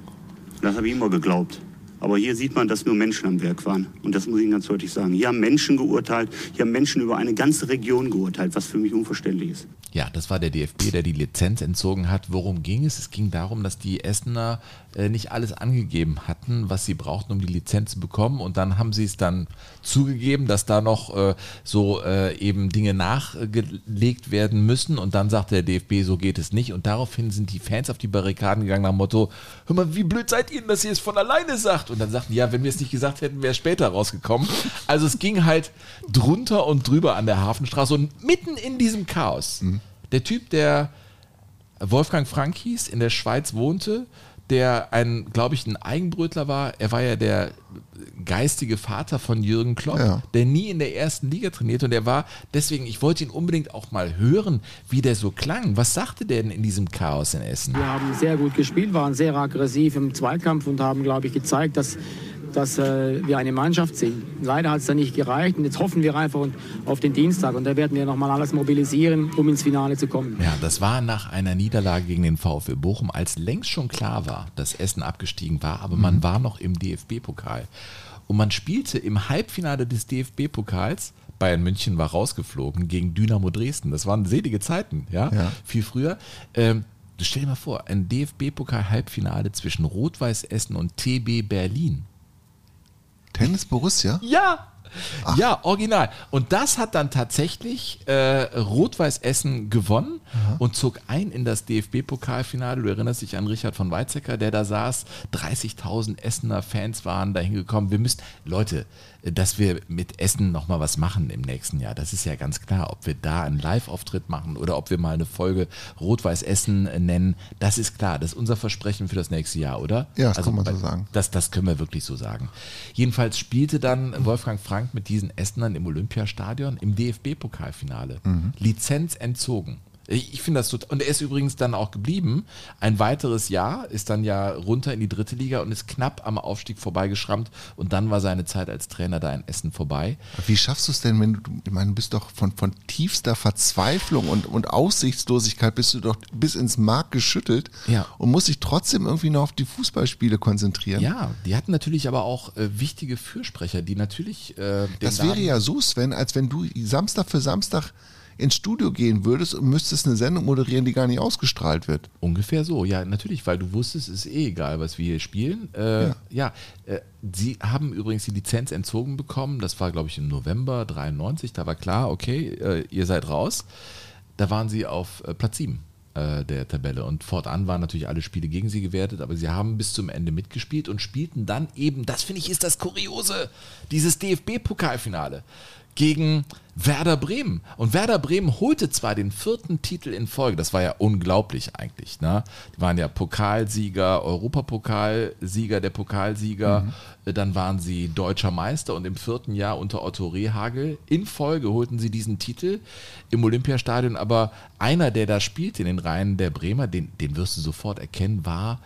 Das habe ich immer geglaubt. Aber hier sieht man, dass nur Menschen am Werk waren. Und das muss ich Ihnen ganz deutlich sagen. Hier haben Menschen geurteilt, hier haben Menschen über eine ganze Region geurteilt, was für mich unverständlich ist. Ja, das war der DFB, der die Lizenz entzogen hat. Worum ging es? Es ging darum, dass die Essener äh, nicht alles angegeben hatten, was sie brauchten, um die Lizenz zu bekommen. Und dann haben sie es dann zugegeben, dass da noch äh, so äh, eben Dinge nachgelegt werden müssen. Und dann sagte der DFB, so geht es nicht. Und daraufhin sind die Fans auf die Barrikaden gegangen nach dem Motto, hör mal, wie blöd seid ihr denn, dass ihr es von alleine sagt? Und dann sagten, ja, wenn wir es nicht gesagt hätten, wäre es später rausgekommen. Also es ging halt drunter und drüber an der Hafenstraße und mitten in diesem Chaos. Der Typ, der Wolfgang Frank hieß, in der Schweiz wohnte, der ein, glaube ich, ein Eigenbrötler war. Er war ja der geistige Vater von Jürgen Klopp, Ja. der nie in der ersten Liga trainiert und er war deswegen, ich wollte ihn unbedingt auch mal hören, wie der so klang. Was sagte der denn in diesem Chaos in Essen? Wir haben sehr gut gespielt, waren sehr aggressiv im Zweikampf und haben, glaube ich, gezeigt, dass, dass äh, wir eine Mannschaft sind. Leider hat es dann nicht gereicht und jetzt hoffen wir einfach und- auf den Dienstag und da werden wir nochmal alles mobilisieren, um ins Finale zu kommen. Ja, das war nach einer Niederlage gegen den VfL Bochum, als längst schon klar war, dass Essen abgestiegen war, aber man war noch im DFB-Pokal. Und man spielte im Halbfinale des DFB-Pokals, Bayern München war rausgeflogen, gegen Dynamo Dresden. Das waren selige Zeiten, ja, Ja. viel früher. Ähm, stell dir mal vor, ein DFB-Pokal-Halbfinale zwischen Rot-Weiß Essen und TB Berlin. Tennis Borussia? Ja. Ja, original. Und das hat dann tatsächlich äh, Rot-Weiß Essen gewonnen und zog ein in das DFB-Pokalfinale. Du erinnerst dich an Richard von Weizsäcker, der da saß. 30.000 Essener Fans waren da hingekommen. Wir müssen, Leute, dass wir mit Essen nochmal was machen im nächsten Jahr, das ist ja ganz klar. Ob wir da einen Live-Auftritt machen oder ob wir mal eine Folge Rot-Weiß Essen äh, nennen, das ist klar. Das ist unser Versprechen für das nächste Jahr, oder? Ja, das kann man so bei- sagen. Das, das können wir wirklich so sagen. Jedenfalls spielte dann Wolfgang Frank mit diesen Essenern im Olympiastadion im DFB-Pokalfinale. Mhm. Lizenz entzogen. Ich finde das total. Und er ist übrigens dann auch geblieben. Ein weiteres Jahr ist dann ja runter in die dritte Liga und ist knapp am Aufstieg vorbeigeschrammt. Und dann war seine Zeit als Trainer da in Essen vorbei. Wie schaffst du es denn, wenn du, ich meine, du bist doch von, von tiefster Verzweiflung und, und Aussichtslosigkeit bist du doch bis ins Mark geschüttelt Ja. und musst dich trotzdem irgendwie noch auf die Fußballspiele konzentrieren. Ja, die hatten natürlich aber auch äh, wichtige Fürsprecher, die natürlich. Äh, Das wäre ja so, Sven, als wenn du Samstag für Samstag ins Studio gehen würdest und müsstest eine Sendung moderieren, die gar nicht ausgestrahlt wird. Ungefähr so, ja, natürlich, weil du wusstest, es ist eh egal, was wir hier spielen. Äh, ja, Ja. äh, sie haben übrigens die Lizenz entzogen bekommen. Das war, glaube ich, im November 93. Da war klar, okay, äh, ihr seid raus. Da waren sie auf äh, Platz 7 äh, der Tabelle. Und fortan waren natürlich alle Spiele gegen sie gewertet, aber sie haben bis zum Ende mitgespielt und spielten dann eben, das finde ich ist das Kuriose, dieses DFB-Pokalfinale gegen Werder Bremen. Und Werder Bremen holte zwar den vierten Titel in Folge, das war ja unglaublich eigentlich. Ne? Die waren ja Pokalsieger, Europapokalsieger, der Pokalsieger, Äh, dann waren sie deutscher Meister und im vierten Jahr unter Otto Rehagel in Folge holten sie diesen Titel im Olympiastadion. Aber einer, der da spielte in den Reihen der Bremer, den, den wirst du sofort erkennen, war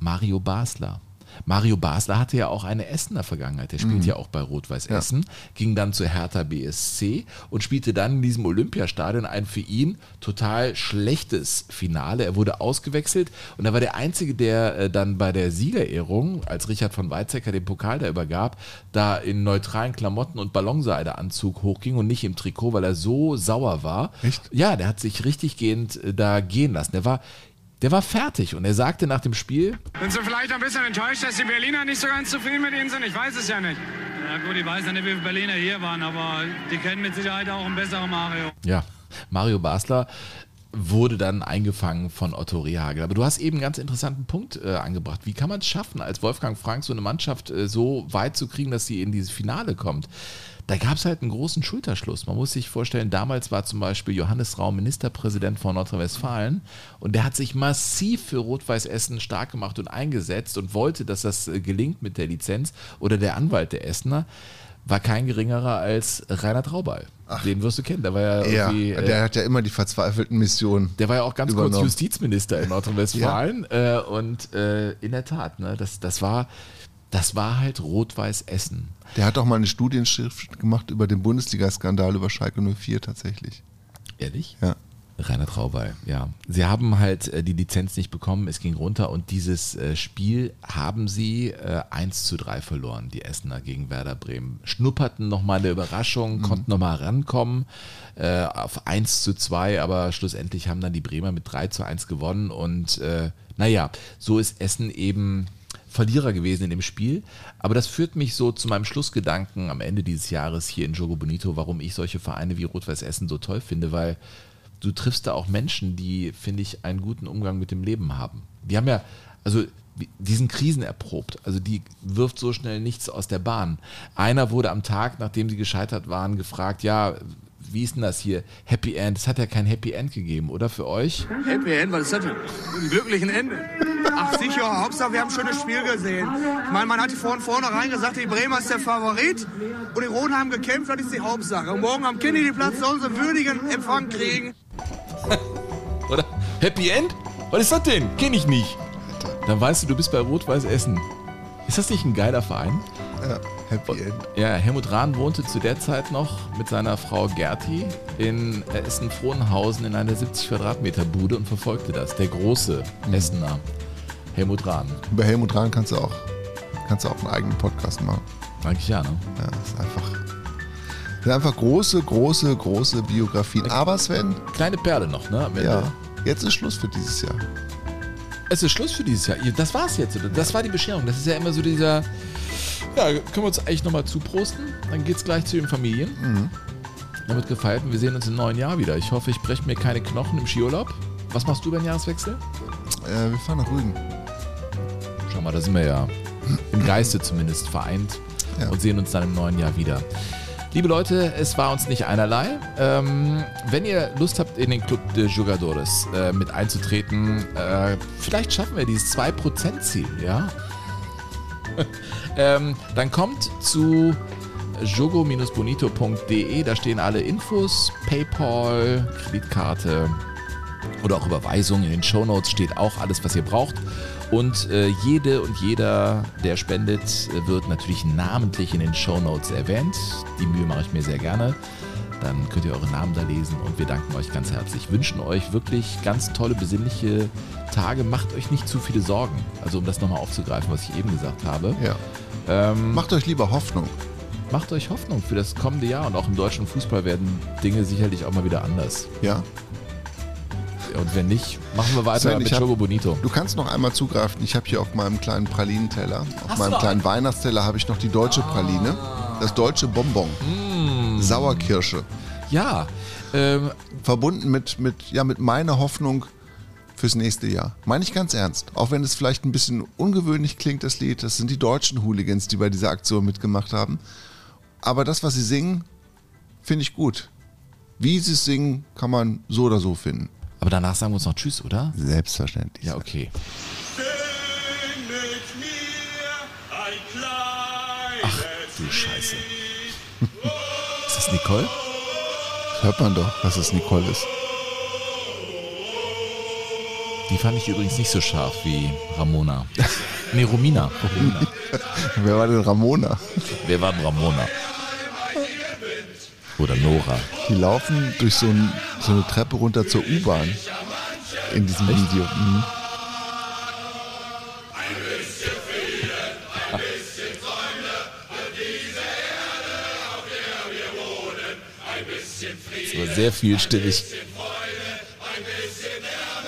Mario Basler. Mario Basler hatte ja auch eine Essener Vergangenheit. Der spielt Mhm. ja auch bei Rot-Weiß Essen, ging dann zu Hertha BSC und spielte dann in diesem Olympiastadion ein für ihn total schlechtes Finale. Er wurde ausgewechselt und er war der Einzige, der äh, dann bei der Siegerehrung, als Richard von Weizsäcker den Pokal da übergab, da in neutralen Klamotten und Ballonseideanzug hochging und nicht im Trikot, weil er so sauer war. Echt? Ja, der hat sich richtig gehend äh, da gehen lassen. Der war der war fertig und er sagte nach dem Spiel, Sind Sie vielleicht ein bisschen enttäuscht, dass die Berliner nicht so ganz zufrieden mit Ihnen sind? Ich weiß es ja nicht. Ja gut, ich weiß ja nicht, wie viele Berliner hier waren, aber die kennen mit Sicherheit auch einen besseren Mario. Ja, Mario Basler wurde dann eingefangen von Otto Rehagel. Aber du hast eben einen ganz interessanten Punkt äh, angebracht. Wie kann man es schaffen, als Wolfgang Frank so eine Mannschaft äh, so weit zu kriegen, dass sie in dieses Finale kommt? Da gab es halt einen großen Schulterschluss. Man muss sich vorstellen, damals war zum Beispiel Johannes Raum Ministerpräsident von Nordrhein-Westfalen und der hat sich massiv für Rot-Weiß Essen stark gemacht und eingesetzt und wollte, dass das äh, gelingt mit der Lizenz oder der Anwalt der Essener war kein geringerer als Rainer Traubal. Den wirst du kennen. Der war ja Ja, irgendwie. äh, der hat ja immer die verzweifelten Missionen. der war ja auch ganz kurz. Justizminister in Nordrhein-Westfalen. äh, und äh, in der Tat, ne, das, das, war, das war halt Rot-Weiß Essen. Der hat auch mal eine Studienschrift gemacht über den Bundesliga-Skandal über Schalke 04 tatsächlich. Ehrlich? Ja. Rainer Traubal, ja. Sie haben halt äh, die Lizenz nicht bekommen, es ging runter und dieses äh, Spiel haben sie äh, 1 zu 3 verloren, die Essener gegen Werder Bremen. Schnupperten nochmal eine Überraschung, konnten nochmal rankommen äh, auf 1 zu 2, aber schlussendlich haben dann die Bremer mit 3 zu 1 gewonnen und äh, naja, so ist Essen eben Verlierer gewesen in dem Spiel. Aber das führt mich so zu meinem Schlussgedanken am Ende dieses Jahres hier in Jogo Bonito, warum ich solche Vereine wie Rot-Weiß Essen so toll finde, weil du triffst da auch Menschen, die, finde ich, einen guten Umgang mit dem Leben haben. Die haben ja, also die sind krisenerprobt. Also die wirft so schnell nichts aus der Bahn. Einer wurde am Tag, nachdem sie gescheitert waren, gefragt, ja, wie ist denn das hier? Happy End. Es hat ja kein Happy End gegeben, oder für euch? Happy End, was ist das denn? Ein glücklichen Ende. Ach sicher, Hauptsache wir haben ein schönes Spiel gesehen. Ich meine, man hatte von vornherein gesagt, die Bremer ist der Favorit und die Roten haben gekämpft, das ist die Hauptsache. Und morgen am Kennedy Platz sollen sie würdigen Empfang kriegen. Oder? Happy End? Was ist das denn? Kenn ich nicht. Dann weißt du, du bist bei Rot-Weiß Essen. Ist das nicht ein geiler Verein? Ja, Happy End. Ja, Helmut Rahn wohnte zu der Zeit noch mit seiner Frau Gerti in Essen-Frohnhausen in einer 70 Quadratmeter Bude und verfolgte das. Der große Essener Helmut Rahn. Über Helmut Rahn kannst du auch, kannst du auch einen eigenen Podcast machen. Eigentlich ja, ne? Ja, das ist einfach. Das sind einfach große, große, große Biografien. Aber Sven. Kleine Perle noch, ne? Ja. Jetzt ist Schluss für dieses Jahr. Es ist Schluss für dieses Jahr. Das war's jetzt. Das war die Bescherung. Das ist ja immer so dieser. Ja, können wir uns eigentlich nochmal zuprosten? Dann geht's gleich zu den Familien. Mhm. Wird gefeiert und wir sehen uns im neuen Jahr wieder. Ich hoffe, ich breche mir keine Knochen im Skiurlaub. Was machst du beim Jahreswechsel? Äh, wir fahren nach Rügen. Schau mal, da sind wir ja im Geiste zumindest vereint und sehen uns dann im neuen Jahr wieder. Liebe Leute, es war uns nicht einerlei. Ähm, wenn ihr Lust habt, in den Club de Jugadores äh, mit einzutreten, äh, vielleicht schaffen wir dieses 2%-Ziel, ja? ähm, dann kommt zu jogo-bonito.de, da stehen alle Infos, PayPal, Kreditkarte oder auch Überweisungen. In den Shownotes steht auch alles, was ihr braucht. Und äh, jede und jeder, der spendet, äh, wird natürlich namentlich in den Shownotes erwähnt. Die Mühe mache ich mir sehr gerne. Dann könnt ihr eure Namen da lesen und wir danken euch ganz herzlich. Wünschen euch wirklich ganz tolle, besinnliche Tage. Macht euch nicht zu viele Sorgen. Also um das nochmal aufzugreifen, was ich eben gesagt habe. Ja. Ähm, Macht euch lieber Hoffnung. Macht euch Hoffnung für das kommende Jahr und auch im deutschen Fußball werden Dinge sicherlich auch mal wieder anders. Ja. Und wenn nicht, machen wir weiter Sven, mit hab- Jogo Bonito. Du kannst noch einmal zugreifen. Ich habe hier auf meinem kleinen Pralinenteller, auf Hast meinem kleinen einen? Ah. Weihnachtsteller habe ich noch die deutsche Praline. Das deutsche Bonbon. Mm. Sauerkirsche. Ja. Ähm, Verbunden mit, mit, ja, mit meiner Hoffnung fürs nächste Jahr. Meine ich ganz ernst. Auch wenn es vielleicht ein bisschen ungewöhnlich klingt, das Lied. Das sind die deutschen Hooligans, die bei dieser Aktion mitgemacht haben. Aber das, was sie singen, finde ich gut. Wie sie es singen, kann man so oder so finden. Aber danach sagen wir uns noch Tschüss, oder? Selbstverständlich. Ja, okay. Ach, du Scheiße. Ist das Nicole? Das hört man doch, dass es Nicole ist. Die fand ich übrigens nicht so scharf wie Ramona. Nee, Romina. Romina. Wer war denn Ramona? Wer war denn Ramona? Oder Nora. Die laufen durch so, ein, so eine Treppe runter zur U-Bahn in diesem Video. Mhm. Das war sehr vielstimmig.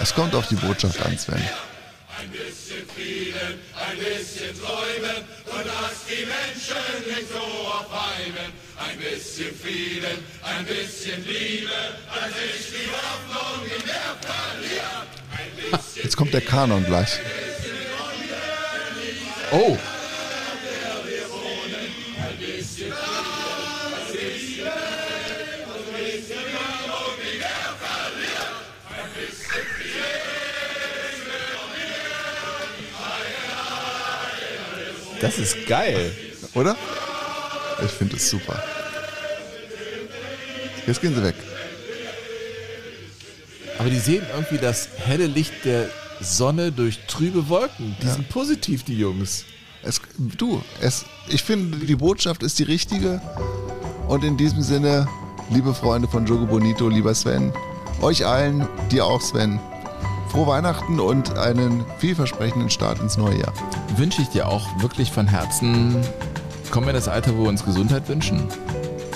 Es kommt auf die Botschaft an, Sven. Ein bisschen Frieden, ein bisschen Träumen und lass die Menschen nicht so aufheimen. Ein bisschen Frieden, ein bisschen Liebe, dass ich die Hoffnung in der verliert. Jetzt kommt der Kanon gleich. Oh. Das ist geil. Oder? Ich finde es super. Jetzt gehen sie weg. Aber die sehen irgendwie das helle Licht der Sonne durch trübe Wolken. Die Ja. sind positiv, die Jungs. Es, du, es, ich finde, die Botschaft ist die richtige. Und in diesem Sinne, liebe Freunde von Jogo Bonito, lieber Sven, euch allen, dir auch Sven, frohe Weihnachten und einen vielversprechenden Start ins neue Jahr. Wünsche ich dir auch wirklich von Herzen. Kommen wir in das Alter, wo wir uns Gesundheit wünschen?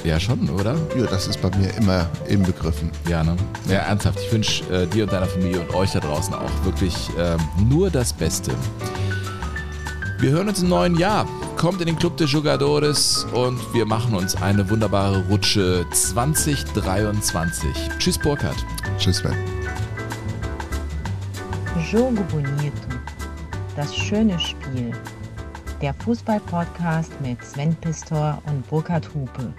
Ja, schon, oder? Ja, das ist bei mir immer inbegriffen. Ja, ne? Ja, ernsthaft. Ich wünsche äh, dir und deiner Familie und euch da draußen auch wirklich ähm, nur das Beste. Wir hören uns im neuen Jahr. Kommt in den Club de Jugadores und wir machen uns eine wunderbare Rutsche 2023. Tschüss, Burkhard. Tschüss, Sven. Jogo Bonito. Das schöne Spiel. Der Fußball-Podcast mit Sven Pistor und Burkhard Hupe.